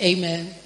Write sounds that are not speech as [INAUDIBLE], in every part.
Amen.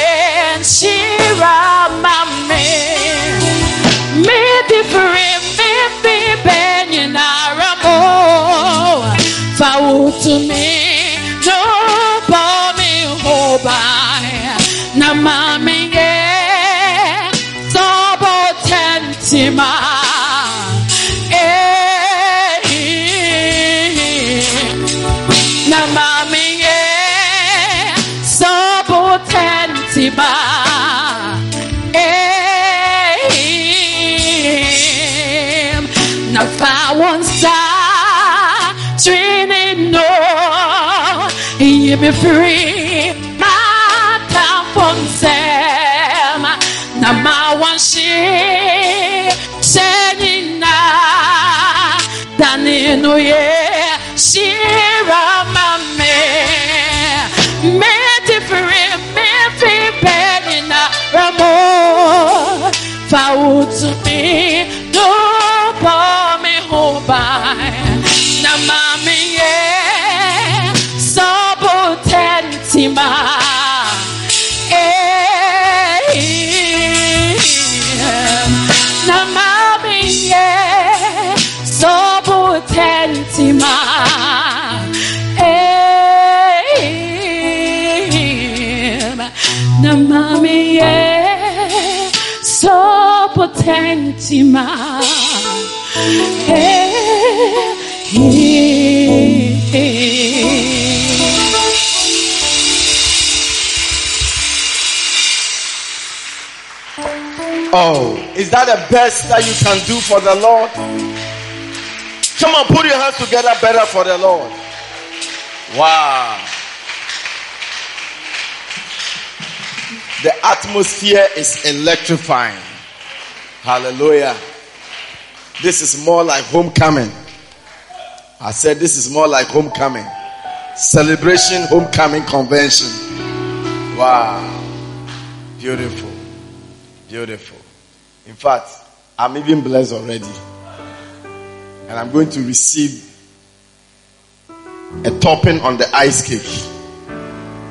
free tentima Oh, is that the best that you can do for the Lord? Come on, put your hands together better for the Lord. Wow. The atmosphere is electrifying. Hallelujah. This is more like homecoming. I said this is more like homecoming. Celebration, homecoming convention. Wow. Beautiful. Beautiful. In fact, I'm even blessed already. And I'm going to receive a topping on the ice cake,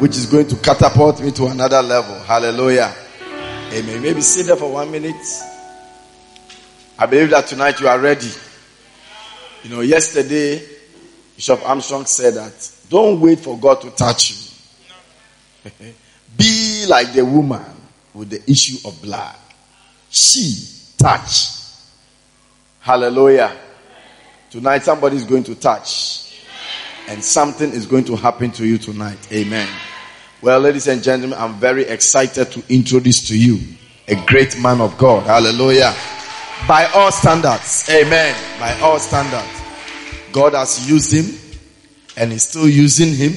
which is going to catapult me to another level. Hallelujah. Amen. Maybe sit there for one minute. I believe that tonight you are ready. You know, yesterday, Bishop Armstrong said that don't wait for God to touch you. [LAUGHS] Be like the woman with the issue of blood. She touched. Hallelujah. Tonight, somebody is going to touch. And something is going to happen to you tonight. Amen. Well, ladies and gentlemen, I'm very excited to introduce to you a great man of God. Hallelujah. By all standards. Amen. By all standards. God has used him and is still using him.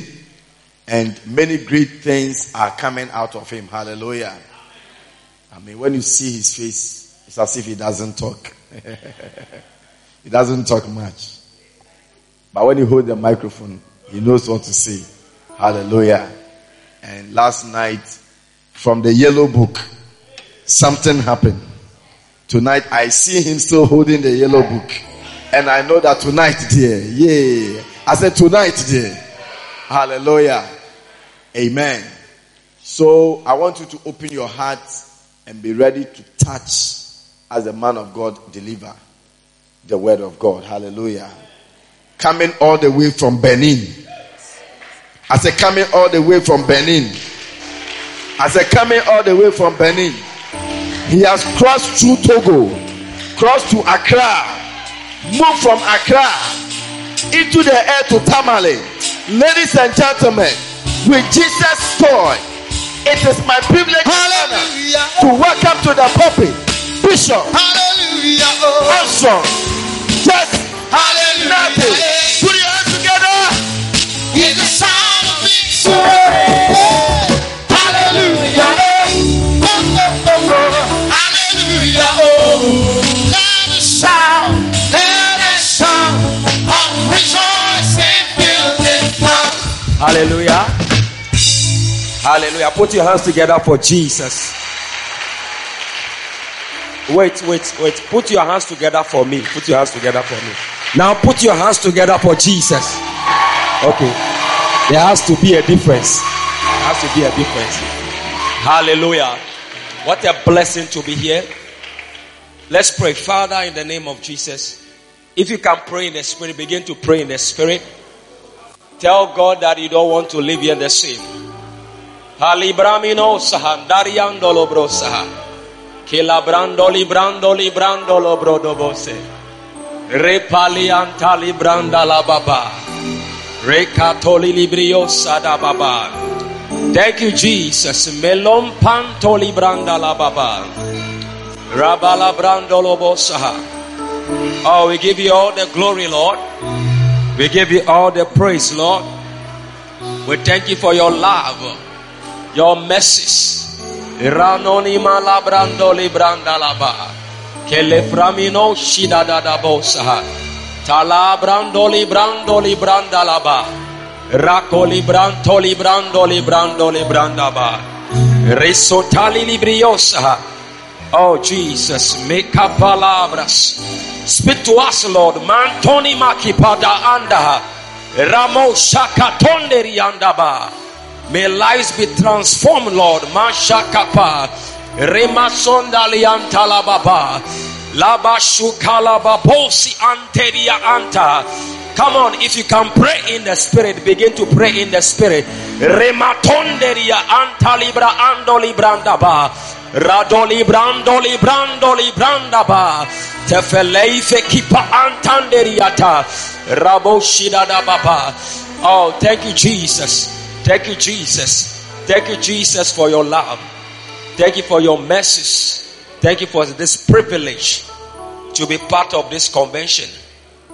And many great things are coming out of him. Hallelujah. I mean, when you see his face, it's as if he doesn't talk. [LAUGHS] he doesn't talk much. But when you hold the microphone, he knows what to say. Hallelujah. And last night, from the yellow book, something happened. Tonight, I see him still holding the yellow book. And I know that tonight, dear, yeah. I said tonight, dear. Hallelujah. Amen. So I want you to open your heart and be ready to touch as the man of God deliver the word of God. Hallelujah. Coming all the way from Benin. I said coming all the way from Benin. I said coming all the way from Benin. He has crossed through Togo, crossed to Accra, moved from Accra into the air to Tamale. Ladies and gentlemen, with Jesus' toy, it is my privilege Hallelujah. to welcome to the pulpit Bishop Hallelujah. Oh. Armstrong. Just Hallelujah. nothing. Put your hands together. Hear the sound of victory. Hallelujah. Hallelujah. Put your hands together for Jesus. Wait, wait, wait. Put your hands together for me. Put your hands together for me. Now put your hands together for Jesus. Okay. There has to be a difference. There has to be a difference. Hallelujah. What a blessing to be here. Let's pray. Father, in the name of Jesus. If you can pray in the spirit, begin to pray in the spirit. Tell God that you don't want to live here the same. Halibramino saha, dariandolo bro saha. Kilabrando librando librando lo brodobose. Repalianta libranda la baba. Recatoli libriosa da baba. Thank you, Jesus. Melon panto libranda la baba. Rabala brando lo bosaha. Oh, we give you all the glory, Lord. We give you all the praise, Lord. We thank you for your love, your mercies. Talabrando librando. Rako librando librando libranda ba. Risotali. Oh Jesus, make up palabras. Speak to us, Lord. Mantoni makipada anda. Ramo shakatonderi andaba. May lives be transformed, Lord. Mashakapa. Remasonda liantalababa. Labashukalababosi anteria anta. Come on, if you can pray in the spirit, begin to pray in the spirit. Rematonderia anta libra ando librandaba. Radoli brandoli brandoli brandaba. Tefeleife kipa antanderiata. Raboshida da baba. Oh, thank you, Jesus. Thank you, Jesus. Thank you, Jesus, for your love. Thank you for your mercies. Thank you for this privilege to be part of this convention.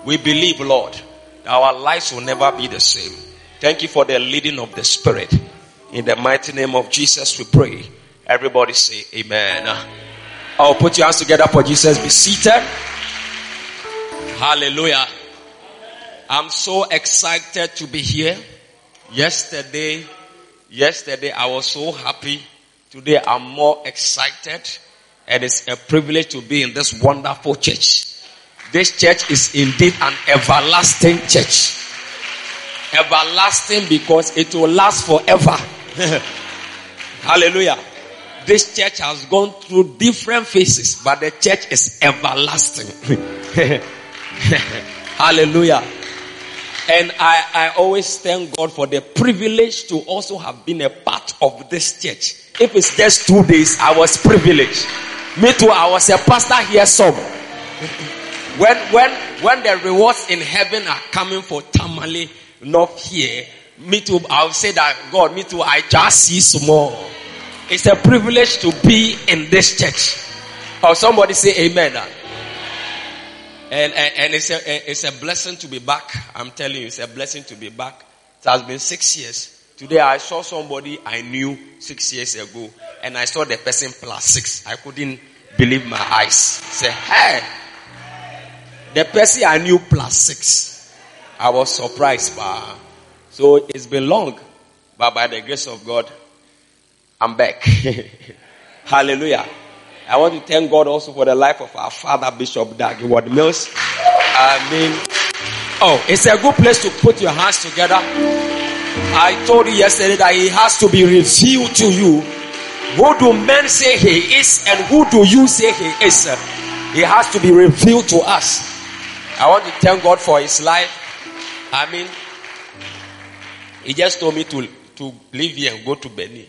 We believe, Lord, our lives will never be the same. Thank you for the leading of the Spirit. In the mighty name of Jesus, we pray. Everybody say amen. I'll put your hands together for Jesus. Be seated. Hallelujah. I'm so excited to be here. Yesterday, yesterday I was so happy. Today I'm more excited. And it's a privilege to be in this wonderful church. This church is indeed an everlasting church. Everlasting because it will last forever. [LAUGHS] Hallelujah. This church has gone through different phases, but the church is everlasting. [LAUGHS] Hallelujah. And I, I always thank God for the privilege to also have been a part of this church. If it's just two days, I was privileged. Me too, I was a pastor here some. When, when, when the rewards in heaven are coming for Tamale, not here, me too, I'll say that, God, me too, I just see small. It's a privilege to be in this church. Or somebody say amen. Ah. And, and, and it's, a, it's a blessing to be back. I'm telling you, it's a blessing to be back. It has been six years. Today I saw somebody I knew six years ago and I saw the person plus six. I couldn't believe my eyes. Say, hey, the person I knew plus six. I was surprised. But, so it's been long, but by the grace of God, I'm back. [LAUGHS] Hallelujah. I want to thank God also for the life of our father, Bishop Dag Heward-Mills. I mean, oh, it's a good place to put your hands together. I told you yesterday that he has to be revealed to you. Who do men say he is, and who do you say he is? He has to be revealed to us. I want to thank God for his life. I mean, he just told me to, to leave here and go to Benin.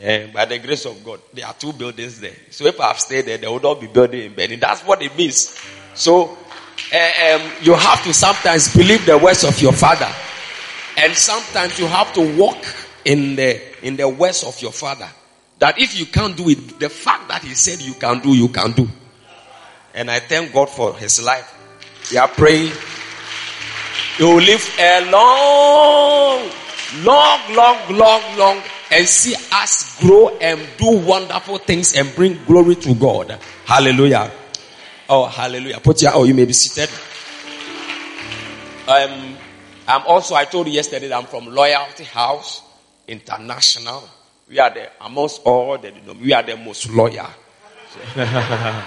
And by the grace of God, there are two buildings there. So if I've stayed there, there would not be building in Benin. That's what it means. So uh, um, you have to sometimes believe the words of your father, and sometimes you have to walk in the in the words of your father. That if you can't do it, the fact that he said you can do, you can do. And I thank God for his life. We are praying. You will live a long, long, long, long, long and see us grow and do wonderful things and bring glory to God. Hallelujah. Oh, hallelujah. Put your, oh, you may be seated. Um, I'm also, I told you yesterday that I'm from Loyalty House International. We are the, amongst all the, we are the most loyal. [LAUGHS]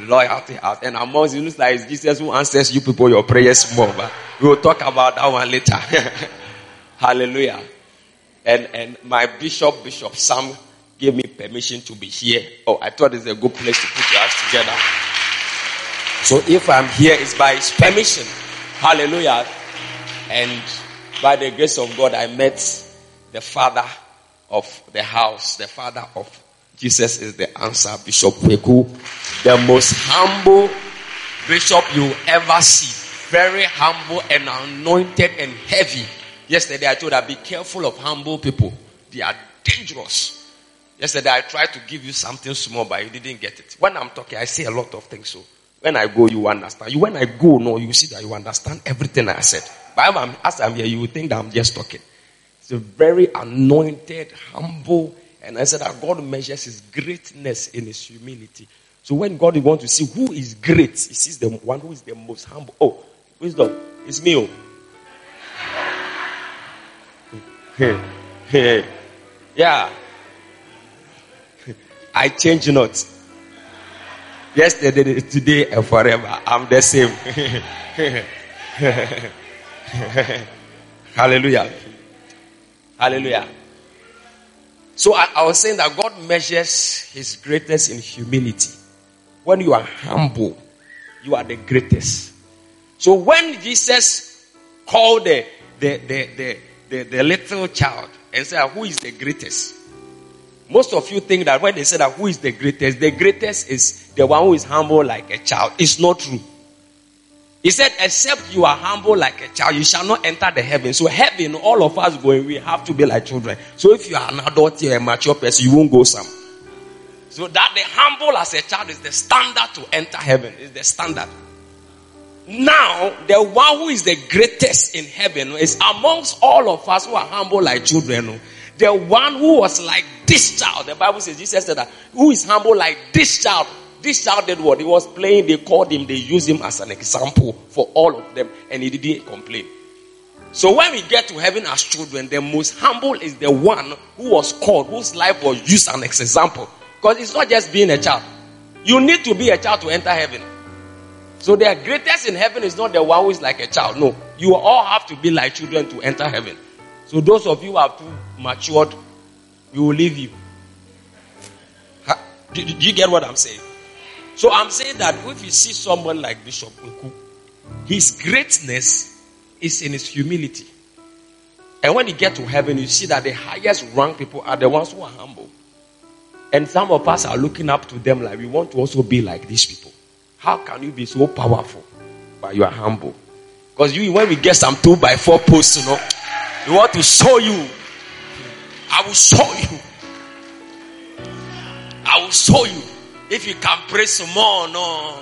Loyalty House. And amongst, it looks like Jesus who answers you people your prayers more, but we will talk about that one later. [LAUGHS] Hallelujah and, and my bishop, Bishop Sam, gave me permission to be here. Oh, I thought it's a good place to put your hands together. So if I'm here, it's by his permission. Hallelujah. And by the grace of God, I met the father of the house, the father of Jesus is the answer, Bishop Peku, the most humble bishop you ever see. Very humble and anointed and heavy. Yesterday I told her, be careful of humble people. They are dangerous. Yesterday I tried to give you something small, but you didn't get it. When I'm talking, I say a lot of things. So when I go, you understand. You, when I go, no, you see that you understand everything I said. But I'm, as I'm here, you think that I'm just talking. It's a very anointed, humble, and I said that God measures his greatness in his humility. So when God wants to see who is great, he sees the one who is the most humble. Oh, wisdom, it's me. Oh. [LAUGHS] yeah. I change not. Yesterday, today, and forever. I'm the same. [LAUGHS] Hallelujah. Hallelujah. So I, I, was saying that God measures his greatness in humility. When you are humble, you are the greatest. So when Jesus called the, the, the, the, the, the little child and say, Who is the greatest? Most of you think that when they say that who is the greatest, the greatest is the one who is humble like a child. It's not true. He said, Except you are humble like a child, you shall not enter the heaven. So, heaven, all of us going, we have to be like children. So, if you are an adult, you're a mature person, you won't go some. So, that the humble as a child is the standard to enter heaven, is the standard. Now, the one who is the greatest in heaven is amongst all of us who are humble like children. Oh. The one who was like this child. The Bible says, Jesus said that, who is humble like this child. This child did what? He was playing, they called him, they used him as an example for all of them, and he didn't complain. So when we get to heaven as children, the most humble is the one who was called, whose life was used as an example. Because it's not just being a child. You need to be a child to enter heaven. So the greatest in heaven is not the one who is like a child. No. You all have to be like children to enter heaven. So those of you who are too matured, we will leave you. Do, do you get what I'm saying? So I'm saying that if you see someone like Bishop Nku, his greatness is in his humility. And when you get to heaven, you see that the highest rank people are the ones who are humble. And some of us are looking up to them like we want to also be like these people. How can you be so powerful, but you are humble? Because you, when we get some two by four posts, you know, we want to show you. I will show you. I will show you. If you can pray some more, no.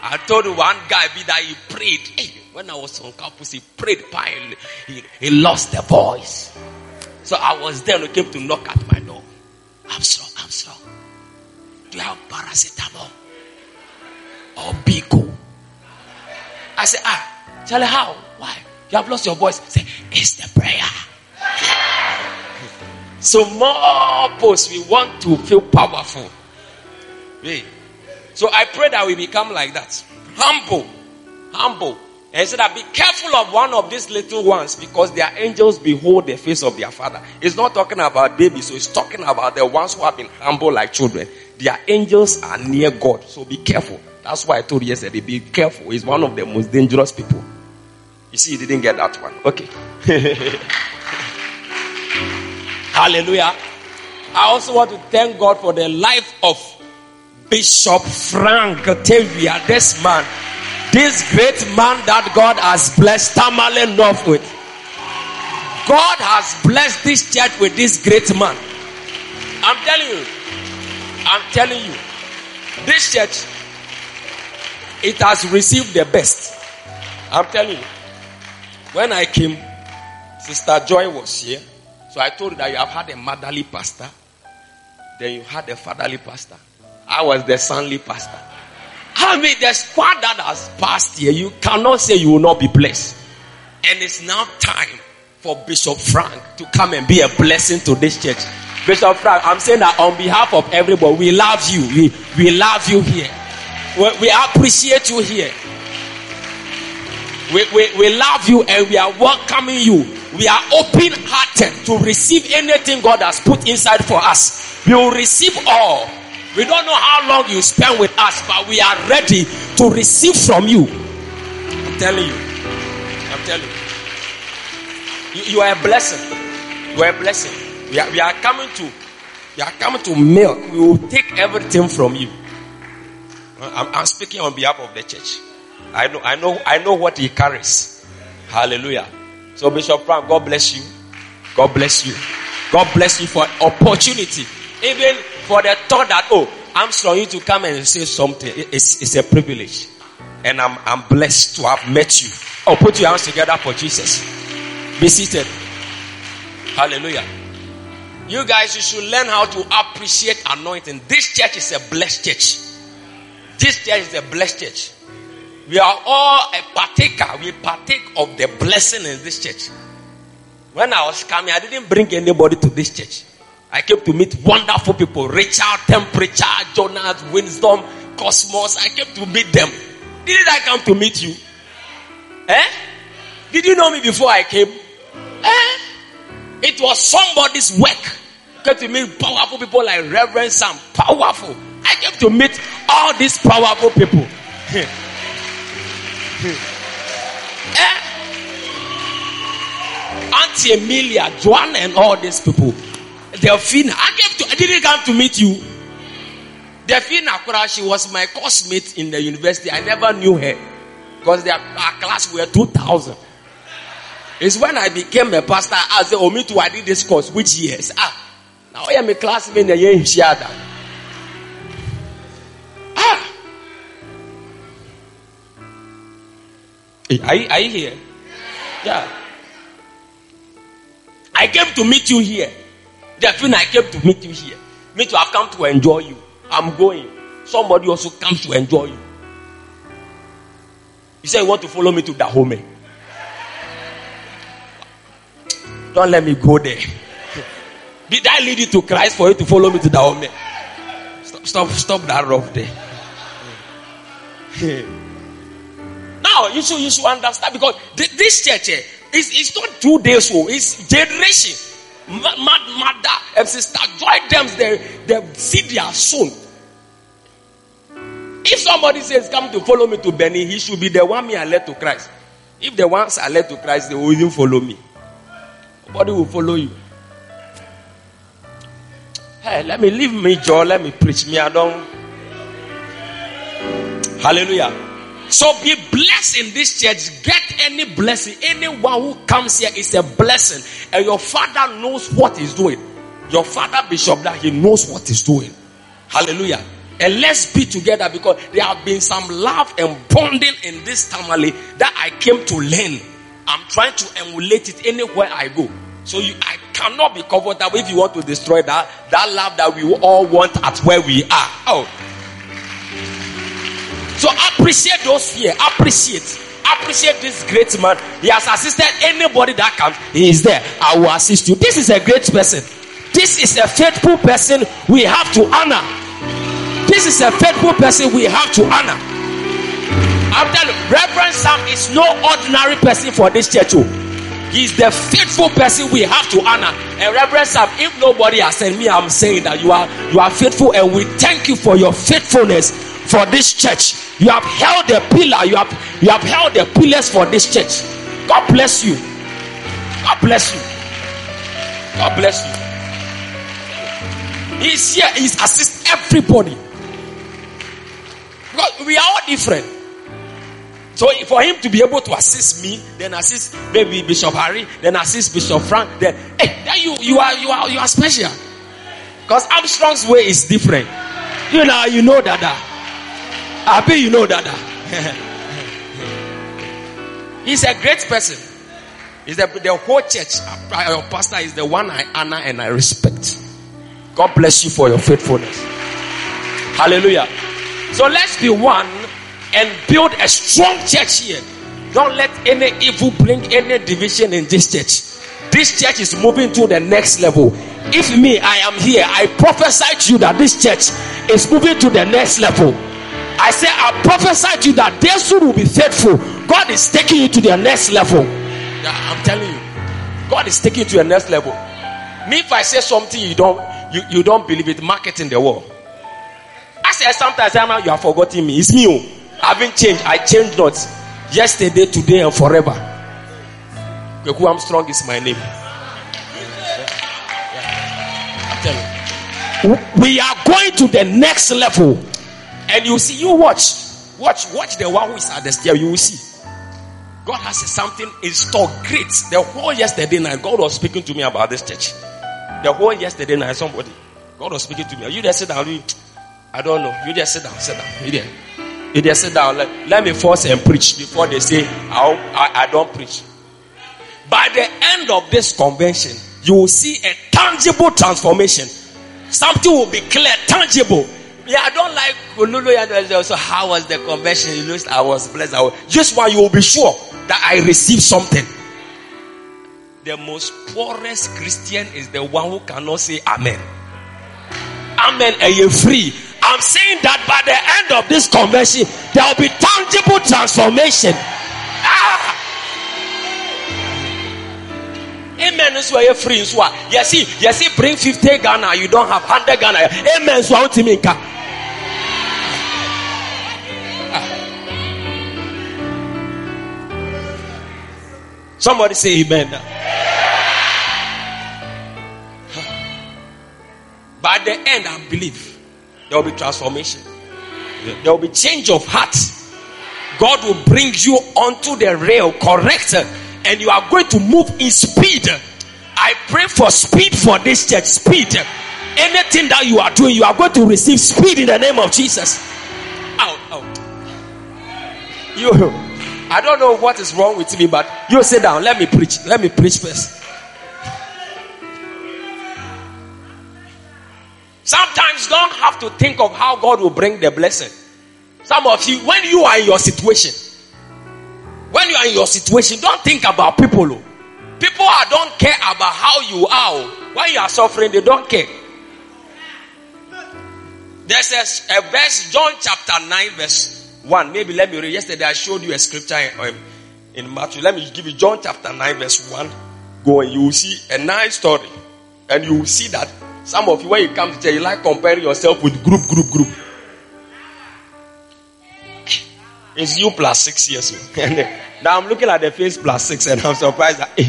I told one guy be that he prayed. Hey, when I was on campus, he prayed, he, he lost the voice. So I was there and he came to knock at my door. I'm strong, I'm strong. Do you have paracetamol? Or Bico? I said, ah, tell Charlie, how? Why? You have lost your voice. Say, it's the prayer. [LAUGHS] so more posts, we want to feel powerful. So I pray that we become like that. Humble. Humble. And he said that be careful of one of these little ones because their angels behold the face of their father. It's not talking about babies, so it's talking about the ones who have been humble like children. Their angels are near God, so be careful. That's why I told you yesterday, be careful. He's one of the most dangerous people. You see, you didn't get that one. Okay. [LAUGHS] Hallelujah. I also want to thank God for the life of Bishop Frank Tavia, this man this great man that God has blessed Tamale North with. God has blessed this church with this great man. I'm telling you. I'm telling you. This church, it has received the best. I'm telling you. When I came, Sister Joy was here. So I told that you have had a motherly pastor. Then you had a fatherly pastor. I was the sonly pastor. I mean, the squad that has passed here, you cannot say you will not be blessed. And it's now time for Bishop Frank to come and be a blessing to this church. Bishop Frank, I'm saying that on behalf of everybody, we love you. We, we love you here. We, we appreciate you here. We, we, we love you and we are welcoming you. We are open hearted to receive anything God has put inside for us. We will receive all. We don't know how long you spend with us, but we are ready to receive from you. I'm telling you. I'm telling you. You, you are a blessing. You are a blessing. We are, we are coming to we are coming to milk. We will take everything from you. I'm, I'm speaking on behalf of the church. I know, I know, I know what he carries. Hallelujah. So Bishop Frank, God bless you. God bless you. God bless you for opportunity. Even for the thought that, oh, Armstrong you to come and say something. It's, it's a privilege. And I'm, I'm blessed to have met you. Oh, put your hands together for Jesus. Be seated. Hallelujah. You guys, you should learn how to appreciate anointing. This church is a blessed church. This church is a blessed church. We are all a partaker. We partake of the blessing in this church. When I was coming, I didn't bring anybody to this church. I came to meet wonderful people. Richard, Temperature, Jonas, Wisdom, Cosmos. I came to meet them. Didn't I come to meet you? Eh? Did you know me before I came? Eh? It was somebody's work. Came to meet powerful people like Reverend Sam. Powerful. I came to meet all these powerful people. [LAUGHS] eh? Auntie Emilia, Joanna, and all these people. Delphine, I came to, I didn't come to meet you. Delphine Akura, she was my classmate in the university. I never knew her because our class were 2000. It's when I became a pastor, I said, Oh, me too, I did this course. Which years? Ah, now I am a classmate in the year Shiada. Are you, are you here? Yeah. I came to meet you here. Definitely, I came to meet you here. Me too, I've come to enjoy you. I'm going. Somebody also comes to enjoy you. You say you want to follow me to Dahomey. Don't let me go there. Did I lead you to Christ for you to follow me to Dahomey? Stop, stop, stop that rough there. [LAUGHS] now you should you should understand because thi- this church eh, is it's not two days old, it's generation. Ma- ma- Mother and sister join them, they they see their son. If somebody says, Come to follow me to Benin, he should be the one me I led to Christ. If the ones I led to Christ, they will even follow me. Nobody will follow you. Hey, let me leave me, Joe. Let me preach me. I don't. Hallelujah. So be blessed in this church. Get any blessing. Anyone who comes here is a blessing. And your father knows what he's doing. Your father, Bishop, that he knows what he's doing. Hallelujah. And let's be together because there have been some love and bonding in this family that I came to learn. I'm trying to emulate it anywhere I go. So you, I cannot be comfortable if you want to destroy that that love that we all want at where we are. Oh, so appreciate those here. Appreciate. Appreciate this great man. He has assisted anybody that comes. He is there. I will assist you. This is a great person. This is a faithful person we have to honor. This is a faithful person we have to honor. I'm telling you, Reverend Sam is no ordinary person for this church. oh. He's the faithful person we have to honor. And Reverend Sam, if nobody has sent me, I'm saying that you are you are faithful, and we thank you for your faithfulness for this church. You have held the pillar, you have you have held the pillars for this church. God bless you. God bless you. God bless you. He's here, he's assist everybody. Because we are all different. So for him to be able to assist me, then assist maybe Bishop Harry, then assist Bishop Frank, then hey, then you you are you are you are special. Because Armstrong's way is different. You know, you know that. I bet you know that. [LAUGHS] He's a great person. He's the, the whole church. uh, Your pastor is the one I honor and I respect. God bless you for your faithfulness. Hallelujah. So let's be one and build a strong church here. Don't let any evil bring any division in this church. This church is moving to the next level. If me, I am here, I prophesy to you that this church is moving to the next level. I say, I prophesy to you that they soon will be faithful. God is taking you to the next level. Yeah, I'm telling you, God is taking you to the next level. Me, if I say something you don't, you, you don't believe it, mark it in the wall. I say sometimes I'm you have forgotten me. It's me. oh. I haven't changed. I changed not. Yesterday, today, and forever. Who Armstrong is my name. I'm telling you. We are going to the next level. And you see, you watch. Watch, watch the one who is at the stair. You will see. God has something in store great. The whole yesterday night, God was speaking to me about this church. The whole yesterday night, somebody, God was speaking to me. You just sit down. You, I don't know. You just sit down. Sit down. You. You just sit down. Let, let me force and preach before they say I, I, I don't preach. By the end of this convention, you will see a tangible transformation. Something will be clear, tangible. Yeah, I don't like Lulu. So how was the convention? You looked, I was blessed. I was, just why you will be sure that I received something. The most poorest Christian is the one who cannot say Amen. Amen. And you're free. I'm saying that by the end of this convention, there will be tangible transformation. Ah! Amen. So you're free. So yes, see, yes, see, bring 50 Ghana. You don't have 100 Ghana. Amen. So I Somebody say amen. By the end, I believe there will be transformation. There will be change of heart. God will bring you onto the rail, correct, and you are going to move in speed. I pray for speed for this church. Speed. Anything that you are doing, you are going to receive speed in the name of Jesus. Out, out. You, I don't know what is wrong with me, but you sit down. Let me preach. Let me preach first. Sometimes don't have to think of how God will bring the blessing. Some of you, when you are in your situation, when you are in your situation, don't think about people. oh. People are, don't care about how you are. oh. When you are suffering, they don't care. There's a, a verse, John chapter 9, verse 1. Maybe let me read. Yesterday I showed you a scripture in, um, in Matthew. Let me give you John chapter 9, verse 1. Go and you will see a nice story. And you will see that some of you, when you come to church, you like comparing yourself with group, group, group. It's you plus six years old. [LAUGHS] Uh, now I'm looking at the face plus six, and I'm surprised that. [LAUGHS]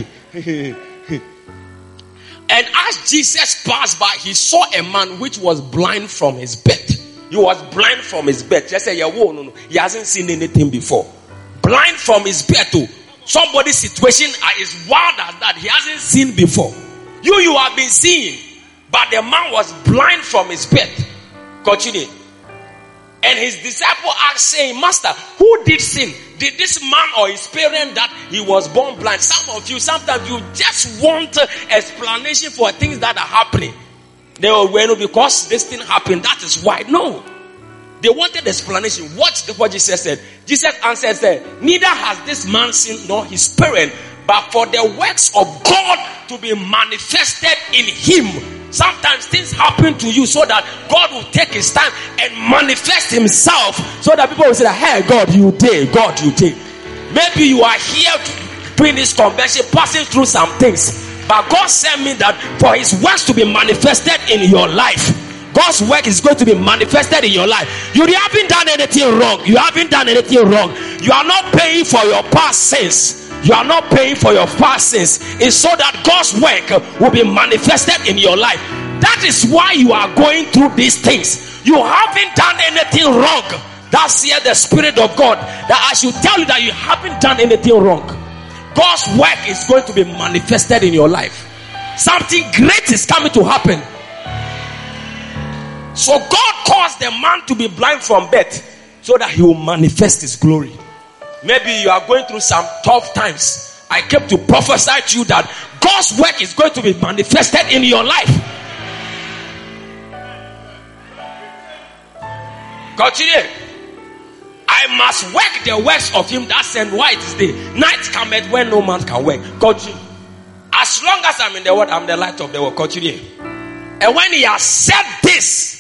and as Jesus passed by, he saw a man which was blind from his birth. He was blind from his birth. Just say, yeah, whoa, no, no. He hasn't seen anything before. Blind from his birth. Too. Somebody's situation is wild as that. He hasn't seen before. You, you have been seeing. But the man was blind from his birth. Continue. And his disciple asked, saying, Master, who did sin? Did this man or his parent that he was born blind? Some of you, sometimes you just want explanation for things that are happening. They were well, because this thing happened, that is why. No. They wanted explanation. Watch what Jesus said. Jesus answered, said, Neither has this man sinned nor his parent, but for the works of God to be manifested in him. Sometimes things happen to you so that God will take his time and manifest himself so that people will say, Hey, God, you did, God, you did. Maybe you are here doing this convention, passing through some things, but God sent me that for his works to be manifested in your life. God's work is going to be manifested in your life. You haven't done anything wrong. You haven't done anything wrong. You are not paying for your past sins. You are not paying for your past sins. It's so that God's work will be manifested in your life. That is why you are going through these things. You haven't done anything wrong. That's here the Spirit of God. That I should tell you that you haven't done anything wrong. God's work is going to be manifested in your life. Something great is coming to happen. So God caused the man to be blind from birth so that he will manifest his glory. Maybe you are going through some tough times. I came to prophesy to you that God's work is going to be manifested in your life. Continue. I must work the works of him that sent why it is day. Night cometh when no man can work. Continue. As long as I'm in the world, I'm the light of the world. Continue. And when he has said this,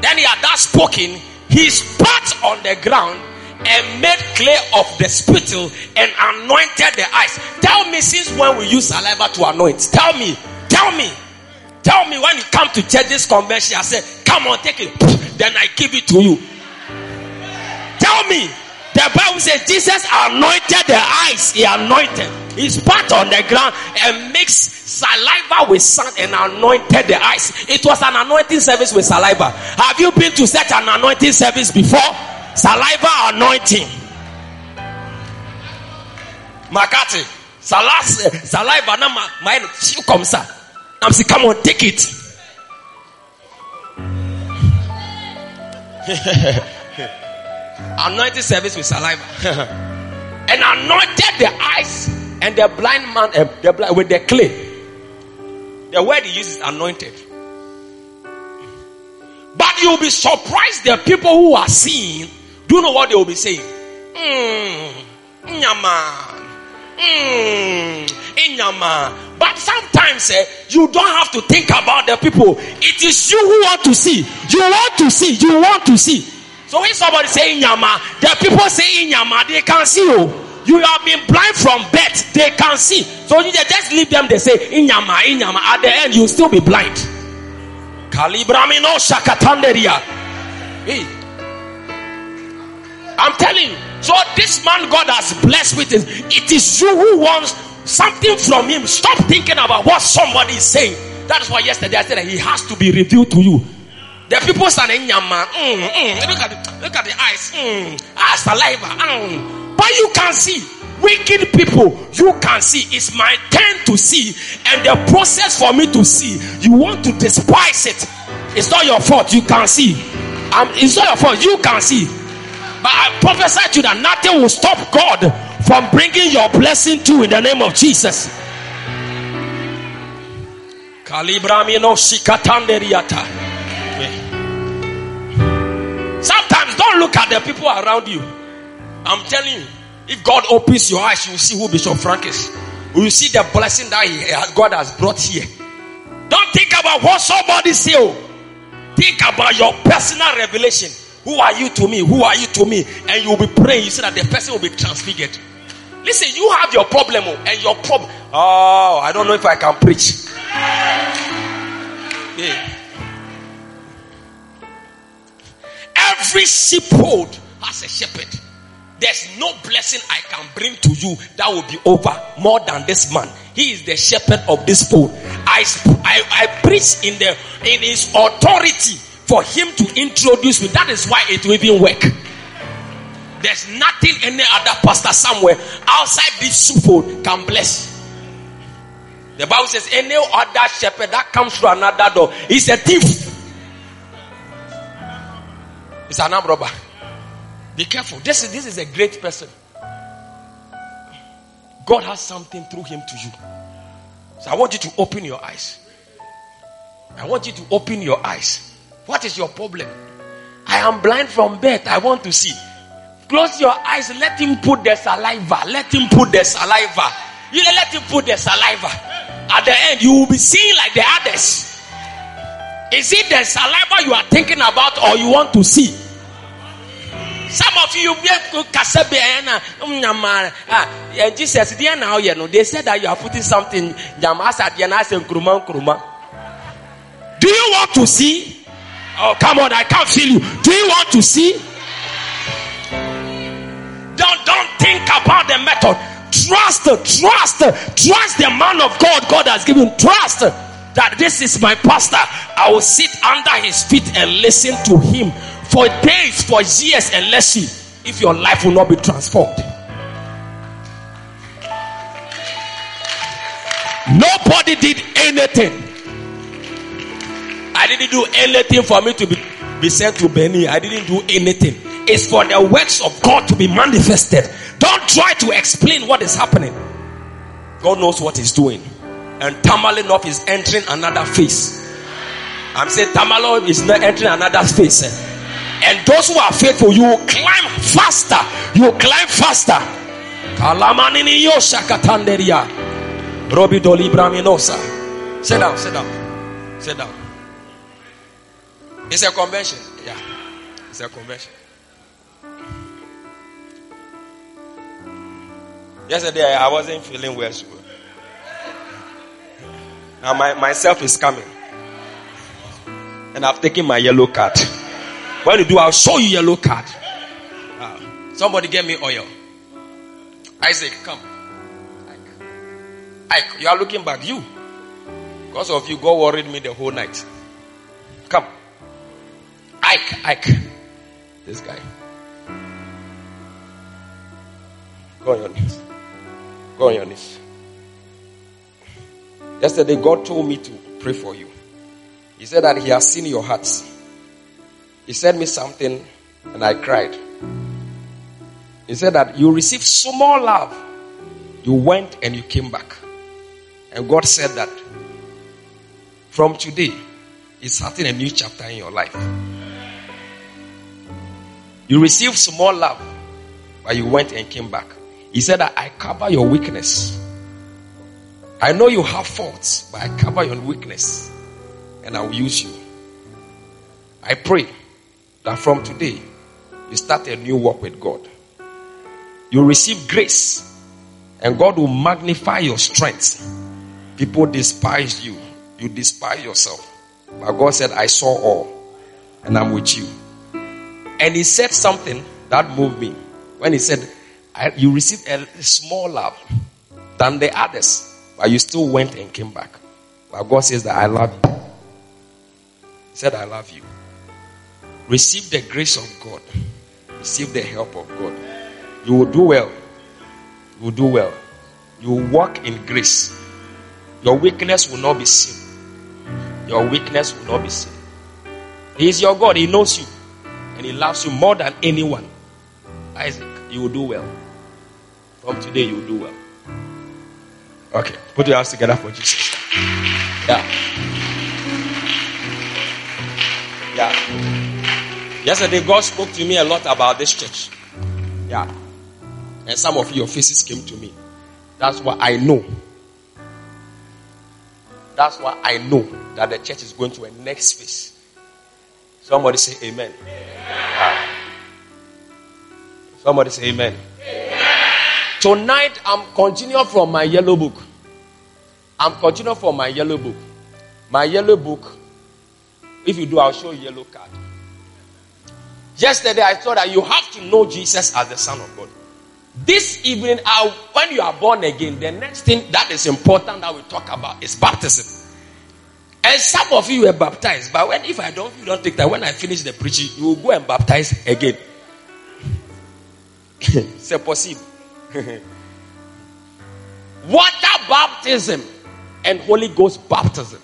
then he had that spoken, he spat on the ground and made clay of the spittle and anointed the eyes. Tell me, since when we use saliva to anoint? Tell me, tell me, tell me when you come to church this convention, I say, Come on, take it, then I give it to you. Tell me, the Bible says Jesus anointed the eyes, he anointed. He spat on the ground and mixed saliva with sand and anointed the eyes. It was an anointing service with saliva. Have you been to such an anointing service before? Saliva anointing. Makati. Saliva. I'm saying, come on, take it. [LAUGHS] anointed service with saliva. [LAUGHS] and anointed the eyes and the blind man uh, the blind, with the clay. The word he uses anointed. But you'll be surprised the people who are seeing do you know what they will be saying? Mm, Mm, But sometimes eh, you don't have to think about the people. It is you who want to see. You want to see. You want to see. So when somebody say inyama, the people say inyama, they can see you. You have been blind from birth, they can see. So you just leave them, they say inyama, inyama. At the end, you still be blind. Kalibramino shakatanderia. Hey. I'm telling you. So this man God has blessed with it. It is you who wants something from him. Stop thinking about what somebody is saying. That is why yesterday I said that he has to be revealed to you. The people saying, mm, mm, look at the, look at the eyes, mm, ah, saliva, mm. but you can see. Wicked people, you can see. It's my turn to see, and the process for me to see. You want to despise it. It's not your fault. You can see. Um, it's not your fault. You can see. But I prophesy to you that nothing will stop God from bringing your blessing to in the name of Jesus. Sometimes don't look at the people around you. I'm telling you, if God opens your eyes, you will see who Bishop Frank is. You will see the blessing that he, uh, God has brought here. Don't think about what somebody say. Oh. Think about your personal revelation. Who are you to me? Who are you to me? And you'll be praying. You see that the person will be transfigured. Listen, you have your problem oh, and your problem. Oh, I don't know if I can preach. Yeah. Every sheepfold has a shepherd. There's no blessing I can bring to you that will be over more than this man. He is the shepherd of this fold. I, I, I preach in the in his authority for him to introduce me. That is why it will even work. There's nothing any other pastor somewhere outside this sheepfold can bless. The Bible says any other shepherd that comes through another door is a thief. It's an arm robber. Be careful. This is, this is a great person. God has something through him to you. So I want you to open your eyes. I want you to open your eyes. What is your problem? I am blind from birth. I want to see. Close your eyes. Let him put the saliva. Let him put the saliva. You let him put the saliva. At the end, you will be seeing like the others. Is it the saliva you are thinking about or you want to see? Some of you na nyama ah Jesus there now you know they said that you are putting something. Do you want to see? Oh come on, I can't feel you. Do you want to see? Don't don't think about the method. Trust, trust, trust the man of God God has given. Trust that this is my pastor. I will sit under his feet and listen to him for days, for years, and let's see if your life will not be transformed. Nobody did anything. I didn't do anything for me to be, be sent to Benin. I didn't do anything. It's for the works of God to be manifested. Don't try to explain what is happening. God knows what He's doing. And Tamalinoff is entering another phase. I'm saying Tamalinoff is not entering another phase. Eh? And those who are faithful, you will climb faster. You will climb faster. Kalamanini yosha katanderia. Robi doli braminosa. Sit down, sit down. Sit down. It's a convention. Yeah. It's a convention. Yesterday I wasn't feeling well. Now my myself is coming. And I've taken my yellow card. When you do, I'll show you yellow card. Uh, somebody get me oil. Isaac, come. Ike. You are looking back. You. Because of you, God worried me the whole night. Come. Ike, Ike. This guy. Go on your knees. Go on your knees. Yesterday, God told me to pray for you. He said that He has seen your hearts. He said me something and I cried. He said that you received so love. You went and you came back. And God said that from today, it's starting a new chapter in your life. You received some more love, but you went and came back. He said that I cover your weakness. I know you have faults, but I cover your weakness and I will use you. I pray that from today you start a new walk with God. You receive grace and God will magnify your strength. People despise you, you despise yourself. But God said, I saw all and I'm with you. And He said something that moved me when He said, You received a small love than the others, but you still went and came back. But God says that I love you. He said, I love you. Receive the grace of God. Receive the help of God. You will do well. You will do well. You will walk in grace. Your weakness will not be seen. Your weakness will not be seen. He is your God. He knows you. And He loves you more than anyone. Isaac, you will do well. From today, you will do well. Okay. Put your hands together for Jesus. Yeah. Yeah. Yesterday, God spoke to me a lot about this church. Yeah. And some of your faces came to me. That's what I know. That's why I know that the church is going to a next phase. Somebody say amen. amen. Somebody say amen. Tonight I'm continuing from my yellow book. I'm continuing from my yellow book. My yellow book. If you do, I'll show you yellow card. Yesterday I thought that you have to know Jesus as the Son of God. This evening, when you are born again, the next thing that is important that we talk about is baptism. And some of you were baptized, but when if I don't, you don't take that. When I finish the preaching, you will go and baptize again. [LAUGHS] C'est possible. [LAUGHS] Water baptism and Holy Ghost baptism.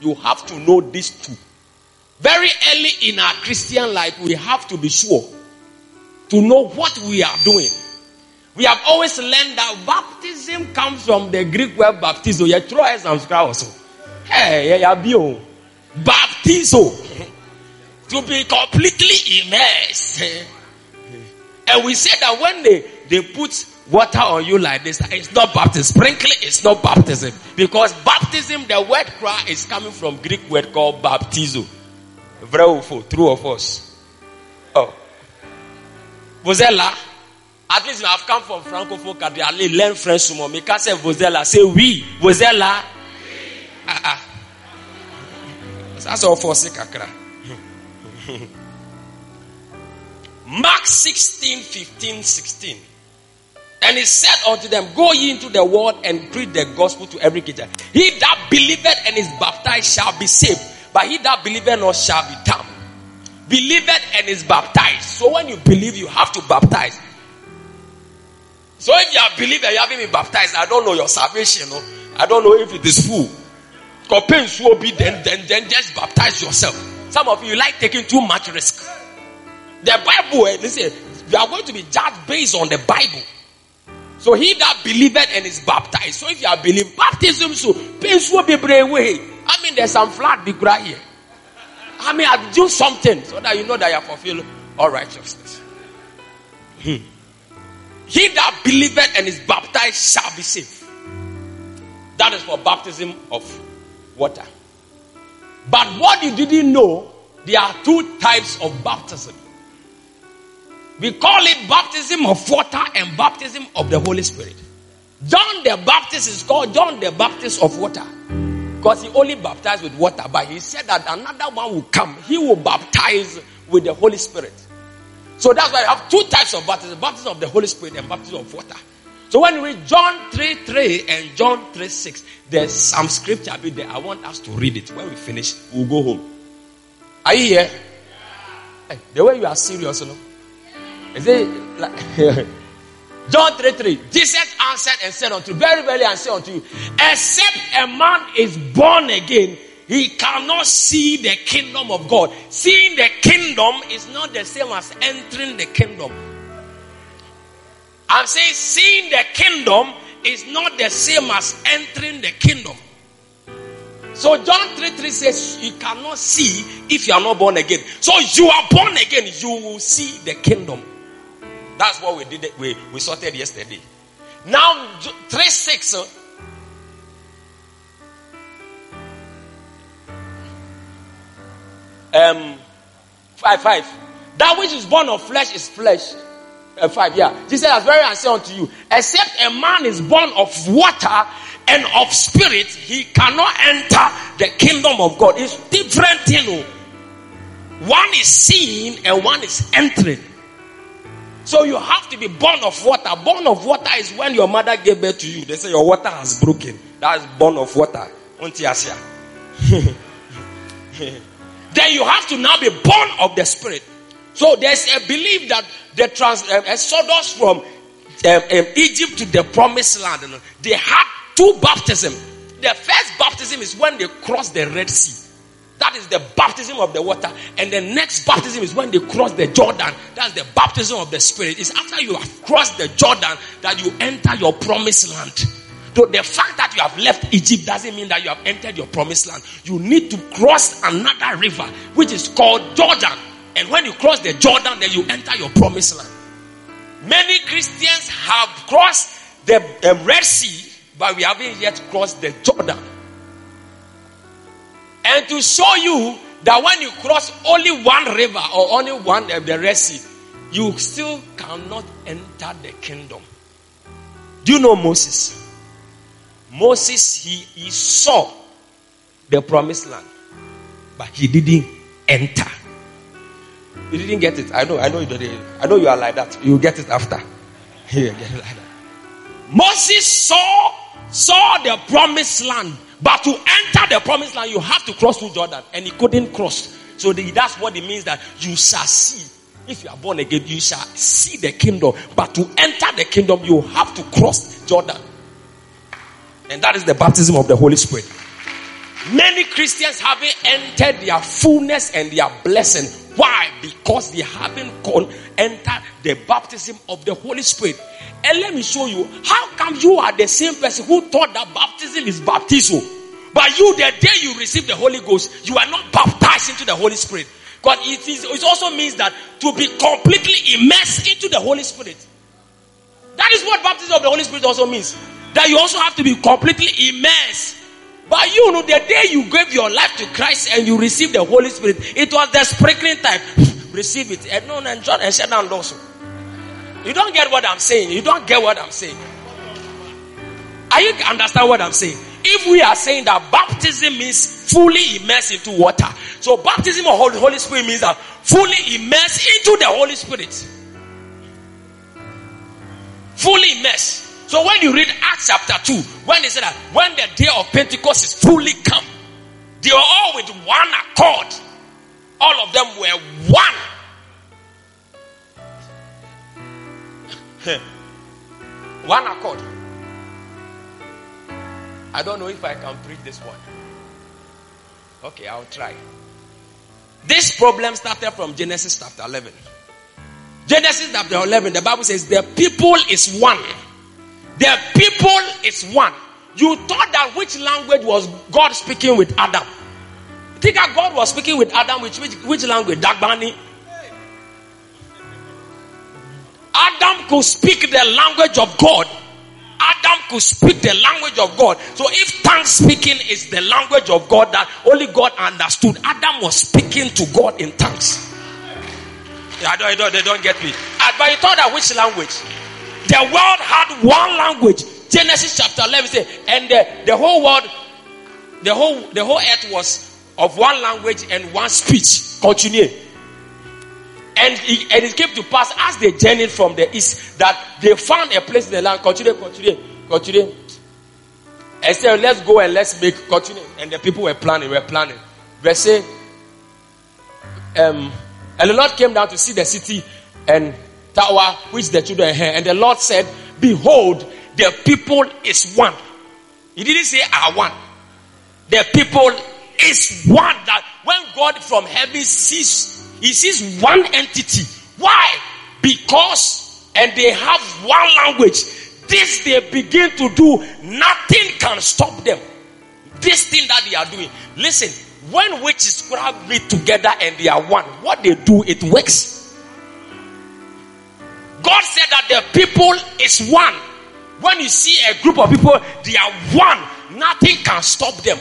You have to know these two. Very early in our Christian life, we have to be sure to know what we are doing. We have always learned that baptism comes from the Greek word baptizo. You throw us some also. Hey, yeah, bio. Oh. Baptizo. to be completely immersed. And we say that when they, they put water on you like this, it's not baptism. Sprinkling is not baptism. Because baptism, the word cry is coming from Greek word called baptizo. Vreo true of us. Oh. Vozella. At least have come from Francophone country. I learn French some Me can say Vozella. Say oui. Vozella. Ah ah. That's all for kakra. [LAUGHS] Mark 16, 15, 16. And he said unto them, Go ye into the world and preach the gospel to every creature. He that believeth and is baptized shall be saved, but he that believeth not shall be damned. Believeth and is baptized. So when you believe, you have to baptize. So if you are believer, you haven't been baptized, I don't know your salvation. No? I don't know if it is full. Compens will be then, then, then just baptize yourself. Some of you like taking too much risk. The Bible, eh, listen, you are going to be judged based on the Bible. So he that believeth and is baptized. So if you are believing, baptism so pains will be brave way. I mean, there's some flat big right here. I mean, I do something so that you know that you are fulfilled all righteousness. Hmm. He that believeth and is baptized shall be saved. That is for baptism of water. But what you didn't know, there are two types of baptism. We call it baptism of water and baptism of the Holy Spirit. John the Baptist is called John the Baptist of water. Because he only baptized with water, but he said that another one will come. He will baptize with the Holy Spirit. So that's why you have two types of baptism baptism of the Holy Spirit and baptism of water. So when we read John 3 3 and John 3 6, there's some scripture a bit there. I want us to read it. When we finish, we'll go home. Are you here? Hey, the way you are serious, you know? Is it like [LAUGHS] John 3 3? Jesus answered and said unto you, Very, very, I say unto you, except a man is born again, he cannot see the kingdom of God. Seeing the kingdom is not the same as entering the kingdom. I'm saying seeing the kingdom is not the same as entering the kingdom. So John 3 3 says you cannot see if you are not born again. So you are born again, you will see the kingdom. That's what we did we, we sorted yesterday. Now 3 6 uh, um, 5 5. That which is born of flesh is flesh. Uh, 5, yeah. Jesus has very answer unto you. Except a man is born of water and of spirit, he cannot enter the kingdom of God. It's different, you know. One is seeing and one is entering. So you have to be born of water. Born of water is when your mother gave birth to you. They say your water has broken. That is born of water. [LAUGHS] then you have to now be born of the spirit. So there's a belief that the trans, uh, exodus from um, um, Egypt to the promised land, they had two baptism. The first baptism is when they crossed the Red Sea. That is the baptism of the water. And the next baptism is when they cross the Jordan. That's the baptism of the Spirit. It's after you have crossed the Jordan that you enter your promised land. So the fact that you have left Egypt doesn't mean that you have entered your promised land. You need to cross another river, which is called Jordan. And when you cross the Jordan, then you enter your promised land. Many Christians have crossed the um, Red Sea, but we haven't yet crossed the Jordan. And to show you that when you cross only one river or only one of the Red Sea, you still cannot enter the kingdom. Do you know Moses? Moses, he, he saw the promised land, but he didn't enter. You didn't get it. I know, I know you did I know you are like that. You get it after. [LAUGHS] You get it like that. Moses saw saw the promised land, but to enter the promised land, you have to cross through Jordan, and he couldn't cross. So the, that's what it means that you shall see. If you are born again, you shall see the kingdom. But to enter the kingdom, you have to cross Jordan. And that is the baptism of the Holy Spirit. Many Christians haven't entered their fullness and their blessing. Why? Because they haven't entered the baptism of the Holy Spirit. And let me show you how come you are the same person who thought that baptism is baptism. But you, the day you receive the Holy Ghost, you are not baptized into the Holy Spirit. Because it, is, it also means that to be completely immersed into the Holy Spirit. That is what baptism of the Holy Spirit also means. That you also have to be completely immersed. But you know, the day you gave your life to Christ and you received the Holy Spirit, it was the sprinkling time. [SIGHS] Receive it. And no, and John and shut down also. You don't get what I'm saying. You don't get what I'm saying. Are you understand what I'm saying? If we are saying that baptism means fully immersed into water, so baptism of Holy, Holy Spirit means that fully immersed into the Holy Spirit. Fully immersed. So when you read Acts chapter 2, when they said that when the day of Pentecost is fully come, they were all with one accord. All of them were one. [LAUGHS] one accord. I don't know if I can preach this one. Okay, I'll try. This problem started from Genesis chapter 11. Genesis chapter 11, the Bible says, The people is one. The people is one. You thought that which language was God speaking with Adam? think that God was speaking with Adam which which, which language? Dagbani. Adam could speak the language of God. Adam could speak the language of God. So if tongue speaking is the language of God that only God understood, Adam was speaking to God in tongues. I don't, I don't, they don't get me. Uh, but you thought that which language? The world had one language. Genesis chapter 11 says, and the, the whole world, the whole, the whole earth was of one language and one speech. Continue. And it, and it came to pass as they journeyed from the east that they found a place in the land. Continue, continue, continue. And said, let's go and let's make, continue. And the people were planning, were planning. Verse um, and the Lord came down to see the city and tower which the children had. And the Lord said, Behold, the people is one. He didn't say are one. The people is one. That when God from heaven sees, he sees one entity. Why? Because, and they have one language. This they begin to do, nothing can stop them. This thing that they are doing. Listen, when witches grab meet together and they are one, what they do, it works. God said that the people is one. When you see a group of people, they are one. Nothing can stop them.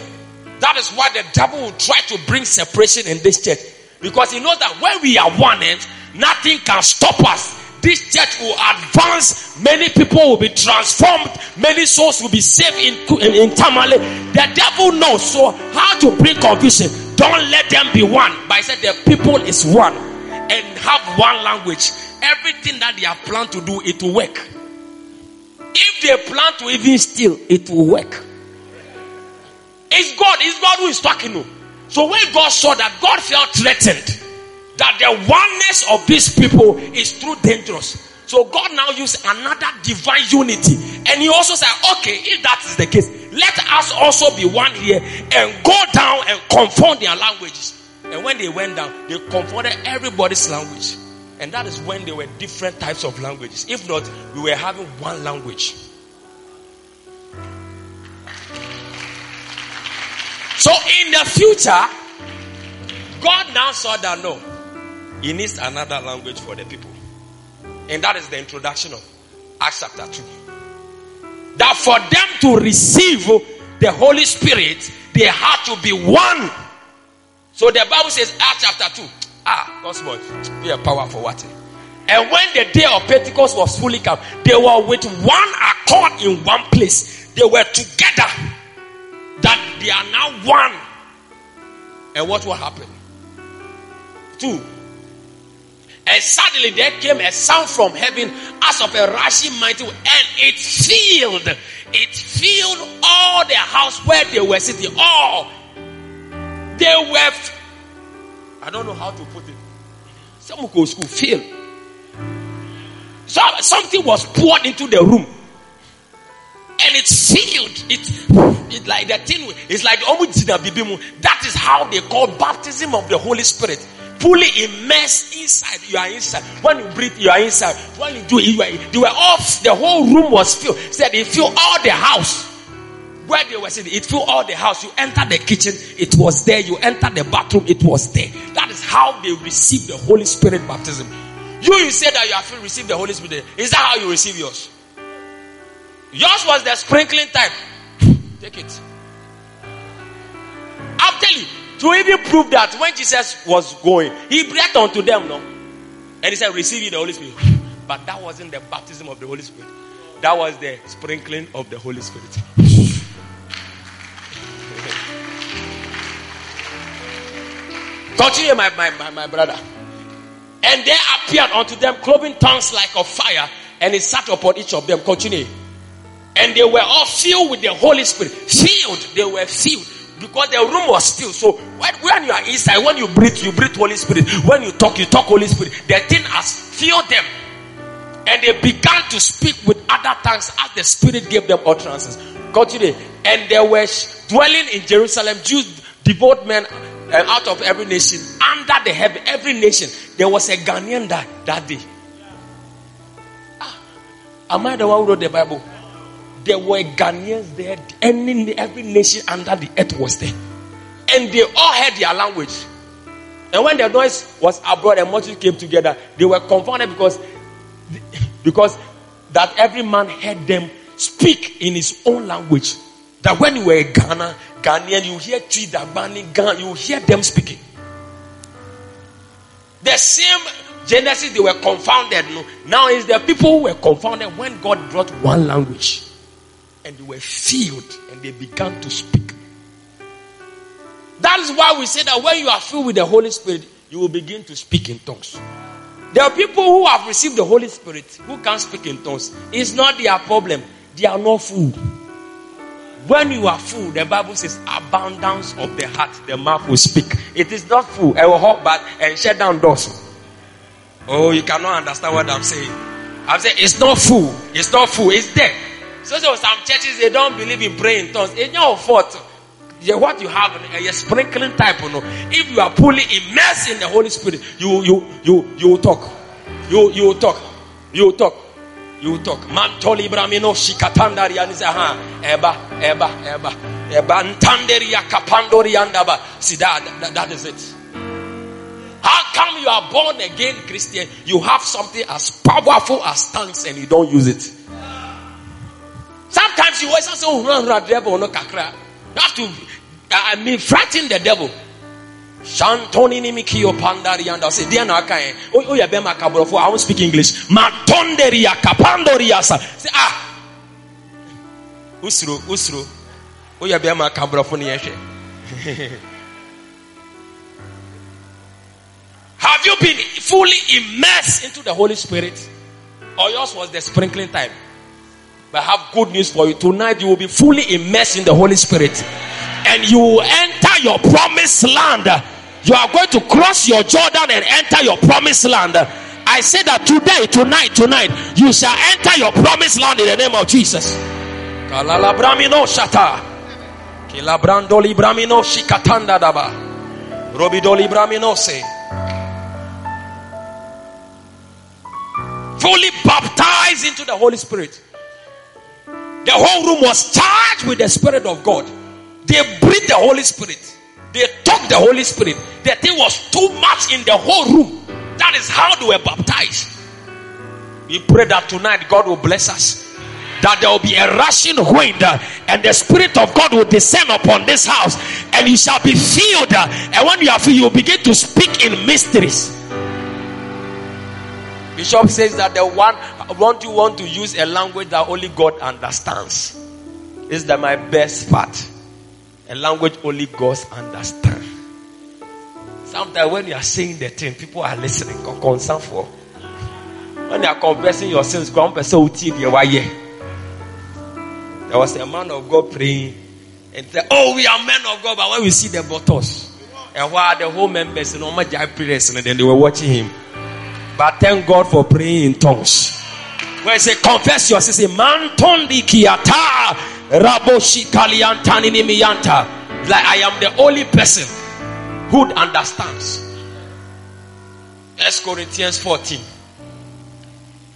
That is why the devil will try to bring separation in this church. Because he knows that when we are one, eh, nothing can stop us. This church will advance. Many people will be transformed. Many souls will be saved in, in, in Tamale. The devil knows. So, how to bring confusion? Don't let them be one. But I said the people is one and have one language. Everything that they have planned to do, it will work. If they plan to even steal, it will work. It's God. It's God who is talking. To. So when God saw that, God felt threatened that the oneness of these people is too dangerous. So God now used another divine unity. And he also said, okay, if that is the case, let us also be one here and go down and confound their languages. And when they went down, they confounded everybody's language. And that is when there were different types of languages. If not, we were having one language. So in the future, God now saw that no, he needs another language for the people. And that is the introduction of Acts chapter 2. That for them to receive the Holy Spirit, they had to be one. So the Bible says, Acts chapter 2. Ah, God's word. Be a power for what? And when the day of Pentecost was fully come, they were with one accord in one place. They were together. That they are now one. And what will happen? Two. And suddenly there came a sound from heaven as of a rushing mighty wind, and it filled, it filled all the house where they were sitting. All they were. I don't know how to put it. Some go to school filled. So something was poured into the room. And it's sealed. It, it like the thing. It's like that is how they call baptism of the Holy Spirit. Fully immersed inside. You are inside. When you breathe, you are inside. When you do it, you are. They were off. The whole room was filled. Said it filled all the house. Where they were sitting, it filled all the house. You enter the kitchen, it was there. You enter the bathroom, it was there. That is how they received the Holy Spirit baptism. You, you say that you have received the Holy Spirit. Is that how you receive yours? Yours was the sprinkling type. Take it. I'll tell you, to even prove that when Jesus was going, he breathed unto them, no? And he said, Receive the Holy Spirit. But that wasn't the baptism of the Holy Spirit. That was the sprinkling of the Holy Spirit. Continue, my, my, my, my brother. And there appeared unto them cloven tongues like of fire, and it sat upon each of them. Continue. And they were all filled with the Holy Spirit. Filled. They were filled. Because the room was filled. So when, when you are inside, when you breathe, you breathe Holy Spirit. When you talk, you talk Holy Spirit. The thing has filled them. And they began to speak with other tongues as the Spirit gave them utterances. Continue. And there were dwelling in Jerusalem Jews, devout men uh, out of every nation, under the heaven, every nation. There was a Ghanaian that, that day. Ah, am I the one who wrote the Bible? There were Ghanaians there. Any, every nation under the earth was there. And they all heard their language. And when the noise was abroad and multitude came together, they were confounded because, because that every man heard them speak in his own language. That when you were in Ghana, Ghanaian, you hear Tree Dagbani, Ghana, you hear them speaking. The same Genesis, they were confounded. No, now is the people who were confounded when God brought one language, and they were filled and they began to speak. That is why we say that when you are filled with the Holy Spirit, you will begin to speak in tongues. There are people who have received the Holy Spirit who can't speak in tongues. It's not their problem. They are not full. When you are full, the Bible says, abundance of the heart, the mouth will speak. It is not full. I will hot back and shut down doors. Oh, you cannot understand what I'm saying. I'm saying it's not full. It's not full. It's there. So, so some churches they don't believe in praying tongues. It's your fault. Yeah, what you have eh, a sprinkling type, you know. If you are fully immersed in the Holy Spirit, you you you you will talk. You you will talk. You will talk. You talk. Mantoli bramino shikatandari and ha eba eba eba eba ntanderia kapandori andaba. See that, that that is it. How come you are born again Christian? You have something as powerful as tongues and you don't use it. Sometimes you always say, "Oh, run, run, devil, no kakra." You have to, I mean, frighten the devil. Shantoni ni mikio pandari and I say, dear na. Oh, oh, ya bema kabrofo. I won't speak English. Matonderi ya kapandori ya sa. Say, ah. Usro, usro. Oh, ya kabrofo ni yeshe. [LAUGHS] Have you been fully immersed into the Holy Spirit? Or yours was the sprinkling time? But I have good news for you. Tonight you will be fully immersed in the Holy Spirit. And you will enter your promised land you are going to cross your Jordan and enter your promised land. I say that today, tonight, tonight, you shall enter your promised land in the name of Jesus. Fully baptized into the Holy Spirit. The whole room was charged with the Spirit of God. They breathed the Holy Spirit. They took the Holy Spirit. The thing was too much in the whole room. That is how they were baptized. We pray that tonight God will bless us. That there will be a rushing wind uh, and the Spirit of God will descend upon this house and you shall be filled. Uh, and when you are filled, you will begin to speak in mysteries. Bishop says that the one want you want to use a language that only God understands. Is that my best part? A language only God understands. Sometimes when you are saying the thing, people are listening. Concern for when you are confessing your sins, ground person will there was a man of God praying and said, Oh, we are men of God, but when we see the bottles, and while the whole members and all my prayers, and then they were watching him. But thank God for praying in tongues. When I say confess your sins, man tondi kiata raboshi kaliantani miyanta. Like I am the only person who understands. First Corinthians 14.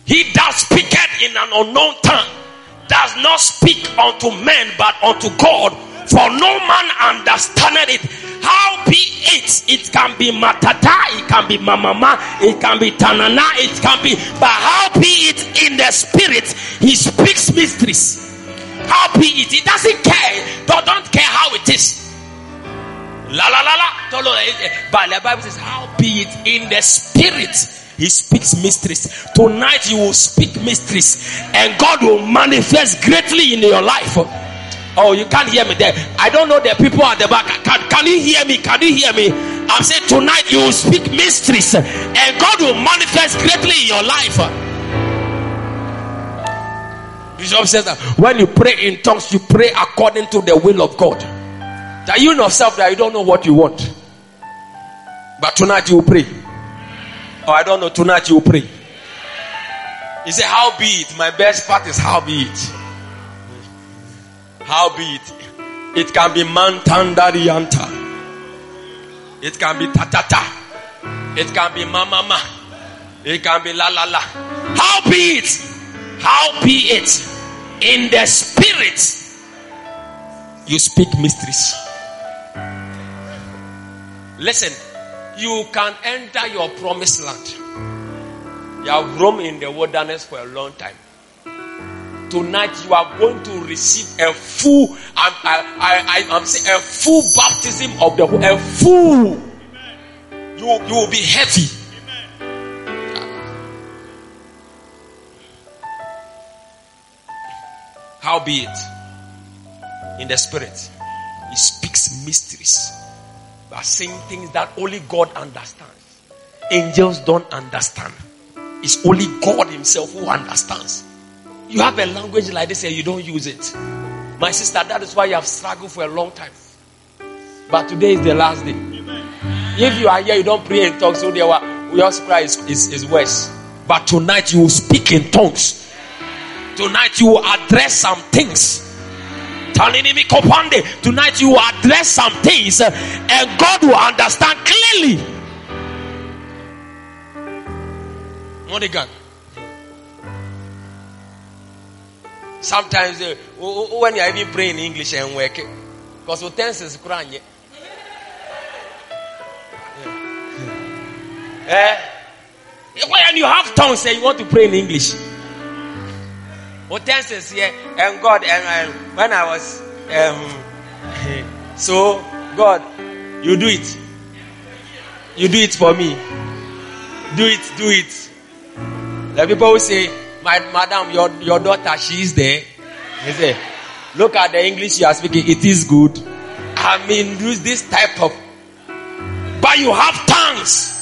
He that speaketh in an unknown tongue does not speak unto men but unto God, for no man understandeth it. How be it? It can be matata, it can be mamama, it can be tanana, it can be, but how be it in the spirit? He speaks mysteries. How be it? He doesn't care. Don't, don't care how it is. La la la la. Eh, eh, but the Bible says, How be it in the spirit? He speaks mysteries. Tonight you will speak mysteries, and God will manifest greatly in your life. Oh, you can't hear me there. I don't know the people at the back. Can, can you hear me? Can you hear me? I'm saying tonight you will speak mysteries, and God will manifest greatly in your life. Bishop says that when you pray in tongues, you pray according to the will of God. That you yourself that you don't know what you want. But tonight you pray. Or oh, I don't know, tonight you pray. He said, How be it? My best part is how be it. How be it? It can be mantandarianta. It can be tatata. It can be mamama. It can be la la la. How be it? How be it? In the spirit, you speak mysteries. Listen, you can enter your promised land. You have roamed in the wilderness for a long time. Tonight you are going to receive a full, I, I, I, I'm saying a full baptism of the a full. You, you will be heavy. How be it in the spirit? He speaks mysteries are saying things that only God understands. Angels don't understand. It's only God Himself who understands. You have a language like this and you don't use it. My sister, that is why you have struggled for a long time. But today is the last day. If you are here, you don't pray in tongues, so your cry is, is, is worse. But tonight you will speak in tongues. Tonight you will address some things Tonight you will address some things uh, and God will understand clearly. Modigan. Sometimes uh, when you are even praying in English and work, because the tense is crying. Eh? When you have tongues and you want to pray in English, utensils here, and God, and, and when I was, um, [LAUGHS] so God, you do it. You do it for me. Do it, do it. The people will say, My madam, your, your daughter, she is there. He say, Look at the English you are speaking, it is good. I mean, use this type of but you have tongues.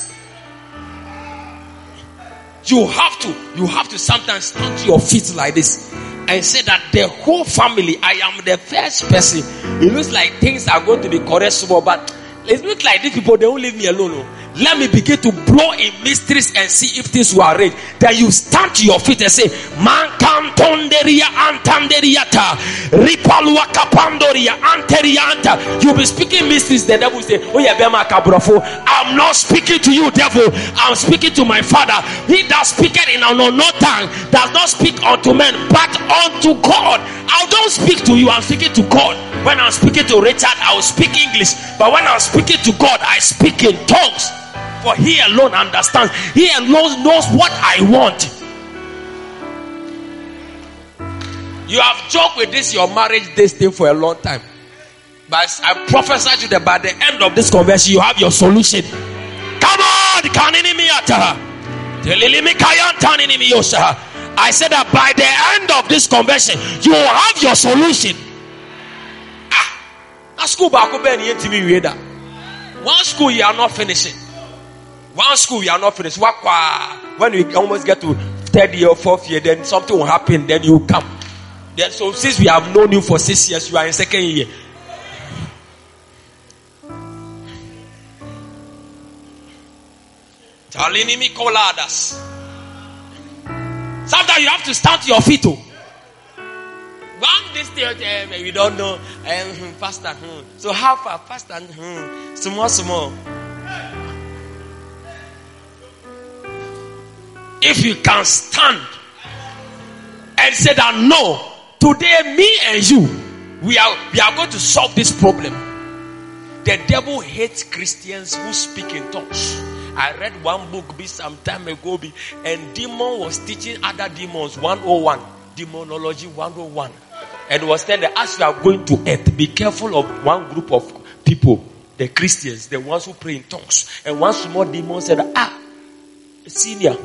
You have to, you have to sometimes stand to your feet like this and say that the whole family, I am the first person. It looks like things are going to be correct, but it looks like these people, they won't leave me alone. Oh. Let me begin to blow in mysteries and see if things will arrange. Then you stand to your feet and say, Man cantonderia antanderiata, ripalua capandoria anterianta. You'll be speaking mysteries. The devil will say, Oh, yeah, Bema Cabrofo. I'm not speaking to you, devil. I'm speaking to my father. He that speaketh in an unknown tongue does not speak unto men, but unto God. I don't speak to you, I'm speaking to God. When I'm speaking to Richard, I will speak English. But when I'm speaking to God, I speak in tongues. For he alone understands. He alone knows what I want. You have joked with this your marriage this thing for a long time. But I prophesy to you that by the end of this conversation, you have your solution. Come on, I said that by the end of this convention, you will have your solution. Ah, school back One school you are not finishing. One school you are not finished. When you almost get to third year fourth year, then something will happen, then you come. Then so since we have known you for six years, you are in second year. Talinimi coladas. Sometimes you have to stand to your feet. Oh. One this day, uh, we don't know. Um, pastor, hmm. so how far? Pastor, hmm. small, small. If you can stand and say that no, today me and you, we are we are going to solve this problem. The devil hates Christians who speak in tongues. I read one book be some time ago, be, and demon was teaching other demons 101, demonology 101. And was telling as you are going to earth, be careful of one group of people, the Christians, the ones who pray in tongues. And one small demon said, Ah, senior,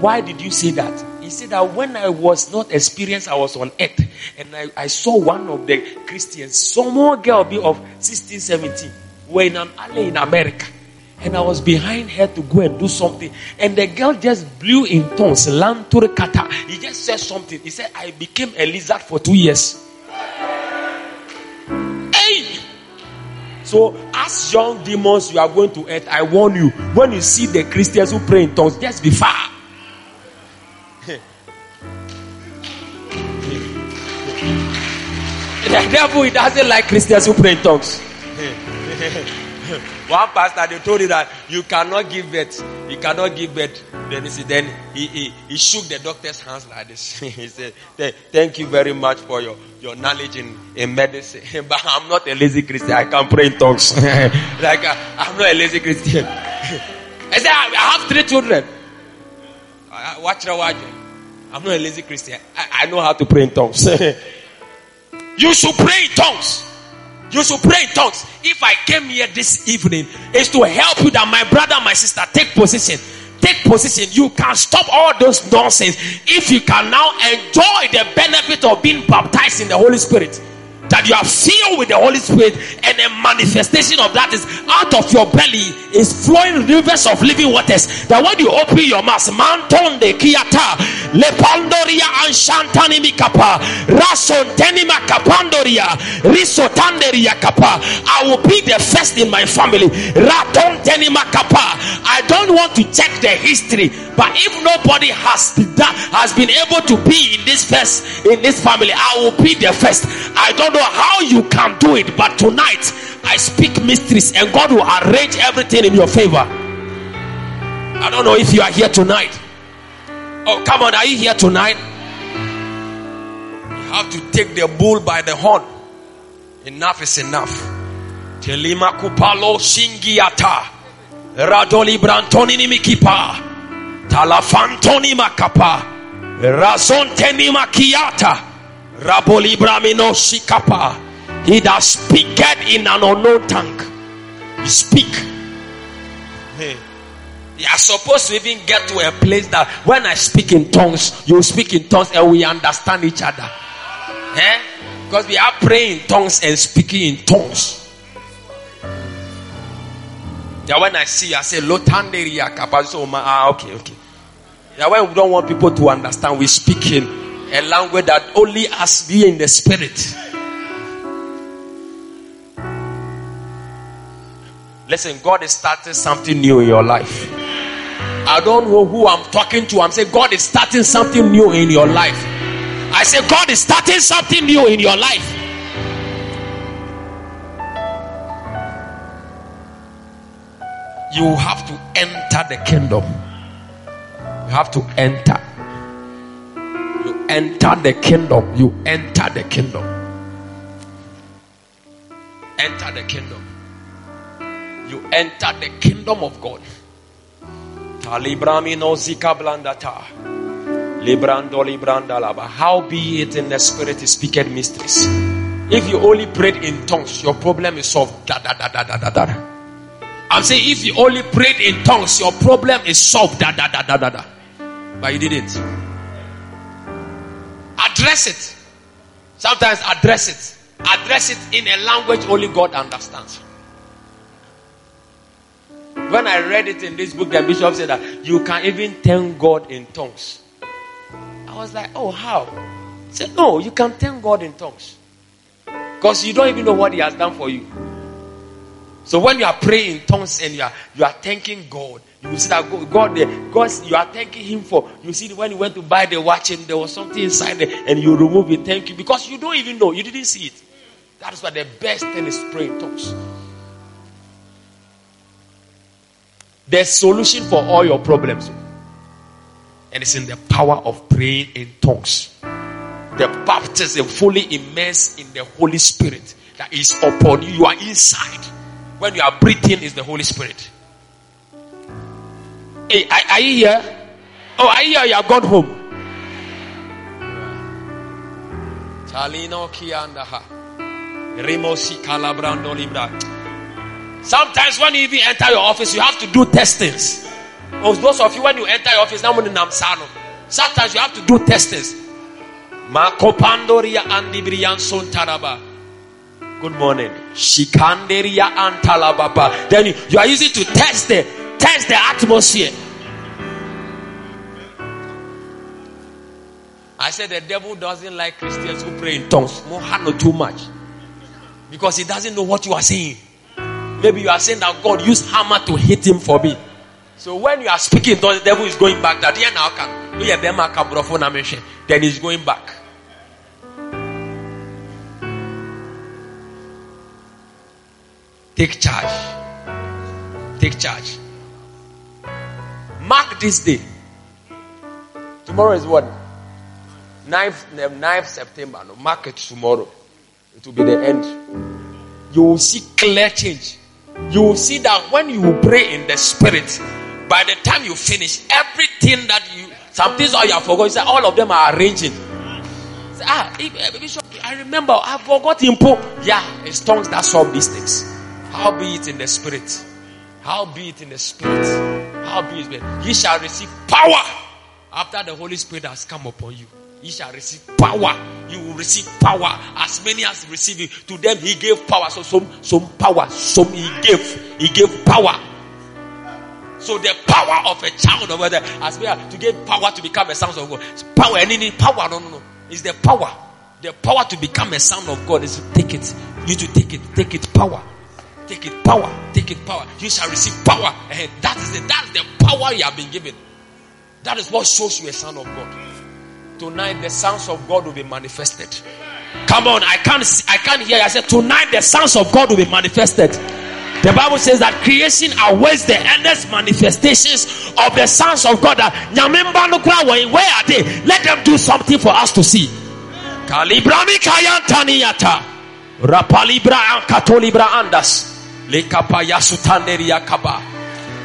why did you say that? He said that when I was not experienced, I was on earth and I, I saw one of the Christians, some more girl be of 16, 17, were in an alley in America and I was behind her to go and do something. And the girl just blew in tongues. Lantur kata. He just said something. He said, I became a lizard for two years. Hey! So, as young demons, you are going to earth. I warn you, when you see the Christians who pray in tongues, just be far. The devil he doesn't like Christians who pray in tongues. [LAUGHS] One pastor they told you that you cannot give birth. You cannot give birth. Then he then he, he, he shook the doctor's hands like this. [LAUGHS] he said, Thank you very much for your, your knowledge in, in medicine. [LAUGHS] but I'm not a lazy Christian. I can pray in tongues. like uh, I'm not a lazy Christian. I said, I, I have three children. Watch the watch. I'm not a lazy Christian. I, I know how to pray in tongues. You should pray in tongues. You should pray in tongues. If I came here this evening, is to help you that my brother, my sister, take position. Take position. You can stop all those nonsense if you can now enjoy the benefit of being baptized in the Holy Spirit that you are filled with the Holy Spirit, and a manifestation of that is out of your belly is flowing rivers of living waters. That when you open your mouth, manton de kiata, lepandoria anshantani mikapa, rasonteni makapandoria, risotanderia kapa. I will be the first in my family. Ratonteni makapa. I don't want to check the history, but if nobody has that has been able to be in this first in this family, I will be the first. I don't know know how you can do it, but tonight I speak mysteries and God will arrange everything in your favor. I don't know if you are here tonight. Oh, come on, are you here tonight? You have to take the bull by the horn. Enough is enough. Telima kupalo shingiata. Radoli brantoni nimikipa. Talafantoni makapa. Razonteni makiata. Raboli Bramino Shikapa. He that speaketh in an unknown tongue. Speak. Hey. You are supposed to even get to a place that when I speak in tongues, you speak in tongues and we understand each other. Eh? Because we are praying in tongues and speaking in tongues. Yeah, when I see you, I say, Lotanderia Kapazo. Ah, okay, okay. Yeah, when we don't want people to understand, we speak in a language that only us be in the spirit. Listen, God is starting something new in your life. I don't know who I'm talking to. I'm saying God is starting something new in your life. I say God is starting something new in your life. You have to enter the kingdom. You have to enter you enter the kingdom. You enter the kingdom. Enter the kingdom. You enter the kingdom of God. How be it in the spirit is speaketh mysteries. If you only prayed in tongues, your problem is solved. Da, da, da, da, da, da. I'm saying if you only prayed in tongues, your problem is solved. Da, da, da, da, da, da. But you didn't. Address it. Sometimes address it. Address it in a language only God understands. When I read it in this book, the bishop said that you can even thank God in tongues. I was like, oh, how? He said, no, you can thank God in tongues. Because you don't even know what He has done for you. So when you are praying in tongues and you are you are thanking God, you see that God, eh, God, God, you are thanking Him for. You see when you went to buy the watch and there was something inside there, and you remove it. Thank you because you don't even know. You didn't see it. That is why the best thing is praying tongues. There's solution for all your problems, and it's in the power of praying in tongues. The baptism fully immersed in the Holy Spirit that is upon you. You are inside when you are breathing is the Holy Spirit. Hey, are, are you here? Oh, are you here? You have gone home. Sometimes when you even enter your office, you have to do testings. Oh, those of you when you enter your office, now sometimes you have to do testings. Makopandoria andibrian. Good morning. Shikanderia antalababa. Then you, you are using to test the test the atmosphere. I said the devil doesn't like Christians who pray in tongues. More too much. Because he doesn't know what you are saying. Maybe you are saying that God used hammer to hit him for me. So when you are speaking, the devil is going back. That yeah now can. Oh, then he's going back. Take charge. Take charge. Mark this day. Tomorrow is what? 9th, 9th September. No, mark it tomorrow. It will be the end. You will see clear change. You will see that when you pray in the spirit, by the time you finish, everything that you, some things all you have forgotten, say all of them are arranging. Say, ah, Bishop, I remember, I forgot him. Yeah, it's tongues that solve these things. How be it in the spirit? How be it in the spirit? Ye shall receive power after the Holy Spirit has come upon you. Ye shall receive power. You will receive power. As many as receive it, to them he gave power. So some some power. Some he gave. He gave power. So the power of a child over there, as we are to get power to become a son of God. It's power any power. No, no, no. It's the power. The power to become a son of God is to take it. You to take it. Take it. Power. Take it power. Take it power. You shall receive power. And that is the that is the power you have been given. That is what shows you a son of God. Tonight the sons of God will be manifested. Come on, I can't see, I can't hear. I said tonight the sons of God will be manifested. The Bible says that creation awaits the endless manifestations of the sons of God. Where are they? Let them do something for us to see. Kalibrami kayantaniyata. Rapalibra and katolibra andas.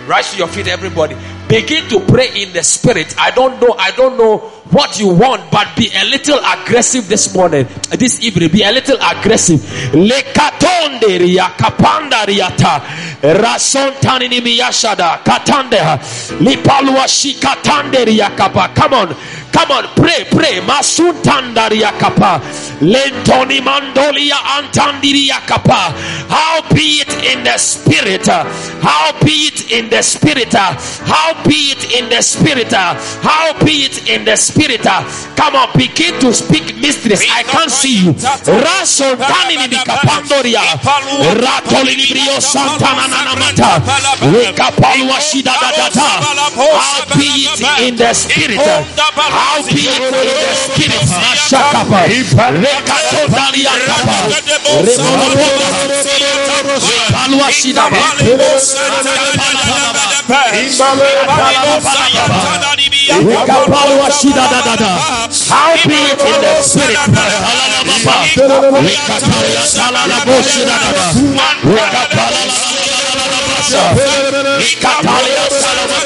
Rise to your feet, everybody. Begin to pray in the spirit. I don't know. I don't know what you want, but be a little aggressive this morning, this evening. Be a little aggressive. Lekatonderia kapandariata rasontanini miyashada katandeha lipalwa shikatanderia kapa. Come on. Come on, pray, pray. Masuntandaria kapa. Lentoni mandolia antandiria kapa. How be it in the spirit? Uh, How be it in the spirit? Uh, How be it in the spirit? Uh, How be it in the spirit? Come on, begin to speak mysteries. I can't see you. Raso tanini di kapandoria. Ratoli librio santana nanamata. Rekapalwa shida da da da. How be it in the spirit? How it in the spirit? Mashakapa. Rekato dalia kapa. Remonopoda. Rekapalwa shida da. Rekapalwa shida da da da. How be it in the spirit? Rekatalia salala boshida da da. Rekapalwa Rekatalia salala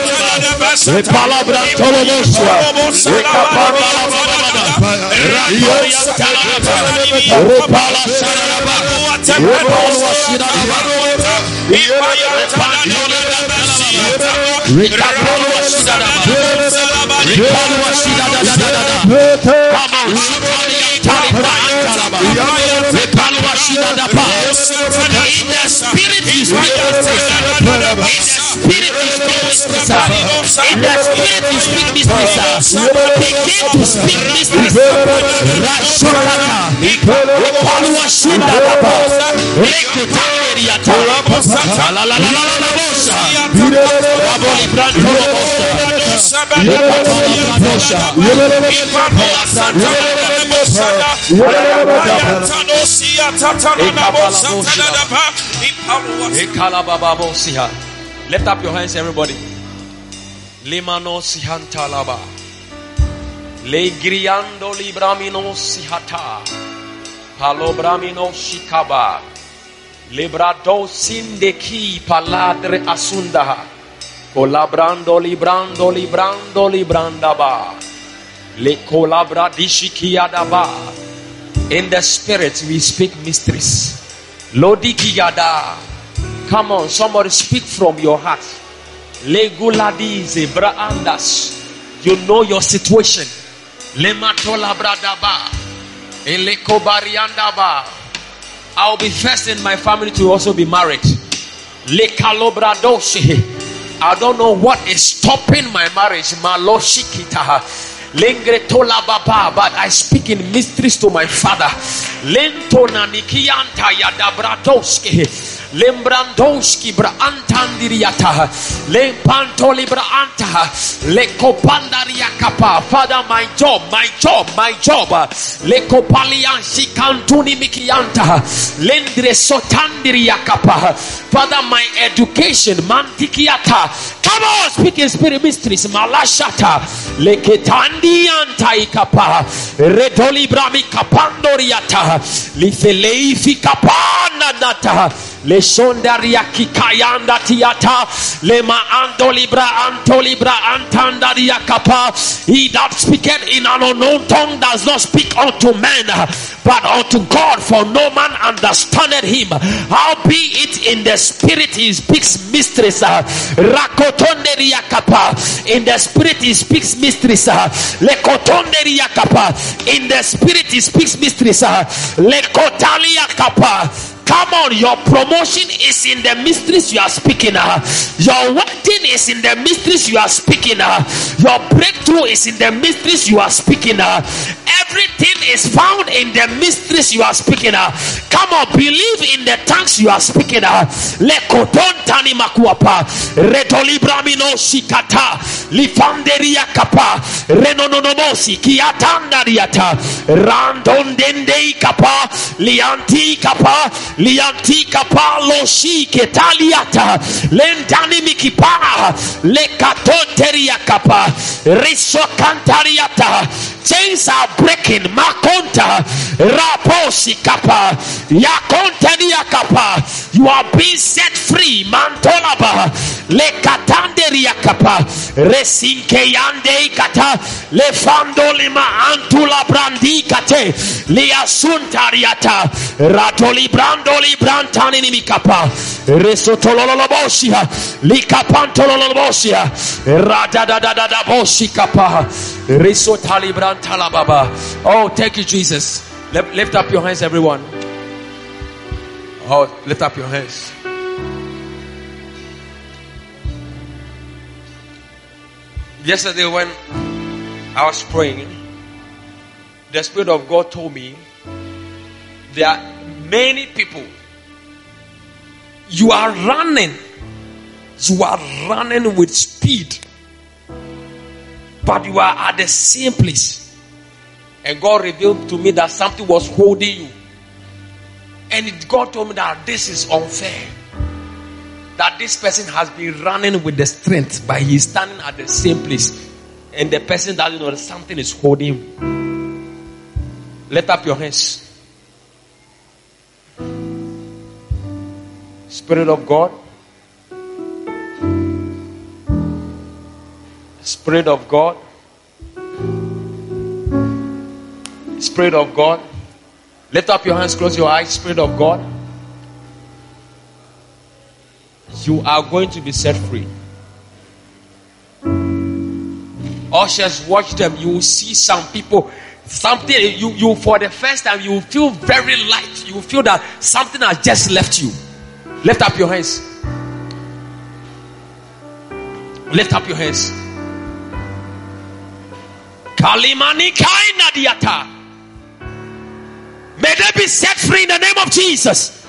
the spirit you speak mysteries. Begin to speak mysteries. Rashoraka. Ipalwa shinda daba. Rekutangeriata. La la la la la la bosa. Raboli branto bosa. Lift up your hands, everybody. Limano sihantalaba. Legriando libramino sihata. Palobramino shikaba. Librado sindeki paladre asundaha. Colabrando librando librando librandaba. Le colabra dishikiadaba. In the spirit we speak mysteries. Lodikiyada. Come on, somebody speak from your heart. Leguladize braandas. You know your situation. Lematola bradaba. Elekobariandaba. I'll be first in my family to also be married. Lekalobradoshe. I don't know what is stopping my marriage. Maloshikita. Lengre tola baba, but I speak in mysteries to my father. Lento nanikianta yadabradoske. Lembrandoski bra antandiriata. Lempantoli bra anta. Lekopandaria kapa. Father, my job, my job, my job. Lekopaliansi kantuni mikianta. Lendre sotandiria kapa. Father, my education, mantikiata. Come on, speak in spirit mysteries. Malashata. Leketandi antai kapa. Redoli brami kapandoriata. Lifeleifi kapana nata. Le sondaria kikayanda tiata. Le maando libra anto libra antandaria kapa. He that speaketh in an unknown tongue does not speak unto men, but unto God, for no man understandeth him. How be it in the spirit he speaks mysteries. Rakotonderia kapa. In the spirit he speaks mysteries. Lekotonderia kapa. In the spirit he speaks mysteries. Lekotalia kapa. Come on, your promotion is in the mysteries you are speaking. Uh. Your wedding is in the mysteries you are speaking. Uh. Your breakthrough is in the mysteries you are speaking. Uh. Everything is found in the mysteries you are speaking. Uh. Come on, believe in the tongues you are speaking. Uh. Lekoton tani makuapa. Retolibramino shikata. Lifanderia kapa. Renononomosi. Kiatandariata. Randondendei kapa. Lianti kapa liantika palo shi ketaliata lendani mikipa lekatoteria kapa riso kantariata chains are breaking raposi kapa yakontania kapa you are being set free mantolaba lekatanderia kapa resinke yande kata lefandolima antula brandi kate liasuntariata ratoli brandoli brantani ni mikapa resotololobosia likapantololobosia radadadadabosi kapa risotali brantala baba oh thank you jesus. Lift- lift up your hands everyone. Oh lift up your hands. Yesterday when i was praying the spirit of god told me there are many people. You are running. You are running with speed but you are at the same place and god revealed to me that something was holding you. And god told me that this is unfair. That this person has been running with the strength but he's standing at the same place. And the person doesn't know that something is holding him. Let up your hands. Spirit of God. Spirit of God. Spirit of God. Lift up your hands, close your eyes. Spirit of God. You are going to be set free. Ushers, watch them. You will see some people. Something you, you for the first time you will feel very light. You will feel that something has just left you. Lift up your hands. Lift up your hands. Kalimani kaina diata. May they be set free in the name of Jesus.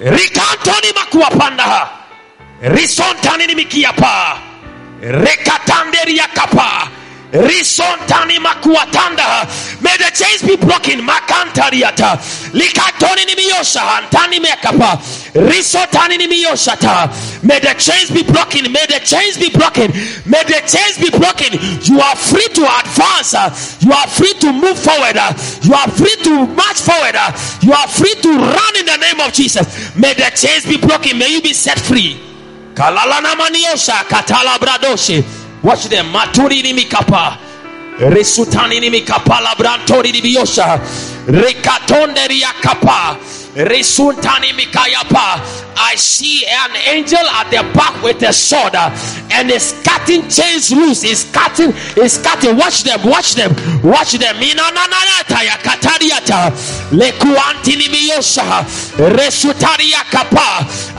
Rikantoni makuapandaha. Risontani mikiapa. Rekatanderia kapa. Risontani makuatanda. May the chains be broken. Makantariata. Likatoni nimiyosha. Antani mekapa. Risotani nimiyoshata. May the chains be broken. May the chains be broken. May the chains be broken. You are free to advance. You are free to move forward. You are free to march forward. You are free to run in the name of Jesus. May the chains be broken. May you be set free. Kalalana maniosha katala bradoshe. Watch them. Maturi nimikapa. Resutani nimikapa labrantori nimiyosha. I see an angel at the back with a sword and is cutting chains loose. Is cutting, is cutting. Watch them, watch them, watch them.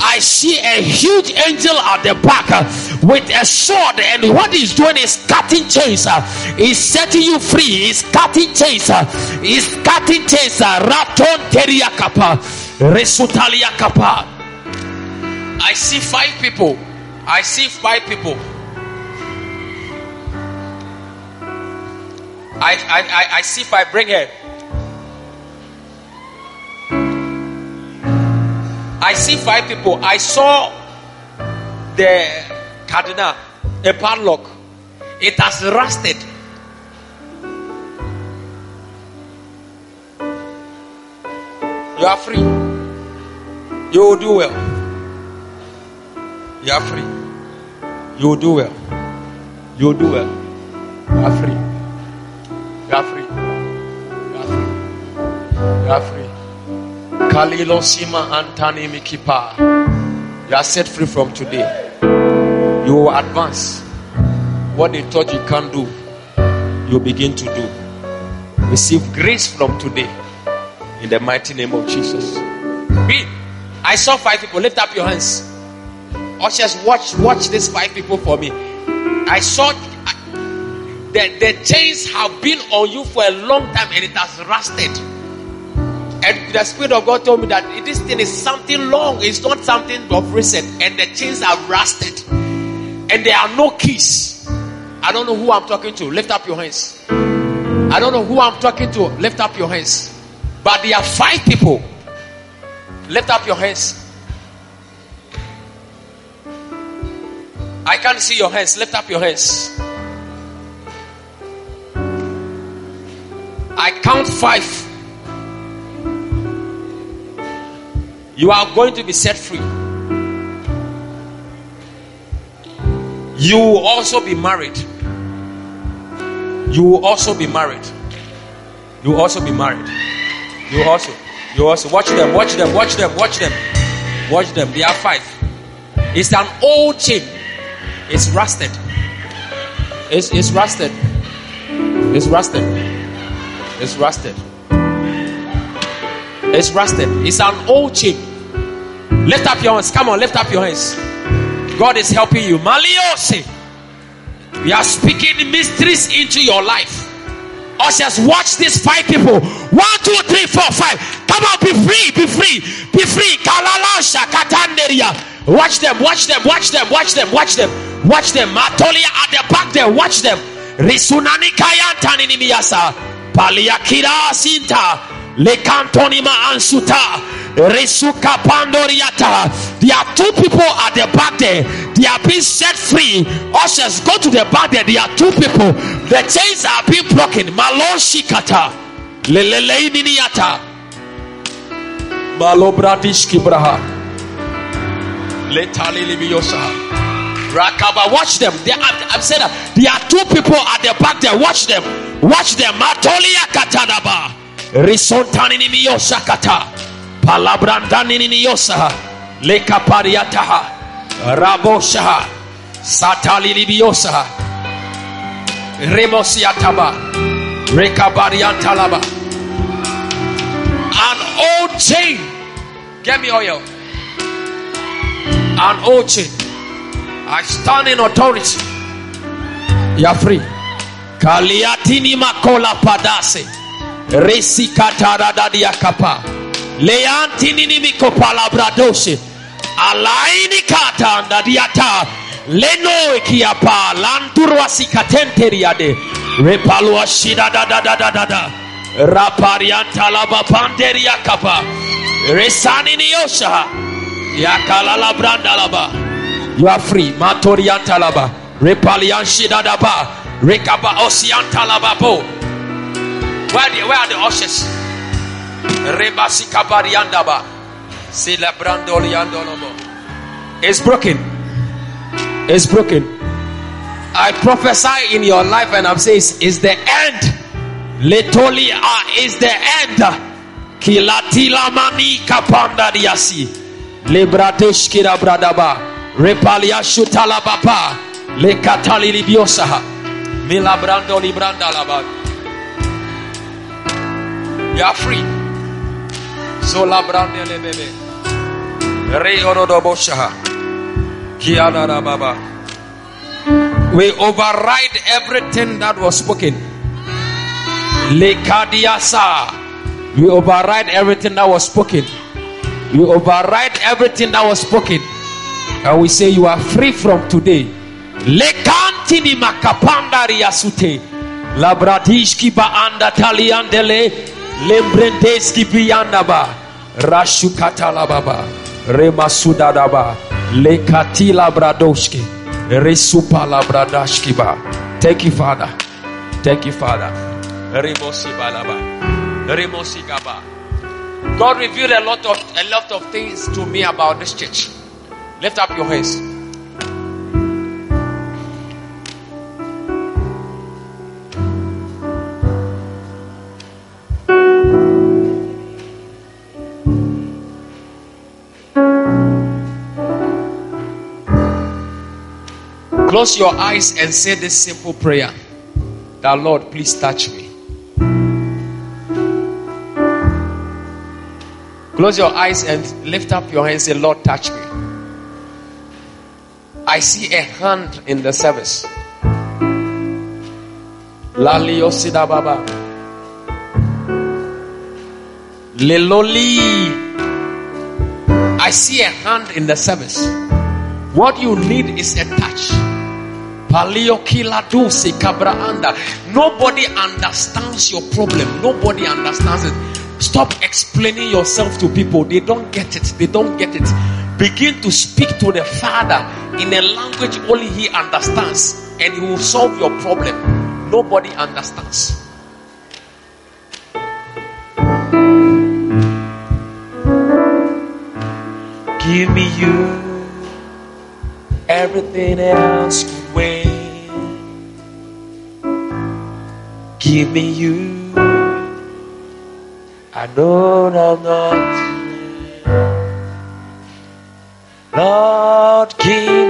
I see a huge angel at the back uh, with a sword, and what he's doing is cutting chains. uh, He's setting you free. He's cutting chains. uh, He's cutting chains. uh, Raton teria kapa. Resutalia kapa. I see five people. I see five people. I, I, I, I see five. Bring her. I see five people. I saw the cardinal, a padlock. It has rusted. You are free. You will do well. You are free. You will do well. You will do well. You are free. You are free. You are free. You are free. Kalilo Sima Antani Mikipa. You are set free from today. You will advance. What they thought you can't do, you begin to do. Receive grace from today. In the mighty name of Jesus. Read. I saw five people. Lift up your hands. Ushers, watch, watch these five people for me. I saw that the chains have been on you for a long time and it has rusted. And the Spirit of God told me that this thing is something long, it's not something of recent, and the chains are rusted. And there are no keys. I don't know who I'm talking to. Lift up your hands. I don't know who I'm talking to. Lift up your hands. But there are five people. Lift up your hands. I can't see your hands. Lift up your hands. I count five. You are going to be set free. You will also be married. You will also be married. You will also be married. You also, you also watch them, watch them, watch them, watch them, watch them. They are five. It's an old chain. It's rusted. It's, it's rusted. It's rusted. It's rusted. It's rusted. It's an old chain. Lift up your hands. Come on, lift up your hands. God is helping you. Maliose. We are speaking mysteries into your life. Ushers, watch these five people. One, two, three, four, five. Come on, be free, be free, be free. Kalalasha, Katanderia. Watch them, watch them, watch them, watch them, watch them, watch them. Matolia at the back there, watch them. Risunani Kayantani Nimiasa. Paliakira Sinta. Lekantonima Ansuta. Resuka Pandoriata. There are two people at the back there. They are being set free. Ushers, go to the back there. There are two people. The chains are being broken. Malon Shikata. Leleleiniata. Malobradishki Braha. Letalilibiosa. Rakaba, watch them. They are, I'm saying that there are two people at the back there. Watch them. Watch them. Matolia Katanaba. Risontani Miyosakata. Palabrandani Miyosa. Leka Pariataha. Rabosha. Satalilibiosa. Remosiataba. Rekabariantalaba. An old chain. Get me oil. An old chain. I stand in authority. You are free. Kaliatini makola padase. Resi kataradadia kapa. Leantini nimiko palabradose. Alaini kata ndadiata. Leno kiapa. Lanturwa sikatenteriade. Repalua shida da da da da da da. Raparianta laba panteria kapa. Resani niyosha. Yakalala branda. You are free. Matorianta laba. Repalian shida daba. Rekaba osianta laba po. Where are the, where are the ushers? It's broken. It's broken. I prophesy in your life and I'm saying it's, ah, it's the end. Letolia is the end. Kilatila mani kapanda diasi. Lebradesh kira bradaba. Repalia shutala baba. Le katali libiosaha. Milabrando libranda laba. You are free. Zola brande le bebe. Re orodo boshaha. Kiana baba. We override everything that was spoken. We override everything that was spoken. We override everything that was spoken. And we say you are free from today. Makapanda anda. Lembrendeski biyandaba. Rashukata lababa. Remasudadaba. Lekatila bradoshki. Resupa Labradashkiba. Thank you, Father. Thank you, Father. Remosi balaba. Remosi gaba. God revealed a lot of a lot of things to me about this church. Lift up your hands. Close your eyes and say this simple prayer. That Lord, please touch me. Close your eyes and lift up your hands. and Say, Lord, touch me. I see a hand in the service. Laliosida Baba. Leloli. I see a hand in the service. What you need is a touch. Nobody understands your problem. Nobody understands it. Stop explaining yourself to people. They don't get it. They don't get it. Begin to speak to the Father in a language only He understands, and He will solve your problem. Nobody understands. Give me you. Everything else Give me you. I know I'm not. Lord, give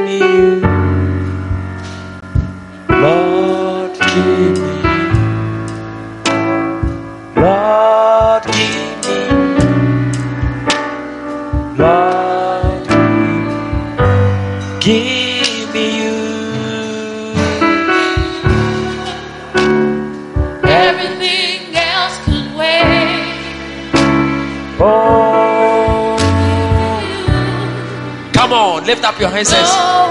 lift up your hands.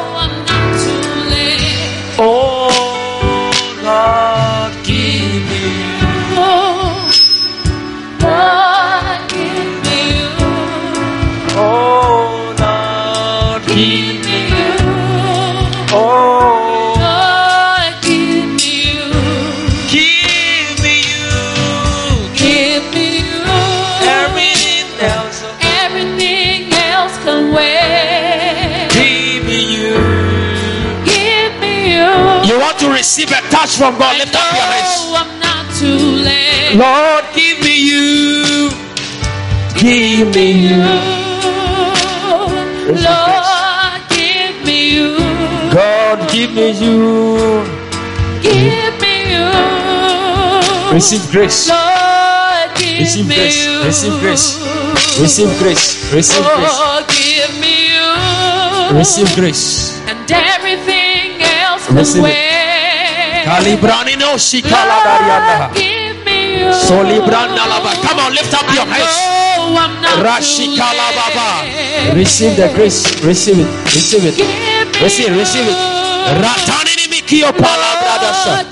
Touch from God? Lift up your hands. I'm not too late. Lord, give me you. Give me you. Lord, give me you. God, give me you. Give me you. Receive grace. Lord, give Receive me grace. you. Receive grace. Receive grace. Receive grace. Oh, give me you. Receive grace. And everything else Receive it. Kalibrani no shikala you. Solibranda laba. Come on, lift up your hands. Rashikalababa. late. Receive the grace. Receive it. Receive it. Receive, receive it. you. Ratanini mikio. Lord,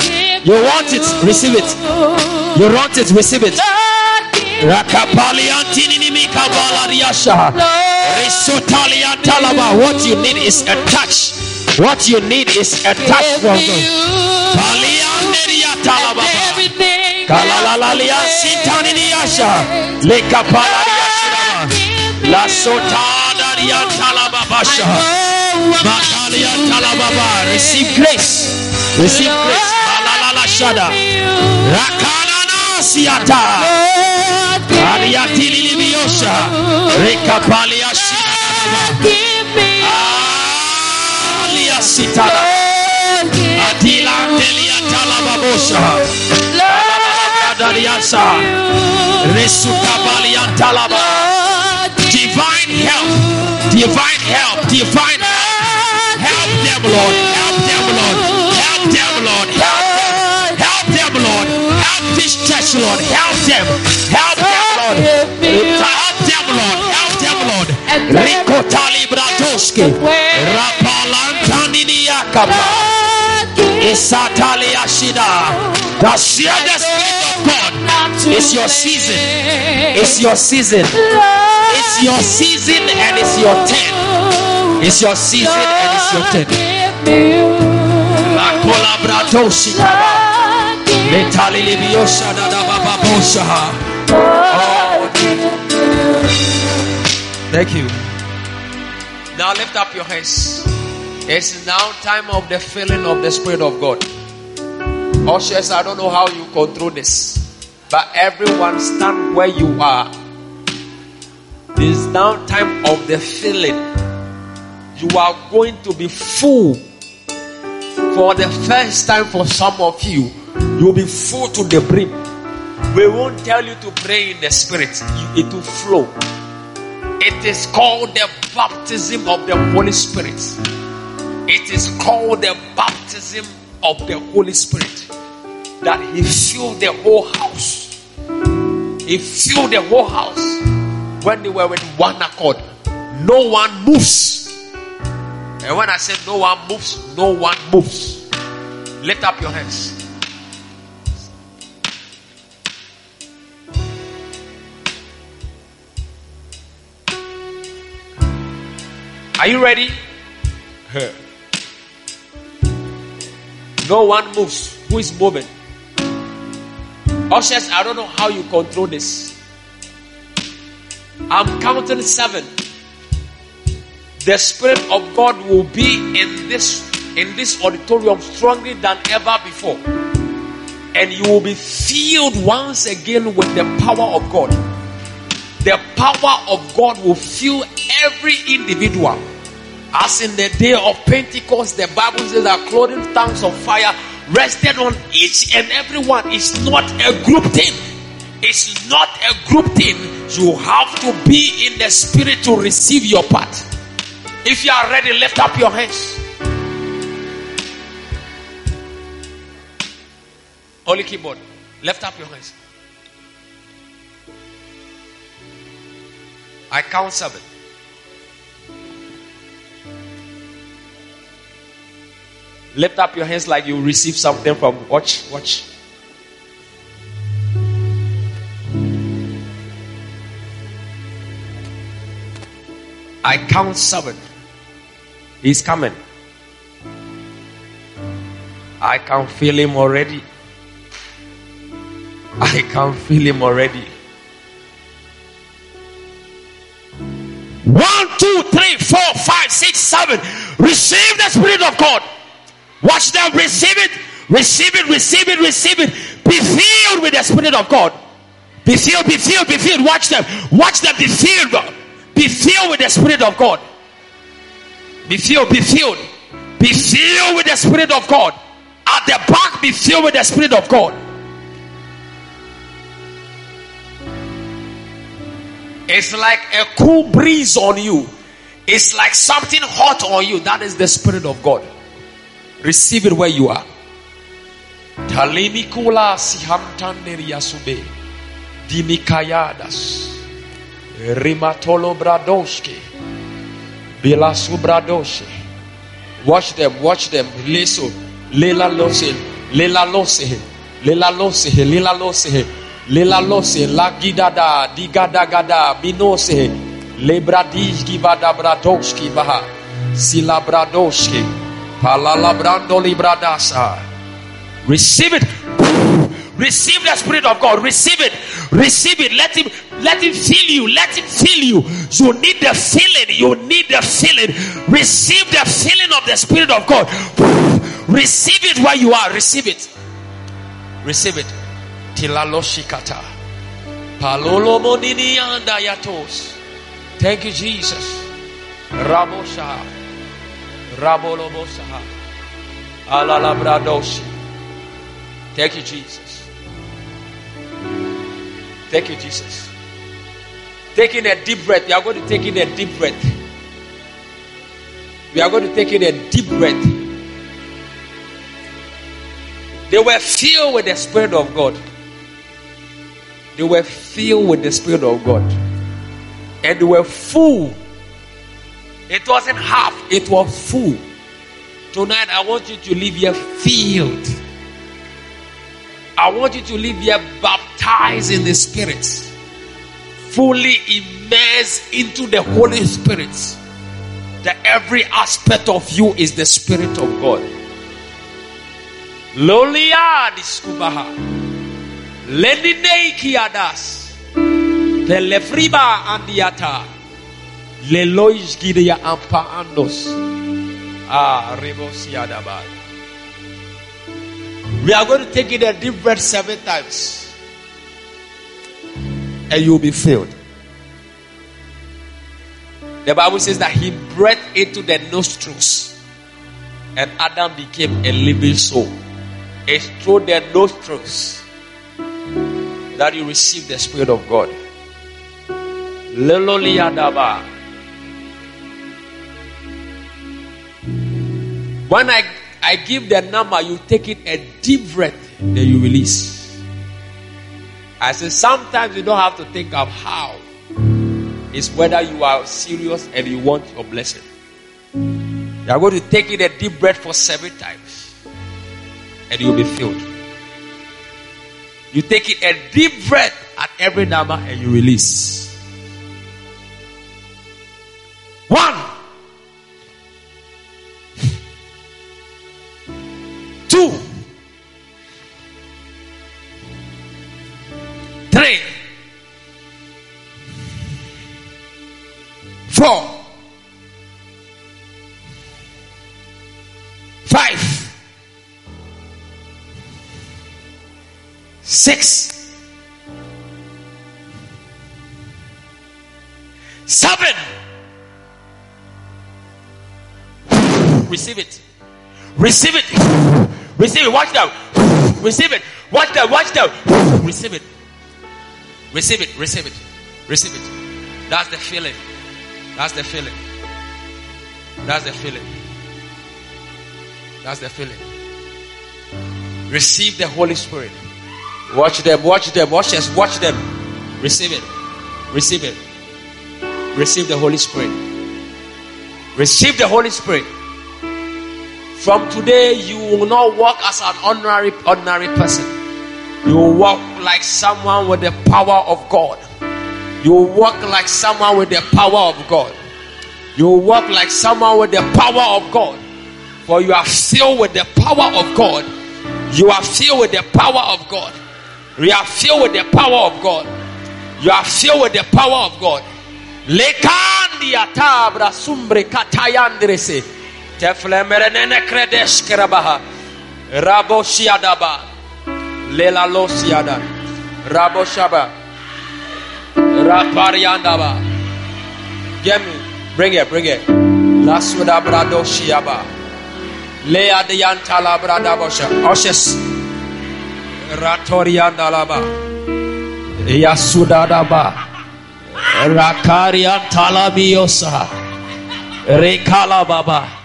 You want it, receive it. you. Want it, receive it. What you need is a touch. What you need is a touch from God. Everything Kalalalalia sitani niasha. Lekapala riashirama. La sotada riantalababasha. Makalia talababa. Receive grace. Receive grace. Malalala shada. Rakanana siata. Ariatili libiyosha. Rekapalia shida. Alia sitana. Atila andelia talababosha. Dariasa. Resukabali antalaba. Divine help. Divine help. Divine help. Help them, Lord. Help them, Lord. Help them, Lord. Help them. Lord. Help this church, Lord. Help them. Help them, Lord. Help them, Lord. Help them, Lord. Rico Talibratoski. Rapalantani Yakaba. The share the Spirit of God. It's your season. It's your season. It's your season and it's your turn. It's your season and it's your turn. La colabratoshi. Metali libiyosha da da ba ba bosha. Oh, Thank you. Now lift up your hands. It's now time of the filling of the Spirit of God. Ushers, I don't know how you control this, but everyone stand where you are. This now time of the filling. You are going to be full for the first time for some of you. You'll be full to the brim. We won't tell you to pray in the spirit, it will flow. It is called the baptism of the Holy Spirit. It is called the baptism of the Holy Spirit. That He filled the whole house. He filled the whole house when they were with one accord. No one moves. And when I say no one moves, no one moves. Lift up your hands. Are you ready? No one moves. Who is moving? Ushers, I don't know how you control this. I'm counting seven. The Spirit of God will be in this in this auditorium stronger than ever before. And you will be filled once again with the power of God. The power of God will fill every individual. As in the day of Pentecost, the Bible says that clothing tongues of fire rested on each and every one. It's not a group thing. It's not a group thing. You have to be in the spirit to receive your part. If you are ready, lift up your hands. Holy keyboard, lift up your hands. I count seven. Lift up your hands like you receive something from. Watch, watch. I count seven. He's coming. I can feel him already. I can feel him already. One, two, three, four, five, six, seven. Receive the Spirit of God. Watch them receive it, receive it, receive it, receive it. Be filled with the Spirit of God. Be filled, be filled, be filled. Watch them, watch them be filled. Be filled with the Spirit of God. Be filled, be filled. Be filled with the Spirit of God. At the back, be filled with the Spirit of God. It's like a cool breeze on you. It's like something hot on you. That is the Spirit of God. Receive it where you are. Talimikula sihamtanderia. Dimikayadas. Rimatolo bradoshke. Bilasu bradoshi. Watch them, watch them. Leso. Lela lose. Lela lose. Lela lose. Lela lose. Lela lose. La gidada. Digada gada. Binose. Lebradishki vada bradoshki baha. Sila Receive it. Receive the Spirit of God. Receive it. Receive it. Let Him let Him fill you. Let Him fill you. You need the filling. You need the filling. Receive the filling of the Spirit of God. Receive it where you are. Receive it. Receive it. Tilaloshikata. Palolo monini anda yatos. Thank you, Jesus. Rabosha. Thank you, Jesus. Thank you, Jesus. Taking a deep breath. We are going to take in a deep breath. We are going to take in a deep breath. They were filled with the Spirit of God. They were filled with the Spirit of God. And they were full. It wasn't half, it was full. Tonight, I want you to leave here filled. I want you to leave here baptized in the Spirit, fully immersed into the Holy Spirit. That every aspect of you is the Spirit of God. Lolia diskubaha. Lenine kiadas. Telefriba andiata. Lelois gidia ampa andos. Ah, rebosiadabad. We are going to take it a deep breath seven times. And you'll be filled. The Bible says that he breathed into the nostrils. And Adam became a living soul. It's through the nostrils that you receive the Spirit of God. Leloliadaba. When I I give the number, you take it a deep breath, then you release. I say sometimes you don't have to think of how. It's whether you are serious and you want your blessing. You are going to take it a deep breath for seven times, and you'll be filled. You take it a deep breath at every number and you release. One. Two, three, four, five, six, seven. Receive it. Receive it. Receive it. Watch them. [SIGHS] Receive it. Watch them. Watch them. [SIGHS] Receive it. Receive it. Receive it. Receive it. That's the feeling. That's the feeling. That's the feeling. That's the feeling. Receive the Holy Spirit. Watch them. Watch them. Watch us. Watch them. Receive it. Receive it. Receive the Holy Spirit. Receive the Holy Spirit. From today, you will not walk as an ordinary, ordinary person. You will walk like someone with the power of God. You will walk like someone with the power of God. You will walk like someone with the power of God. For you are filled with the power of God. You are filled with the power of God. You are filled with the power of God. You are filled with the power of God. Lekandi atabra sumbre katayandrese. Teflemerenene kredesh kerabaha. Rabo shiadaba. Lela lo siada. Rabo shaba. Rapariandaba. Get. Bring it, bring it. Lasuda brado shiaba. Lea de Yantala Brada Bosha. Oshes. Ratoriandalaba. Yasudadaba. Rakarian Talabiosa. Rekala Baba.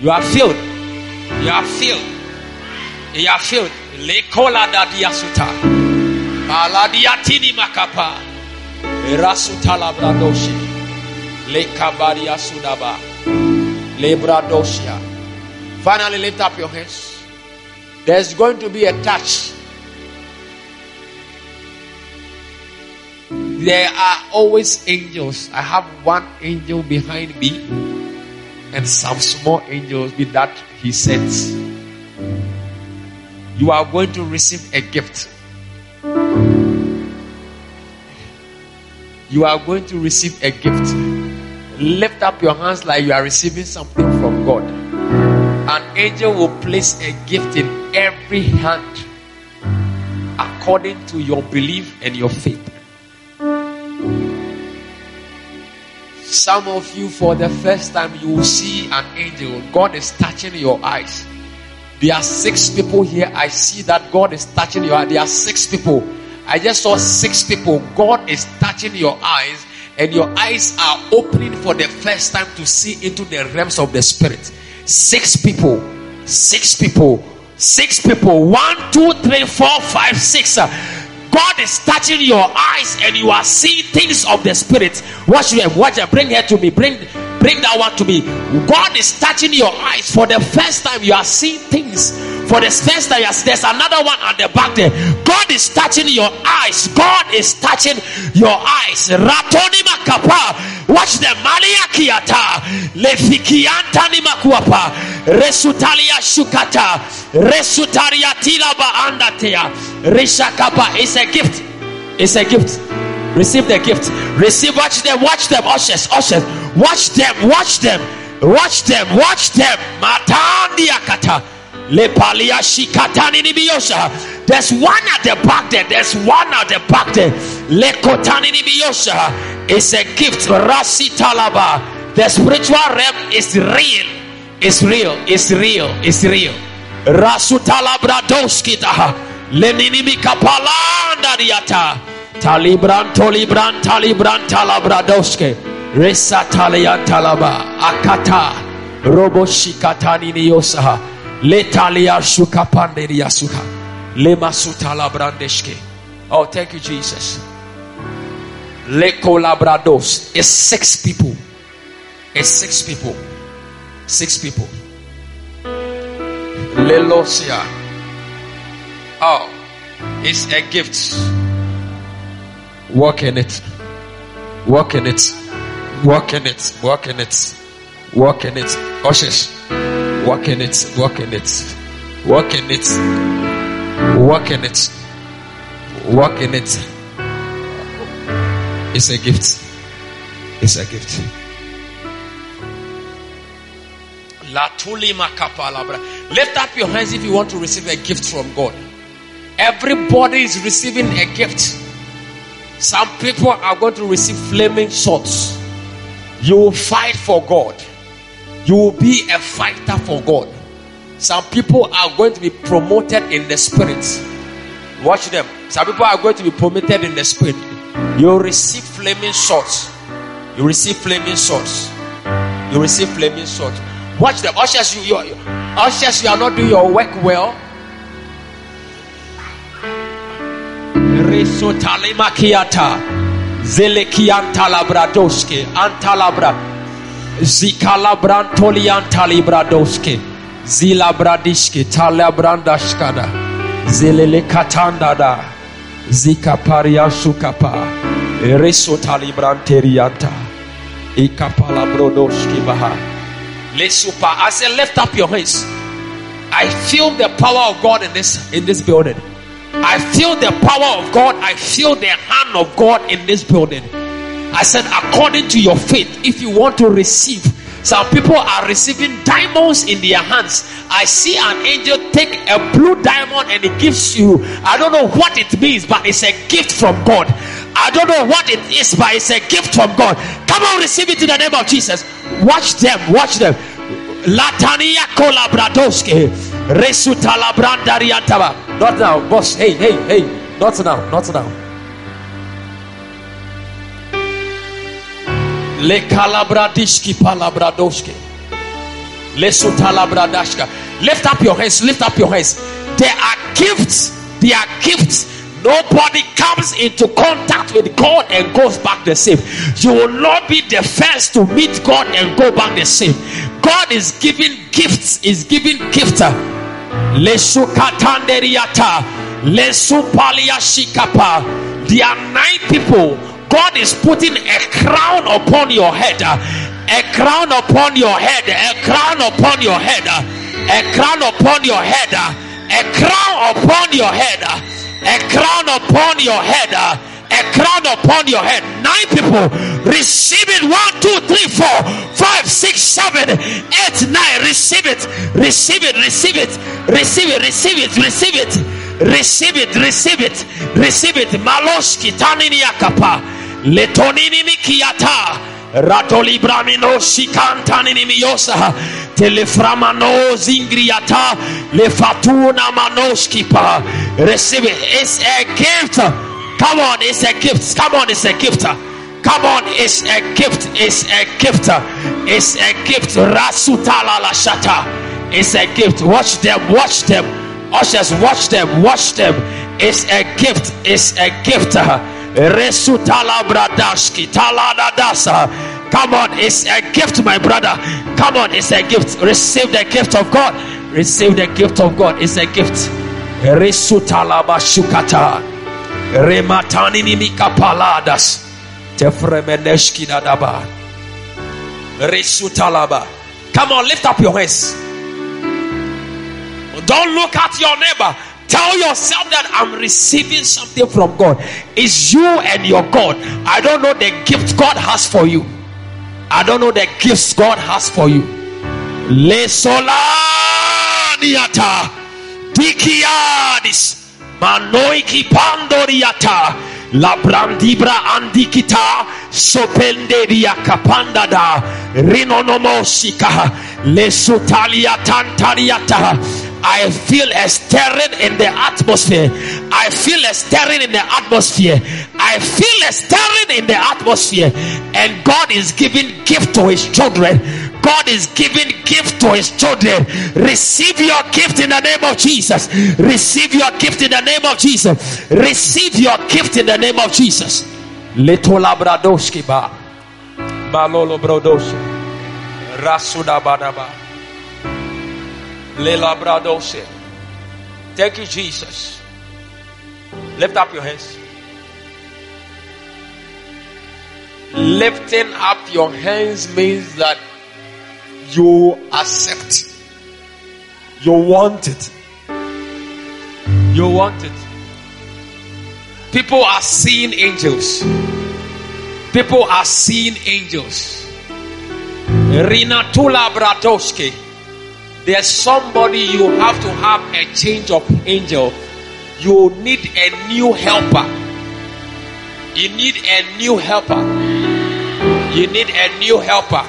You are filled. You are filled. You are filled. Lekola da diasuta. Maladiatini makapa. Rasuta labradoshi. Lekabaria sudaba. Lebradoshia. Finally, lift up your hands. There's going to be a touch. There are always angels. I have one angel behind me and some small angels with that he sends. You are going to receive a gift. You are going to receive a gift. Lift up your hands like you are receiving something from God. An angel will place a gift in every hand according to your belief and your faith. Some of you, for the first time, you will see an angel. God is touching your eyes. There are six people here. I see that God is touching your eyes. There are six people. I just saw six people. God is touching your eyes, and your eyes are opening for the first time to see into the realms of the spirit. Six people. Six people. Six people. One, two, three, four, five, six. God is touching your eyes and you are seeing things of the spirit. Watch them, watch them. Bring her to me. Bring bring that one to me. God is touching your eyes for the first time. You are seeing things for the first time. There's another one at the back there. God is touching your eyes. God is touching your eyes. Ratoni makapa. Watch them. Malia kiata. Lefikianta ni makuapa. Resutalia shukata. Resutaria tilaba andatea. Rishakapa. It's a gift. It's a gift. Receive the gift. Receive. Watch them. Watch them. Ushers. Ushers. Watch them. Watch them. Watch them. Watch them. Matandia kata. There's one at the back there. There's one at the back there. It's a gift. Rasi talaba. The spiritual realm is real. It's real. It's real. It's real. Rasu taha. Leninimi kapalanda diata. Talibran tolibran talibran talabradoske. Resa talian talaba. Akata. Robo shikatani. Letalia shukapande yasuka. Lema sutala brandeshke. Oh, thank you, Jesus. Leko labrados. It's six people. It's six people. Six people. Lelosia. Oh, it's a gift. In it. In it. In it. In it. In it. Ushers. Walk in it. Walk in it. Walk in it. Walk in it. Walk in it. It's a gift. It's a gift. Lift up your hands if you want to receive a gift from God. Everybody is receiving a gift. Some people are going to receive flaming swords. You will fight for God. You will be a fighter for God. Some people are going to be promoted in the spirit. Watch them. Some people are going to be promoted in the spirit. You receive flaming swords. You receive flaming swords. You receive flaming swords. Watch them. Ushers, you, you, ushers, you are not doing your work well. Resotalimakiata. Zelekiantalabradoske. Antalabra. Zikalabrantoriantalibradoske. Zilabradishke. Talabrandashkada. Zelele katandada. Zikaparia sukapa. Resotalibranterianta. Ikapalabrodoski baha. Lesupa. I say, lift up your hands. I feel the power of God in this in this building. I feel the power of God. I feel the hand of God in this building. I said, according to your faith, if you want to receive, some people are receiving diamonds in their hands. I see an angel take a blue diamond and it gives you, I don't know what it means, but it's a gift from God. I don't know what it is, but it's a gift from God. Come on, receive it in the name of Jesus. Watch them, watch them. Latania kolabradoske. Resutalabrandariantaba. Not now, boss. Hey, hey, hey. Not now, not now. Le kalabradishki palabradoske. Le sutalabradashka. Lift up your hands, lift up your hands. There are gifts, there are gifts. Nobody comes into contact with God and goes back the same. You will not be the first to meet God and go back the same. God is giving gifts, is giving gifts. Lesukatanderiata, lesupalia shikapa. There are nine people. God is putting a crown upon your head, a crown upon your head, a crown upon your head, a crown upon your head, a crown upon your head, a crown upon your head, a crown upon your head. Nine people receive it. One, two, three, four, five, six, seven, eight, nine. Receive it, receive it, receive it, receive it, receive it, receive it. Receive it, receive it, receive it. Maloski, Taniniakapa. Letonini mikiata. Ratoli bramino shikantanini miyosa. Teleframano zingriata. Lefatuna manoskipa. Receive it. It's a gift. Come on, it's a gift. Come on, it's a gift. Come on, it's a gift. It's a gift. It's a gift. Rasutala la shata. It's a gift. Watch them. Watch them. Ushers, watch them. Watch them. It's a gift. It's a gift. Bradashki taladadasa. Come on, it's a gift, my brother. Come on, it's a gift. Receive the gift of God. Receive the gift of God. It's a gift. Resutalaba shukata. Rematani nimika paladas. Tefremeneshki dadaba. Resutalaba. Come on, lift up your hands. Don't look at your neighbor. Tell yourself that I'm receiving something from God. It's you and your God. I don't know the gift God has for you. I don't know the gifts God has for you. Le solaniata dikiadis manoiki pandoriata la brandibra andikita sopenderia kapandada rinonomosika le sutalia tantariata I feel a stirring in the atmosphere. I feel a stirring in the atmosphere. I feel a stirring in the atmosphere. And God is giving gift to his children. God is giving gift to his children. Receive your gift in the name of Jesus. Receive your gift in the name of Jesus. Receive your gift in the name of Jesus. Little Labradoski ba. Balolo Brodoshi. Rasuda Badaba. Lela Bradose. Thank you, Jesus. Lift up your hands. Lifting up your hands means that you accept. You want it. You want it. People are seeing angels. People are seeing angels. Rinatula Bratoski. There's somebody you have to have a change of angel. You need a new helper. You need a new helper. You need a new helper.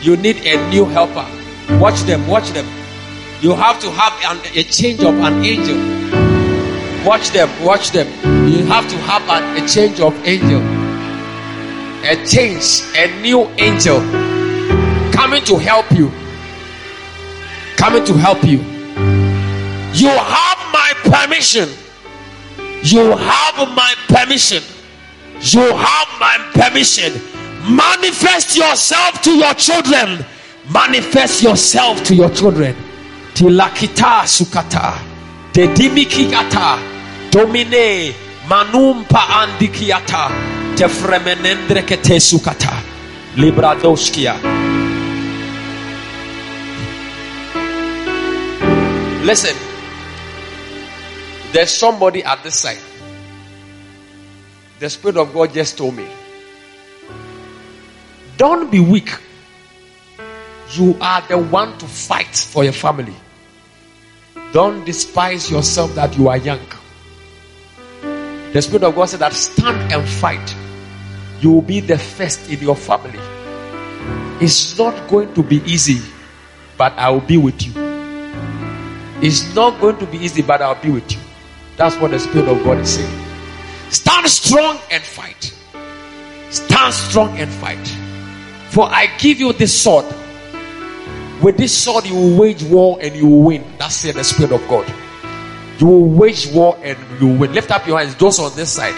You need a new helper. Watch them, watch them. You have to have an, a change of an angel. Watch them, watch them. You have to have an, a change of angel. A change, a new angel coming to help you. Coming to help you. You have my permission. You have my permission. You have my permission. Manifest yourself to your children. Manifest yourself to your children. Tilakita sukata. Dedimikigata. Domine. Manumpa andikiata. Tefremenendre kete sukata. Libradoskia. Listen. There's somebody at this side. The Spirit of God just told me. Don't be weak. You are the one to fight for your family. Don't despise yourself that you are young. The Spirit of God said that stand and fight. You will be the first in your family. It's not going to be easy. but I will be with you. It's not going to be easy, but I'll be with you. That's what the Spirit of God is saying. Stand strong and fight. Stand strong and fight. For I give you this sword. With this sword, you will wage war and you will win. That's the Spirit of God. You will wage war and you will win. Lift up your hands, those on this side.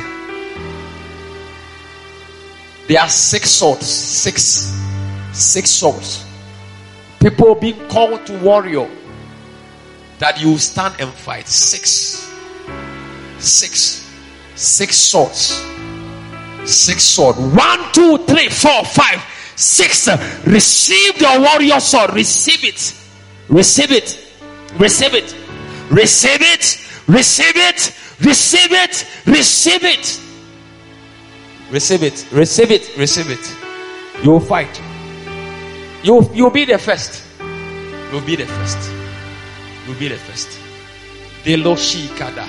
There are six swords. Six. Six swords. People being called to warrior. That you stand and fight. Six, six, six swords. Six sword. One, two, three, four, five, six. Receive your warrior sword. Receive it. Receive it. Receive it. Receive it. Receive it. Receive it. Receive it. Receive it. Receive it. Receive it. You will fight. You you'll be the first. You'll be the first. You'll be the first. Deloshi kada.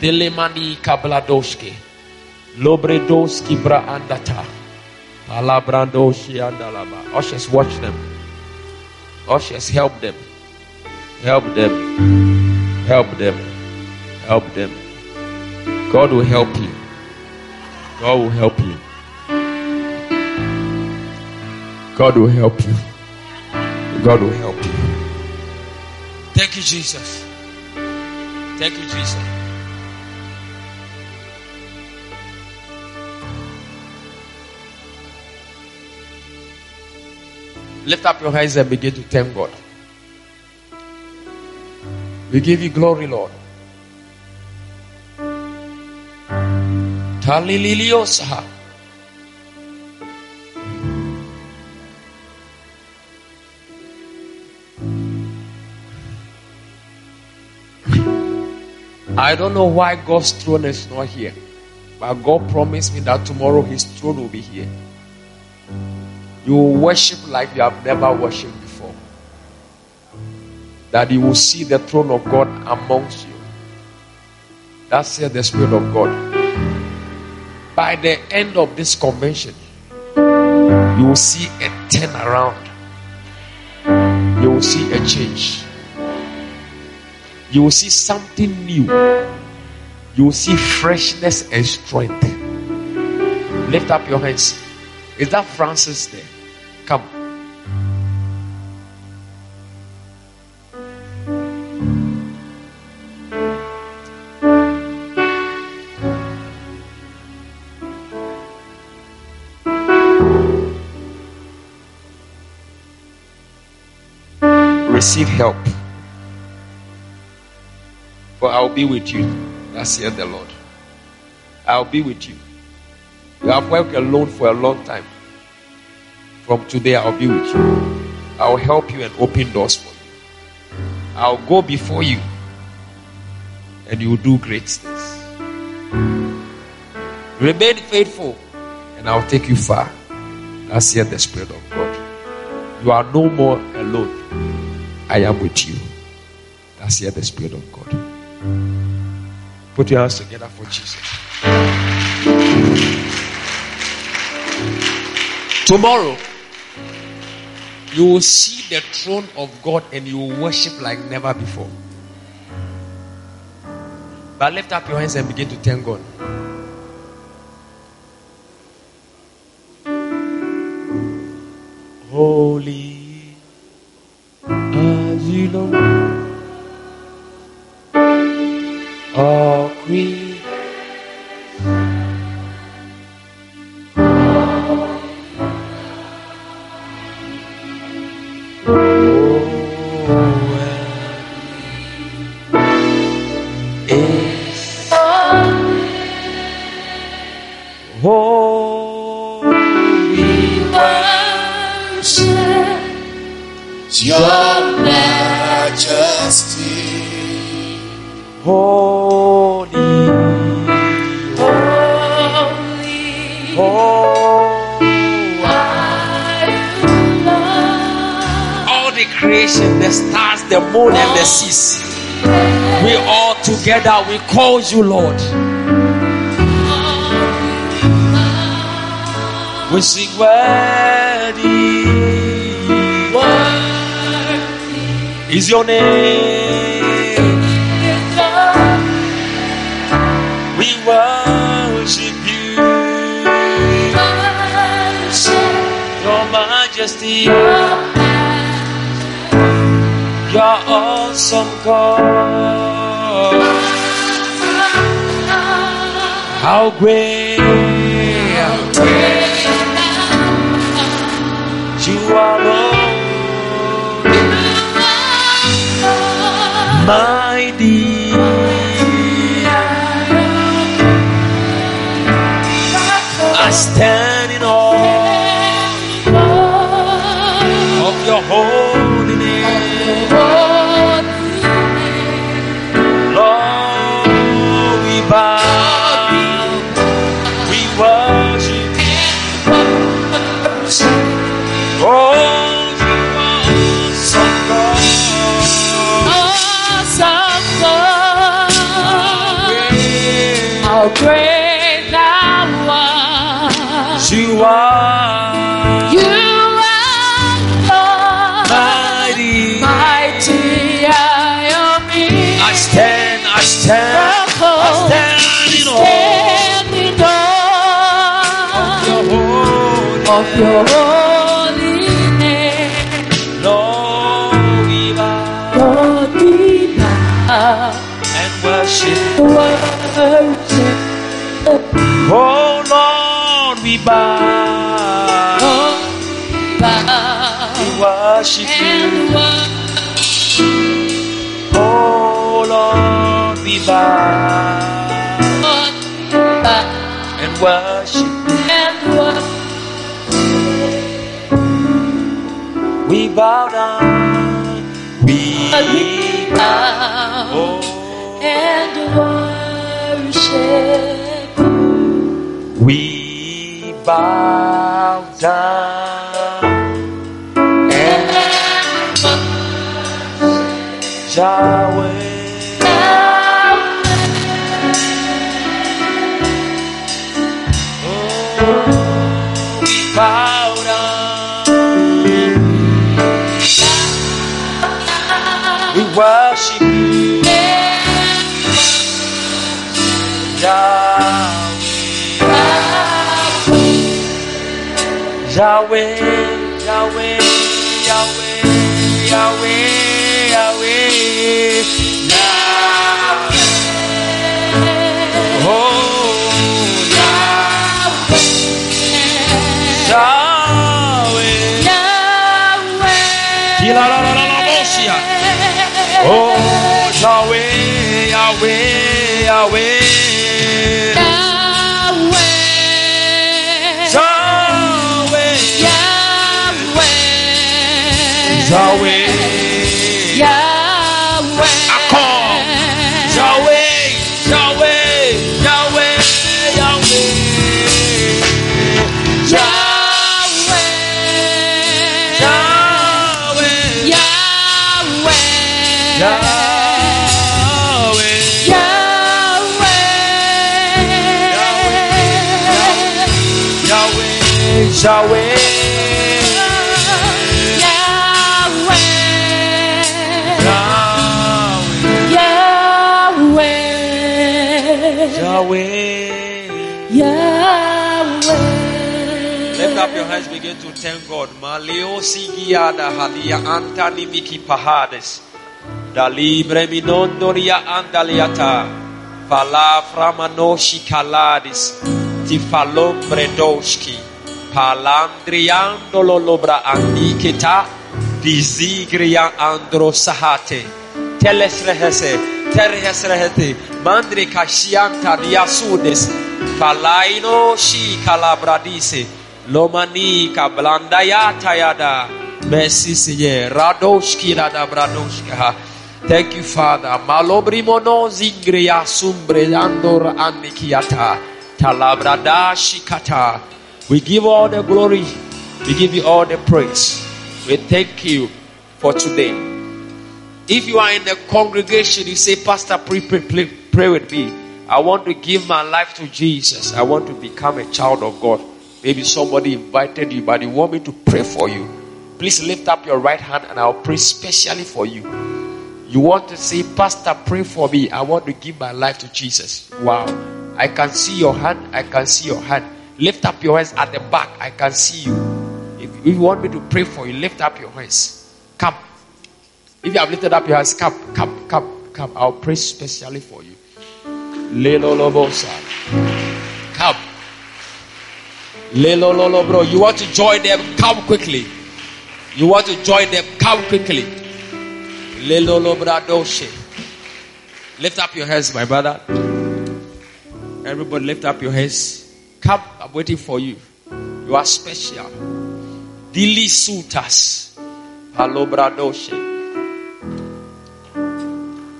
Delemani kabladoshke. Lobredoski bra andata. Alabrandoshi andalaba. Ushers, watch them. Ushers, help them. Help them. Help them. Help them. God will help you. God will help you. God will help you. God will help you. Thank you, Jesus. Thank you, Jesus. Lift up your hands and begin to thank God. We give you glory, Lord. Talililiosaha. I don't know why God's throne is not here. But God promised me that tomorrow his throne will be here. You will worship like you have never worshipped before. That you will see the throne of God amongst you. That's here the Spirit of God. By the end of this convention, you will see a turnaround. You will see a change. You will see something new. You will see freshness and strength. Lift up your hands. Is that Francis there? Come. Receive help. For I'll be with you. That's here the Lord. I'll be with you. You have worked alone for a long time. From today, I'll be with you. I'll help you and open doors for you. I'll go before you and you will do great things. Remain faithful and I'll take you far. That's here the Spirit of God. You are no more alone. I am with you. That's here the Spirit of God. Put your hands together for Jesus. Tomorrow, you will see the throne of God and you will worship like never before. But lift up your hands and begin to thank God. Holy as you know, together, we call you Lord. We sing worthy, is your name. We worship you, Your Majesty, Your awesome God. How great you are, Lord, mighty. I stand worship. and worship. We bow down, we We bow oh, and worship. we bow down and Yahweh. Yahweh. Yahweh, Yahweh, Yahweh, Yahweh, Yahweh, Yahweh. Oh, Yahweh, Yahweh. Kila la la la la mosia. Oh, Yahweh, Yahweh, Yahweh. Yahweh, Yahweh. Akon. Ah, Yahweh, Yahweh, Yahweh, Yahweh. Yahweh, Yahweh, Yahweh, Yahweh. Your hands, begin to thank God. Maleo sigiada halia antani miki pahades. Da libre minondoria andaliata. Fala framanoshi kaladis. Tifalombre doshki. Palandriandolo lobra andiketa. Dizigria andro sahate. Telesrehese. Terhesrehete. Mandre kashianta diasudes. Falaino shi kalabradise. Lomani kablandayata yada. Mercy Seigneur. Radoshki rada bradoshka. Thank you, Father. Malobrimono zingria sumbre andor anikiata. Talabradashi kata. We give all the glory. We give you all the praise. We thank you for today. If you are in the congregation, you say, Pastor, pray, pray, pray with me. I want to give my life to Jesus. I want to become a child of God. Maybe somebody invited you, but you want me to pray for you. Please lift up your right hand and I'll pray specially for you. You want to say, Pastor, pray for me. I want to give my life to Jesus. Wow. I can see your hand. I can see your hand. Lift up your hands at the back. I can see you. If you want me to pray for you, lift up your hands. Come. If you have lifted up your hands, come, come, come, come. I'll pray specially for you. Lelo lobo sa. Come. Lelo lolo bro. You want to join them? Come quickly. You want to join them? Come quickly. Lelo lolo bradoshe. Lift up your hands, my brother. Everybody, lift up your hands. Come, I'm waiting for you. You are special. Dili sutas. Bradoshe.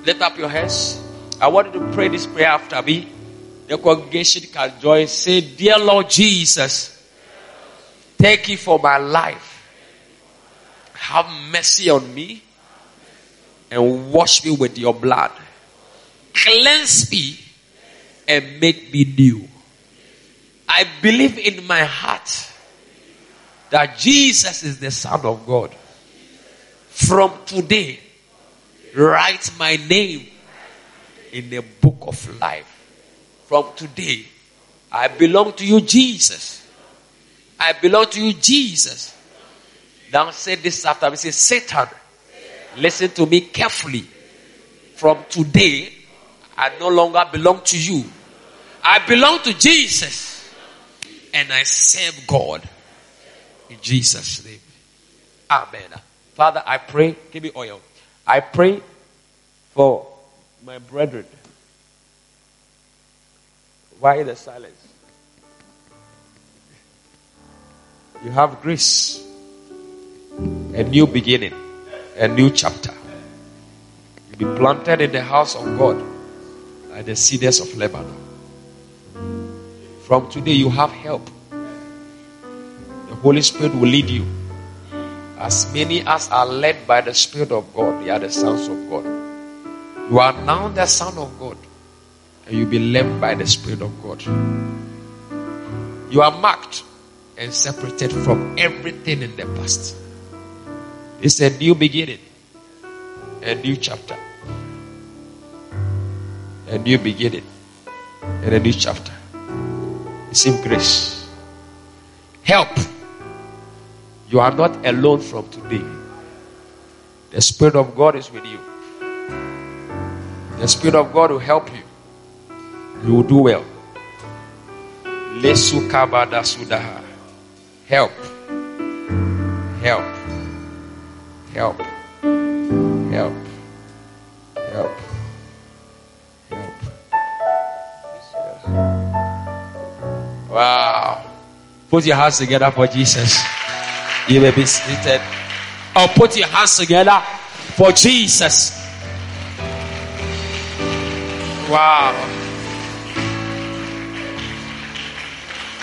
Lift up your hands. I want you to pray this prayer after me. The congregation can join. Say, Dear Lord Jesus, thank you for my life. Have mercy on me and wash me with your blood. Cleanse me and make me new. I believe in my heart that Jesus is the Son of God. From today, write my name in the book of life. From today, I belong to you, Jesus. I belong to you, Jesus. Now say this after me. Say, Satan, listen to me carefully. From today, I no longer belong to you. I belong to Jesus. And I serve God. In Jesus' name. Amen. Father, I pray. Give me oil. I pray for my brethren. Why the silence? You have grace. A new beginning. A new chapter. You'll be planted in the house of God like the cedars of Lebanon. From today, you have help. The Holy Spirit will lead you. As many as are led by the Spirit of God, they are the sons of God. You are now the Son of God, and you'll be led by the Spirit of God. You are marked and separated from everything in the past. It's a new beginning, a new chapter, a new beginning, and a new chapter. It's in grace. Help. You are not alone from today. The Spirit of God is with you. The Spirit of God will help you. You will do well. Lesu kabada sudaha. Help. Help. Help. Help. Help. Help. Wow. Put your hands together for Jesus. You may be seated. Or put your hands together for Jesus. Wow.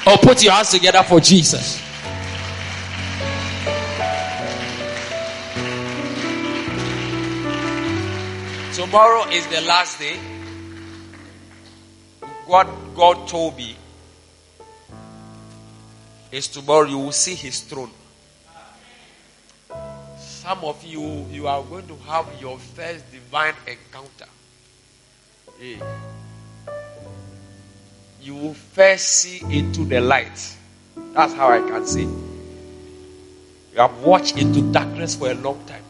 Or put your hands together for Jesus. Tomorrow is the last day. What God told me is tomorrow you will see his throne. Some of you, you are going to have your first divine encounter. Yeah. You will first see into the light. That's how I can say. You have watched into darkness for a long time.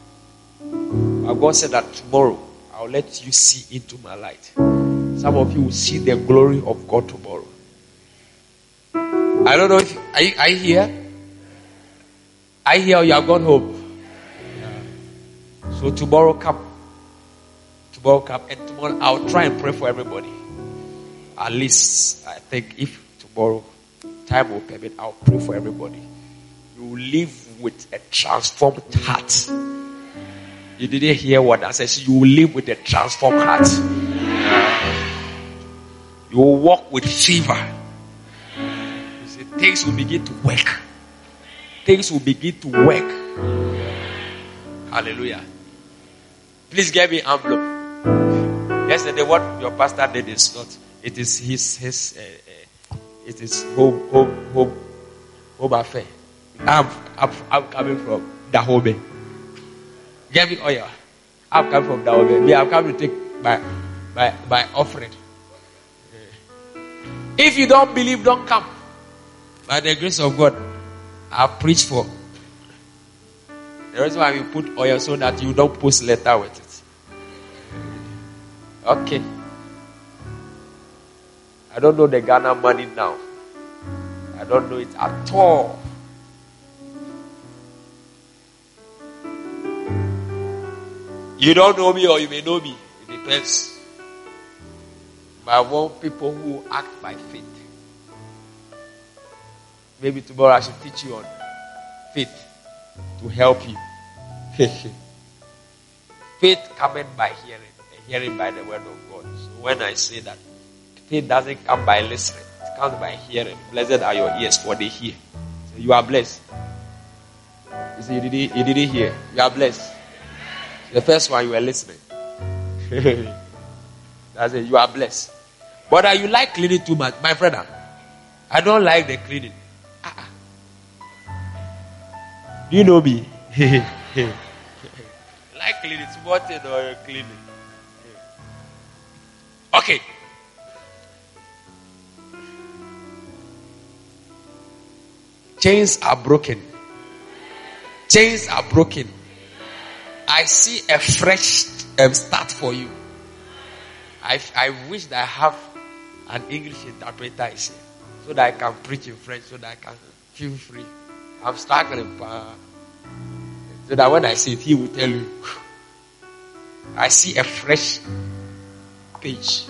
But God said that tomorrow I'll let you see into my light. Some of you will see the glory of God tomorrow. I don't know if you here? I hear you have gone home. So tomorrow come. Tomorrow come and tomorrow I'll try and pray for everybody. At least I think if tomorrow time will permit, I'll pray for everybody. You will live with a transformed heart. You didn't hear what I said. You will live with a transformed heart. You will walk with fever. You see, things will begin to work. Things will begin to work. Hallelujah. Please give me envelope. Yesterday, what your pastor did is not. It is his his. Uh, uh, it is home home home home affair. I'm, I'm I'm coming from Dahomey. Get me oil. I'm coming from Dahomey. Me, I'm coming to take my, my, my offering. If you don't believe, don't come. By the grace of God, I preach for. The reason why we put oil so that you don't post letter with it. Okay. I don't know the Ghana money now. I don't know it at all. You don't know me or you may know me. It depends. But I want people who act by faith. Maybe tomorrow I should teach you on faith to help you. [LAUGHS] faith coming by hearing, and hearing by the word of God. So when I say that faith doesn't come by listening, it comes by hearing. Blessed are your ears for they hear. So you are blessed. You see, you didn't, you didn't hear. You are blessed. The first one you were listening. [LAUGHS] That's it. You are blessed. But are you like cleaning too much, my friend? Ah? I don't like the cleaning. Uh-uh. Do you know me? [LAUGHS] like cleaning, small thing or cleaning. Chains are broken. Chains are broken. I see a fresh um, start for you. I, I wish that I have an English interpreter here so that I can preach in French so that I can feel free. I'm struggling. Uh, so that when I see it, he will tell you. I see a fresh page.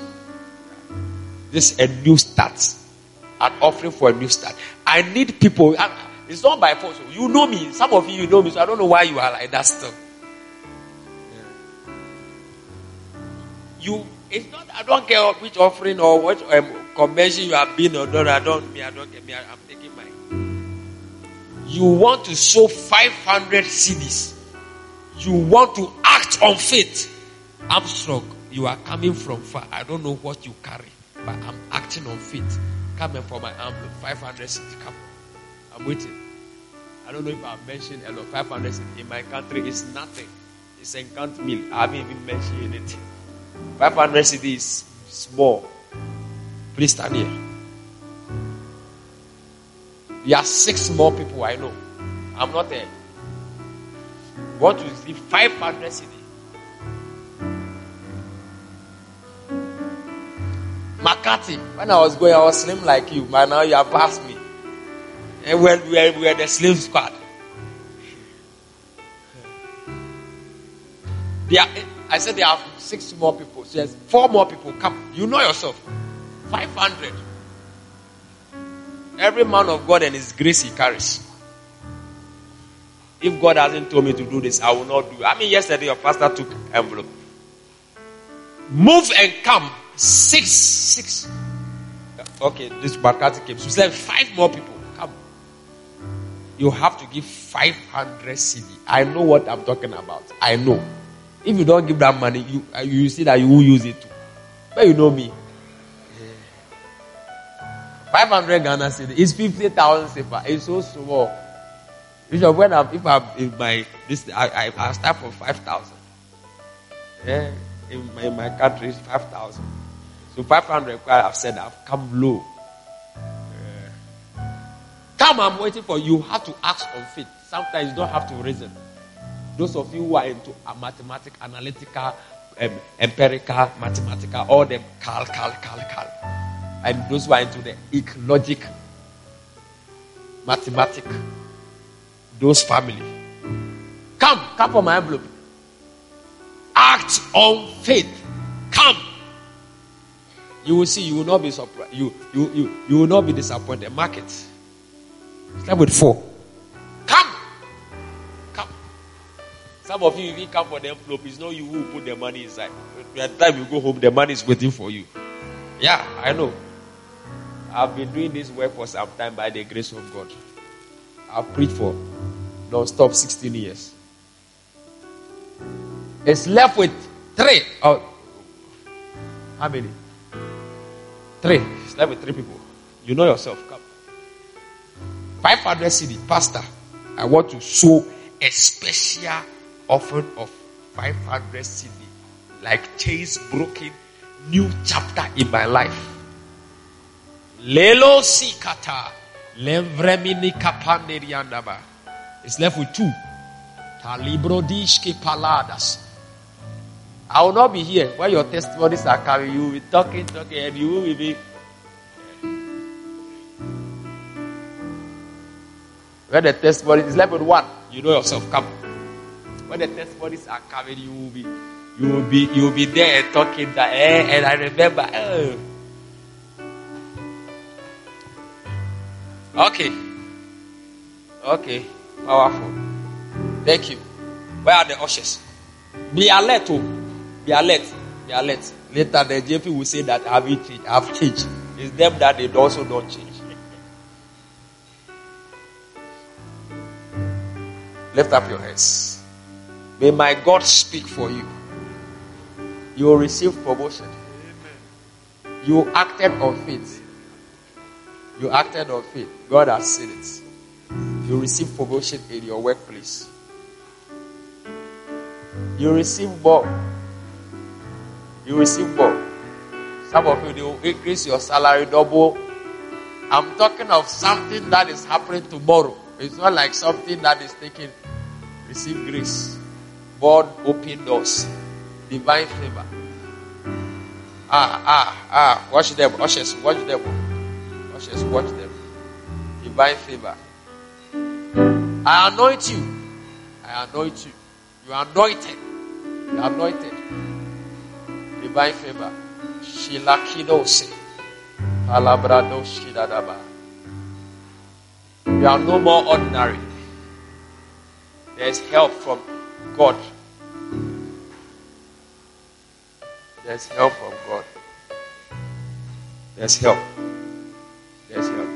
This is a new start. An offering for a new start. I need people. It's not by force. You know me. Some of you, you know me, so I don't know why you are like that still. You, it's not, I don't care which offering or what um, convention you have been or done. I don't, me, I don't care. Me, I, I'm taking mine. You want to sow 500 cedis. You want to act on faith. I'm strong. You are coming from far. I don't know what you carry, but I'm acting on faith. Coming for my envelope, 500 cedis. Come. I'm waiting. I don't know if I've mentioned hello, 500 cedis. In my country, it's nothing. It's a count meal. I haven't even mentioned anything. 500 cedis is small. Please stand here. There are six more people I know. I'm not there. Want to receive 500 cedis? McCarthy, when I was going, I was slim like you, but now you have passed me. Eh, and when we were, we were the slim squad. They are, eh, I said there are six more people. So yes, four more people come. You know yourself. 500. Every man of God and his grace he carries. If God hasn't told me to do this, I will not do it. I mean, yesterday your pastor took envelope. Move and come. Six, six. Okay, this Bakati came. So said five more people. Come. You have to give 500 cedi. I know what I'm talking about. I know. If you don't give that money, you uh, you see that you will use it too. But you know me. 500 Ghana cedi is 50,000 CFA. It's so small. Bishop, when I'm, if I'm in my, this, I, I, I start from 5,000. Yeah, in my, in my country, it's 5,000. So 500, I've said I've come low. Come, I'm waiting for you. You have to ask on faith. Sometimes you don't have to reason. Those of you who are into a mathematical, analytical, um, empirical, mathematical, all them cal, cal, cal, cal. And those who are into the logic, mathematic, those family. Come, come for my envelope. Act on faith. Come. You will see, you will not be surprised. You, you, you, you will not be disappointed. Market. Start with four. Come. Come. Some of you, if you come for the envelope, it's not you who put the money inside. By the time you go home, the money is waiting for you. Yeah, I know. I've been doing this work for some time by the grace of God. I've preached for non-stop 16 years. It's left with three. Oh, how many? Three. It's left with three people. You know yourself. Come. 500 cedi. Pastor, I want to sow a special offering of 500 cedi, like chains broken, new chapter in my life. Lelo sikata, lemvremini kapanderiandaba. It's left with two. Talibrodishki paladas. I will not be here when your testimonies are coming. You will be talking, talking, and you will be. When the testimony is with one, you know yourself. Come. When the testimonies are coming, you will be, you will be, you will be there talking that. Eh, and I remember. Eh. Okay. Okay. Powerful. Thank you. Where are the ushers? Be alert, oh. Be alert. Be alert. Later, the JP will say that have changed. I have changed. It's them that they also don't change. Lift up your hands. May my God speak for you. You will receive promotion. You acted on faith. You acted on faith. God has seen it. You receive promotion in your workplace. You receive more. You receive more. Some of you, they will increase your salary double. I'm talking of something that is happening tomorrow. It's not like something that is taking. Receive grace. God open doors. Divine favor. Ah, ah, ah. Watch them. Ushers, watch them. Ushers, watch them. Divine favor. I anoint you. I anoint you. You are anointed. You are anointed. Divine favor. Shilakidose. Palabradoshidadaba. You are no more ordinary. There is help from God. There's help from God. There's help. There's help.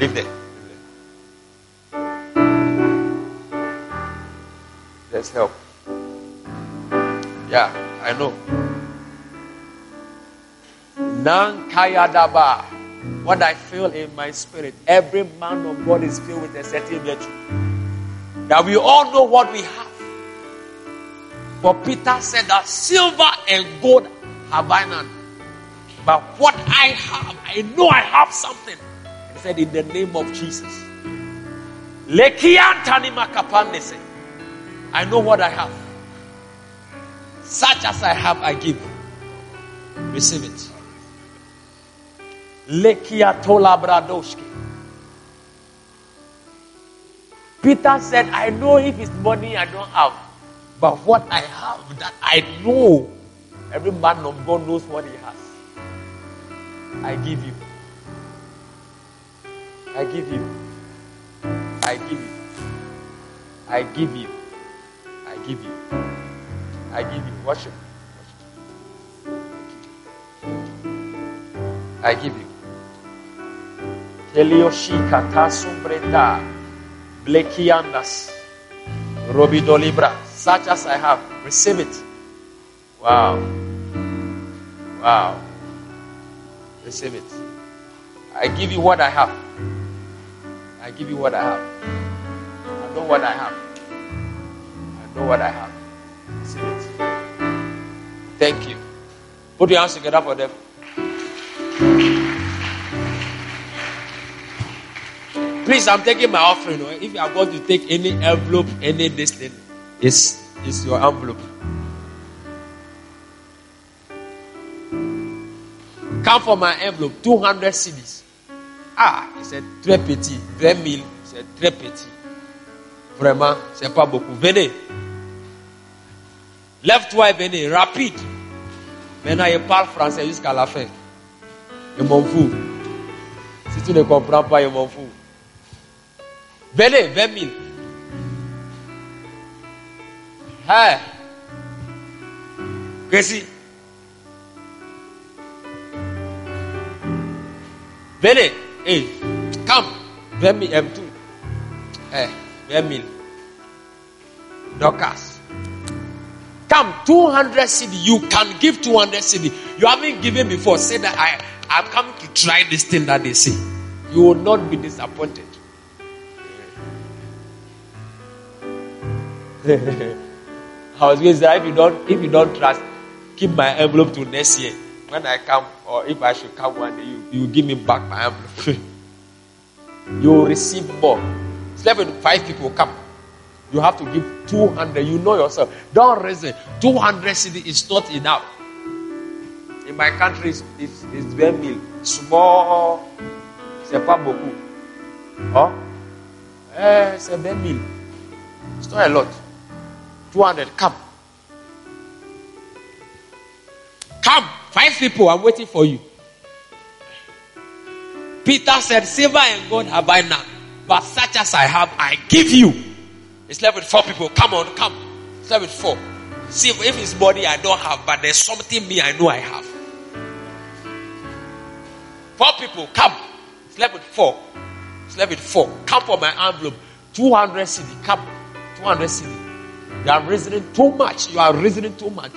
Leave there. There's help. Yeah, I know. Nankayadaba. What I feel in my spirit, every man of God is filled with a certain virtue. That we all know what we have. But Peter said that silver and gold have I none. But what I have, I know I have something. He said, in the name of Jesus. I know what I have. Such as I have, I give. Receive it. Lekiatola bradoshki. Peter said, I know if it's money I don't have, but what I have that I know, every man of God knows what he has. I give you. I give you. I give you. I give you. I give you. I give you. Worship. I give you. Kelioshi kata sumbreta. Blekiandas. Robidolibra. Such as I have. Receive it. Wow. Wow. Receive it. I give you what I have. I give you what I have. I know what I have. I know what I have. Thank you. Put your hands together for them. Please, I'm taking my offering. If you are going to take any envelope, any this thing, it's, it's your envelope. Come for my envelope, 200 cedis. Ah, he said, très petit, 20 000. C'est très petit. Vraiment, c'est pas beaucoup. Venez. Lève-toi et venez, rapide. Maintenant, il parle français jusqu'à la fin. Je m'en fous. Si tu ne comprends pas, je m'en fous. Venez, 20 000. Hey. Qu'est-ce Venez. Hey, come. 20 000 M2. Hey, 20 000. Dorcas. Come, 200 cedi. You can give 200 cedi. You haven't given before. Say that I, I've come to try this thing that they say. You will not be disappointed. [LAUGHS] I was going to say, if you don't, if you don't trust, keep my envelope to next year. When I come, or if I should come one day, you, you give me back my envelope. [LAUGHS] you will receive more. Seven, five people come. You have to give 200. You know yourself. Don't reason. 200 cedi is not enough. In my country, it's, it's, it's very mil. Small. C'est pas beaucoup. Oh? Eh, c'est 20 mil. It's not a lot. 200. Come. Come. Five people. I'm waiting for you. Peter said, Silver and gold have I none, but such as I have, I give you. It's with four people. Come on, come. It's with four. See if, his body I don't have, but there's something me I know I have. Four people, come. It's with four. It's with four. Come for my envelope. 200 cedi. Come. 200 cedi. You are reasoning too much. You are reasoning too much.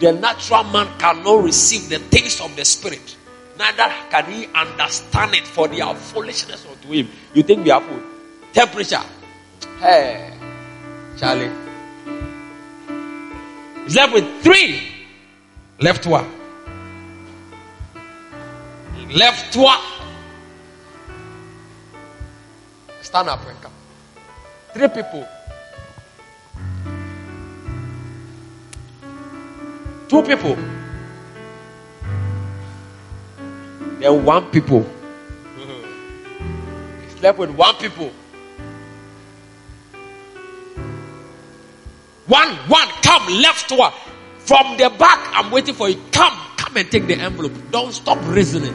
The natural man cannot receive the things of the spirit. Neither can he understand it for their foolishness unto him. You think we are food? Temperature. Hey. Charlie. He's left with three. Left one. Left one. Stand up and come. Three people. Two people. Then one people. Slept with one people. One, one, come, left one. From the back, I'm waiting for you. Come, come and take the envelope. Don't stop reasoning.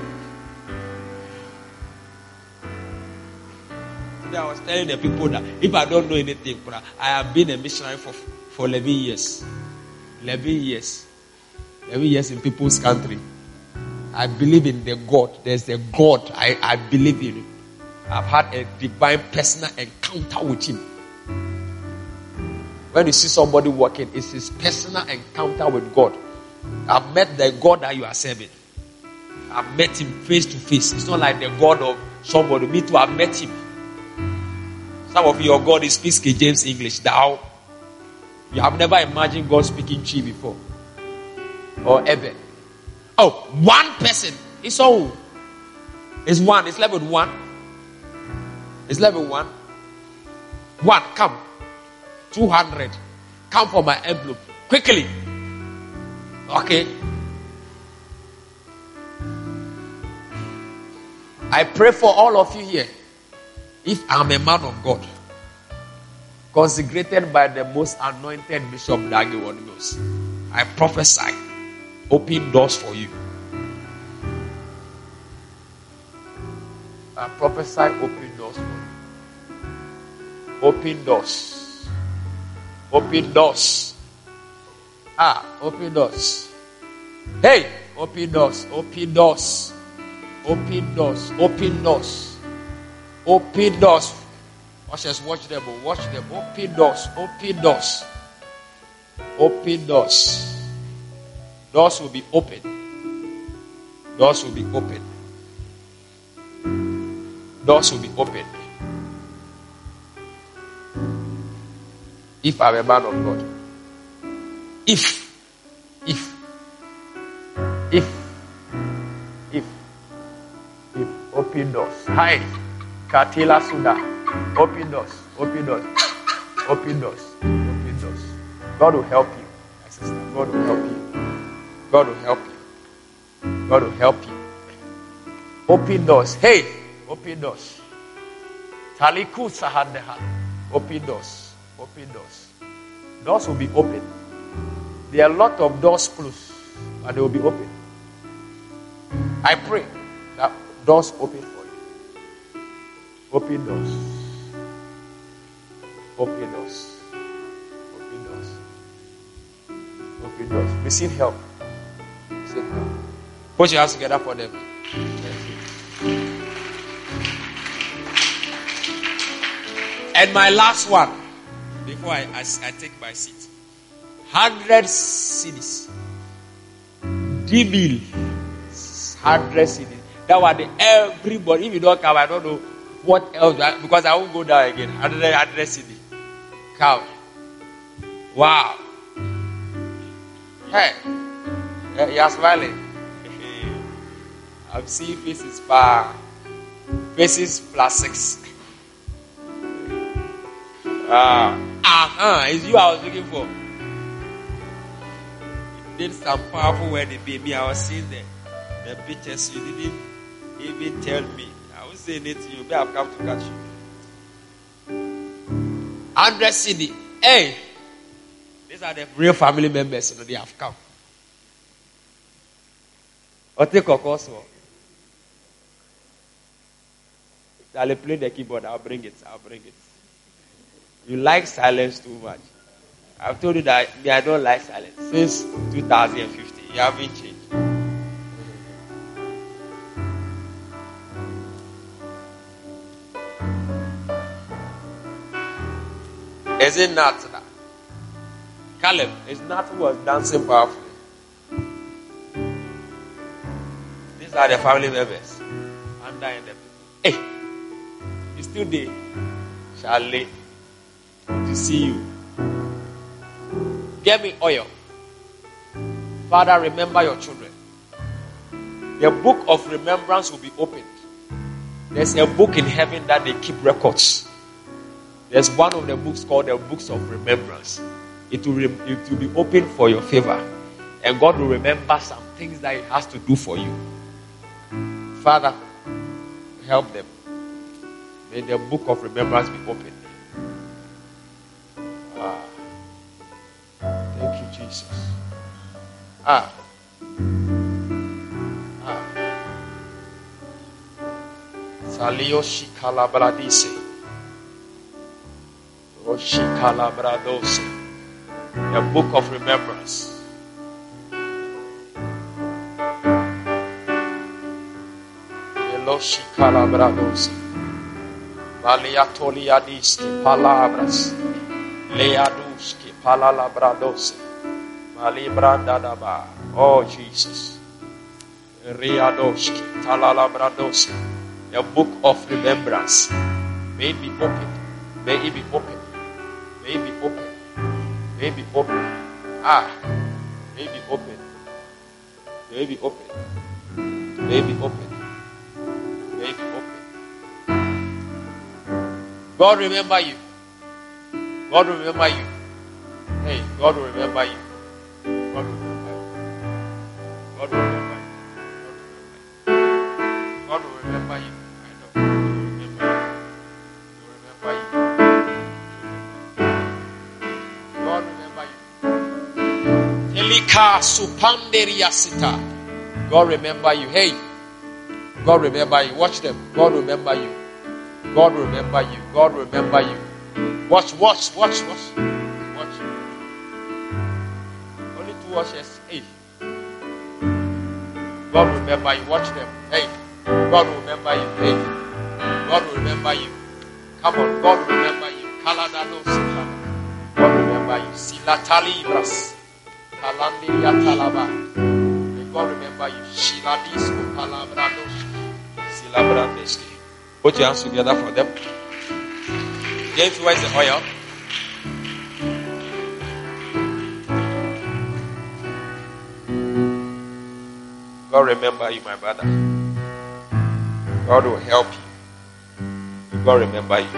I was telling the people that if I don't know anything, I have been a missionary for, for 11 years. 11 years. 11 years in people's country. I believe in the God. There's a God I, I believe in. I've had a divine personal encounter with Him. When you see somebody walking, it's his personal encounter with God. I've met the God that you are serving. I've met him face to face. It's not like the God of somebody. Me too, I've met him. Some of your God is speaks King James English. Thou. You have never imagined God speaking Chi before. Or ever. Oh, one person. It's all. It's one. It's level one. It's level one. One. Come. 200. Come for my envelope. Quickly. Okay. I pray for all of you here. If I'm a man of God, consecrated by the most anointed Bishop Dag Heward-Mills, I prophesy open doors for you. I prophesy open doors for you. Open doors. Open doors. Ah, open doors. Hey, open doors. Open doors. Open doors. Open doors. Open doors. Watch us, watch them, watch them. Open doors. Open doors. Open doors. Doors will be open. Doors will be open. Doors will be open. If I'm a man of God. If, if, if, if, if, open doors. Hi, Katila Suda. Open doors, open doors, open doors, open doors. God will help you, my sister. God will help you. God will help you. God will help you. Open doors. Hey, open doors. Taliku sahandeha. Open doors. Open doors. Doors will be open. There are a lot of doors closed, but they will be open. I pray that doors open for you. Open doors. Open doors. Open doors. Open doors. Receive help. Receive help. Put your hands together for them. And my last one, before I, I, I take my seat. 100 cedis. D-bill. 100 cedis. That was the everybody. If you don't come, I don't know what else. Because I won't go down again. 100, 100 cedis. Come. Wow. Hey, you are smiling. [LAUGHS] I'm seeing faces far. Faces plus six. Ah, uh-huh, it's you I was looking for. You did some powerful wedding, baby. I was seeing the, the pictures. You didn't even tell me. I was saying it to you, but I've come to catch you. 100 cedi. Hey, these are the real family members. You they have come. Or take a course. I'll play the keyboard. I'll bring it. I'll bring it. You like silence too much. I've told you that me, I don't like silence. Since 2015, you haven't changed. Is it not that? Caleb, is not was dancing powerfully. These are the family members. In the Hey, it's still there. Charlie, to see you. Get me oil. Father, remember your children. The book of remembrance will be opened. There's a book in heaven that they keep records. There's one of the books called the Books of Remembrance. It will, re- it will be open for your favor. And God will remember some things that He has to do for you. Father, help them. May the book of remembrance be opened. Ah. Thank you, Jesus. Ah. Ah. Salioshi kalabradise. Oshi kalabradose. The book of remembrance. Eloshi kalabradose. Valiatoliadiski palabras. Leaduski palalabradose. Malibrandadaba. Oh Jesus. Riadoski talalabradose. The book of remembrance. May it be opened. May it be opened. May it be opened. May it be opened. Ah. May it be opened. May it be opened. May it be opened. May it be opened. God remember you. God will remember you. Hey, God will remember you. God will remember you. God will remember you. God will remember you. He will remember you. God remember you. Telika supanderiasita. God remember you. Hey, God remember you. Watch them. God remember you. God remember you. God remember you. Watch, watch, watch, watch. Watch. Only two watches. Hey. God will remember you. Watch them. Hey. God will remember you. Hey. God will remember you. Come on. God will remember you. Kaladano Silaba. God will remember you. Silatalibras. Kalandiria Talaba. May God remember you. Shiladisco Palabrados. Silabrandeski. Put your hands together for them. James, where's the oil? God remember you, my brother. God will help you. God remember you.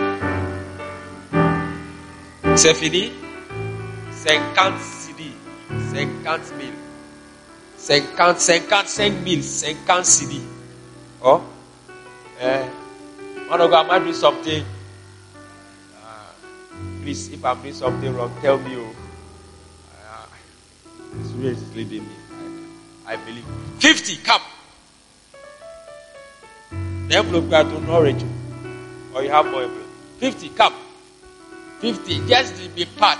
C'est fini? 50 cedi. 50 mille. 50, 55 mille. 50 cedi. Oh? Eh. Man of God, I doing something? Please, if I'm doing something wrong, tell me. Oh. Uh, this spirit is leading me. I, I believe. 50, come. The envelope got to orange. Or you have more envelope. 50, come. 50, just the big part.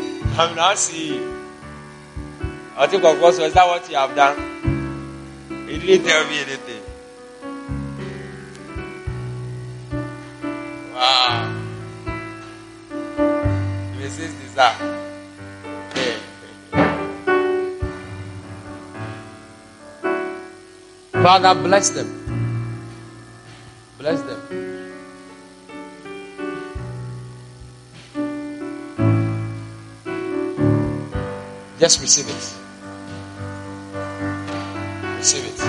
that. brother like you, brother. Thank you. Aha. I'm not seeing. I think, of course, is that what you have done? He didn't tell me anything. Wow. Mrs. Desire. Father, bless them. Just receive it. Receive it.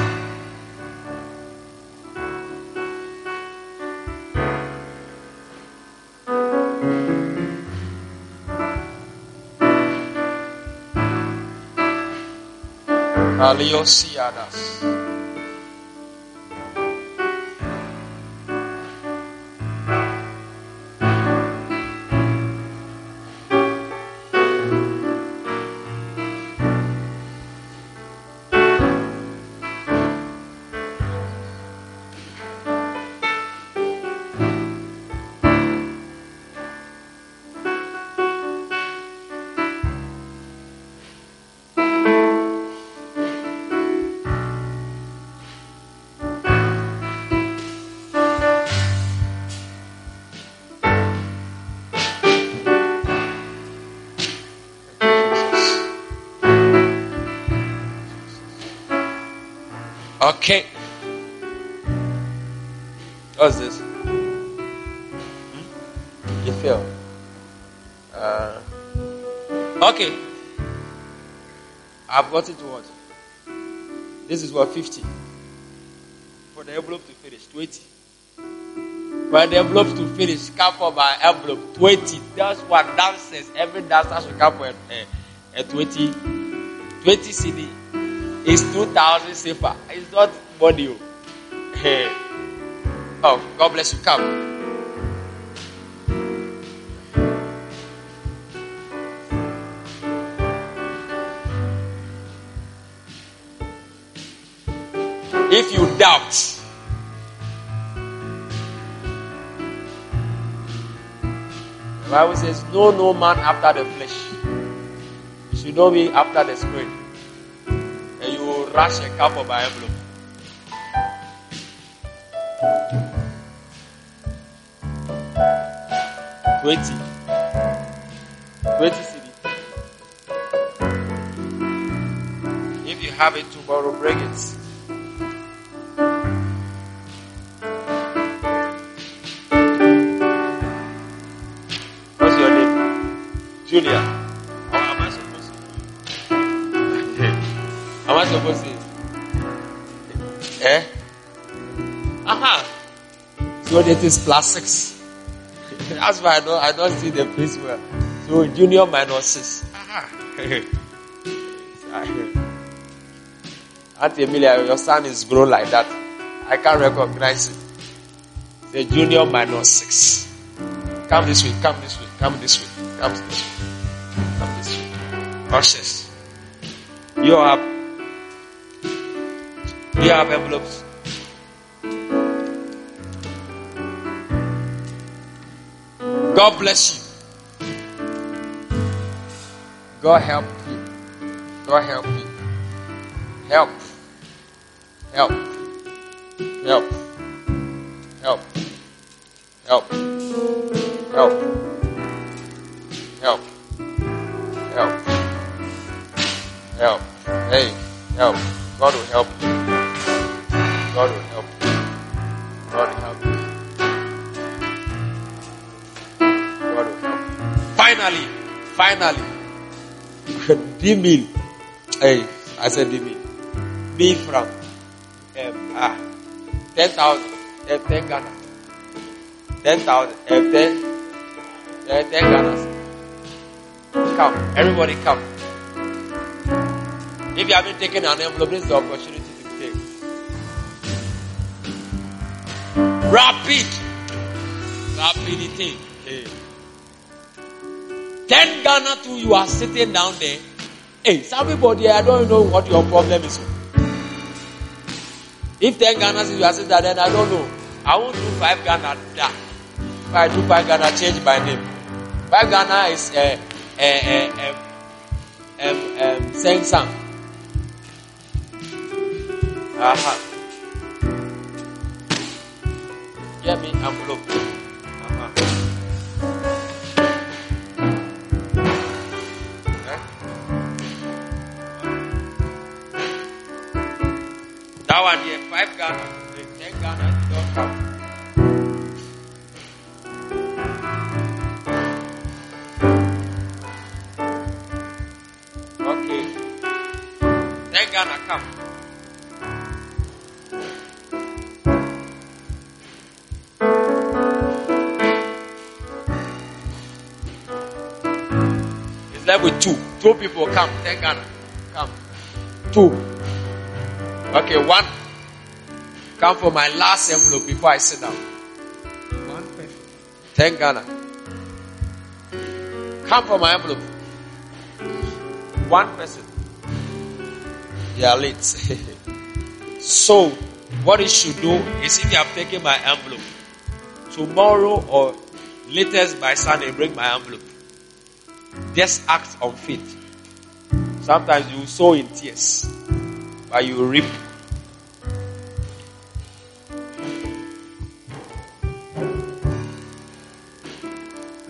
Aliosiadas. Okay. What's this? Hmm? You feel? Uh, okay. I've got it to what? This is what 50. For the envelope to finish, 20. For the envelope to finish, come for my envelope, 20. That's what dances. Every dancer should come for a, a, a 20, 20 cedi is 2,000 CFA. It's not money. Oh. oh, God bless you. Come. If you doubt, the Bible says, No, no man after the flesh. You should know me after the spirit rush a cup of my envelope. Twenty. Twenty cedi. If you have it tomorrow, bring it. It is plus six. That's why I don't I don't see the place well. So junior minus six. [LAUGHS] Auntie Emilia, your son is grown like that. I can't recognize it. The junior minus six. Come this way, come this way, come this way, come this way, come this way. Cautious. You do you have envelopes? God bless you. God help you. God help you. Help. Help. Help. Help. Help. Help. Help. Help. Help. Hey, help. God will help you. Finally, finally, D Hey, I said D mill. B from um, ah, 10,000, uh, 10 Ghana. 10,000, uh, 10, uh, 10 Ghana. Come, everybody come. If you haven't taken an envelope, this is the opportunity. To take. Rapid. Rapidity. Hey. Ten Ghana too, you are sitting down there. Hey, somebody, I don't know what your problem is. If 10 Ghana you are saying that, then I don't know. I won't do 5 Ghana. That. If I do 5 Ghana, change my name. 5 Ghana is uh, uh, uh, um, um, Seng Sang. Aha. Get me envelope. That one here, five Ghana, ten Ghana, you don't come. Okay. Ten Ghana, come. It's with two. Two people come. Ten Ghana. Come. Two. Okay, one. Come for my last envelope before I sit down. One person. Ten Ghana. Come for my envelope. One person. They are late. [LAUGHS] so, what you should do is if you have taken my envelope, tomorrow or latest by Sunday, bring my envelope. Just act on faith. Sometimes you sow in tears, but you reap.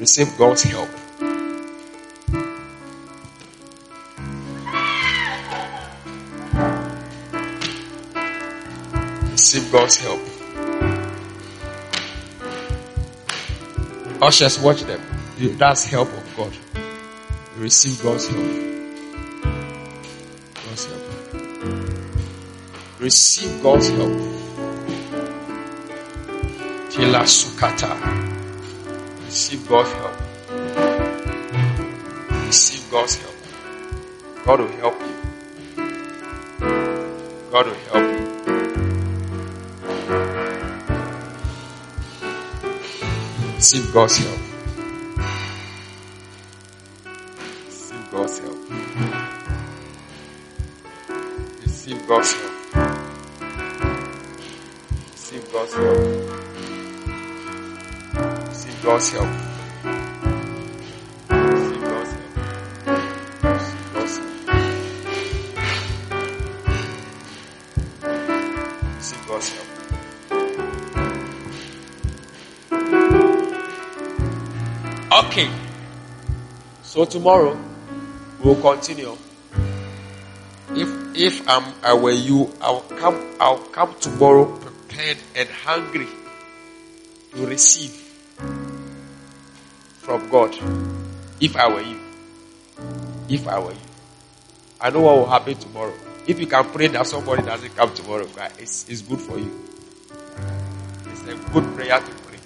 Receive God's help. Receive God's help. Ushers, watch them. That's help of God. Receive God's help. Receive God's help. Tila sukata. Receive God's help. Receive God's help. God will help you. God will help you. Receive God's help. Receive God's help. Receive God's help. Receive God's help. Receive God's help. Okay. So tomorrow we'll continue. If if I'm I were you, I'll come I'll come tomorrow prepared and hungry to receive from God. If I were you. If I were you. I know what will happen tomorrow. If you can pray that somebody doesn't come tomorrow, it's, it's good for you. It's a good prayer to pray.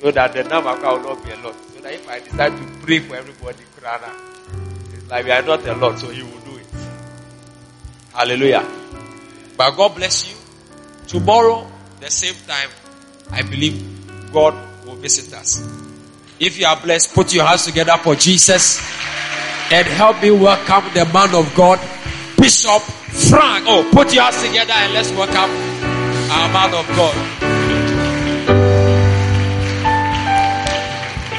So that the number will not be a lot. So that if I decide to pray for everybody, Krana, it's like we are not a lot, so he will do it. Hallelujah. But God bless you. Tomorrow, the same time, I believe God will visit us. If you are blessed, put your hands together for Jesus and help me welcome the man of God, Bishop Frank. Oh, put your hands together and let's welcome our man of God.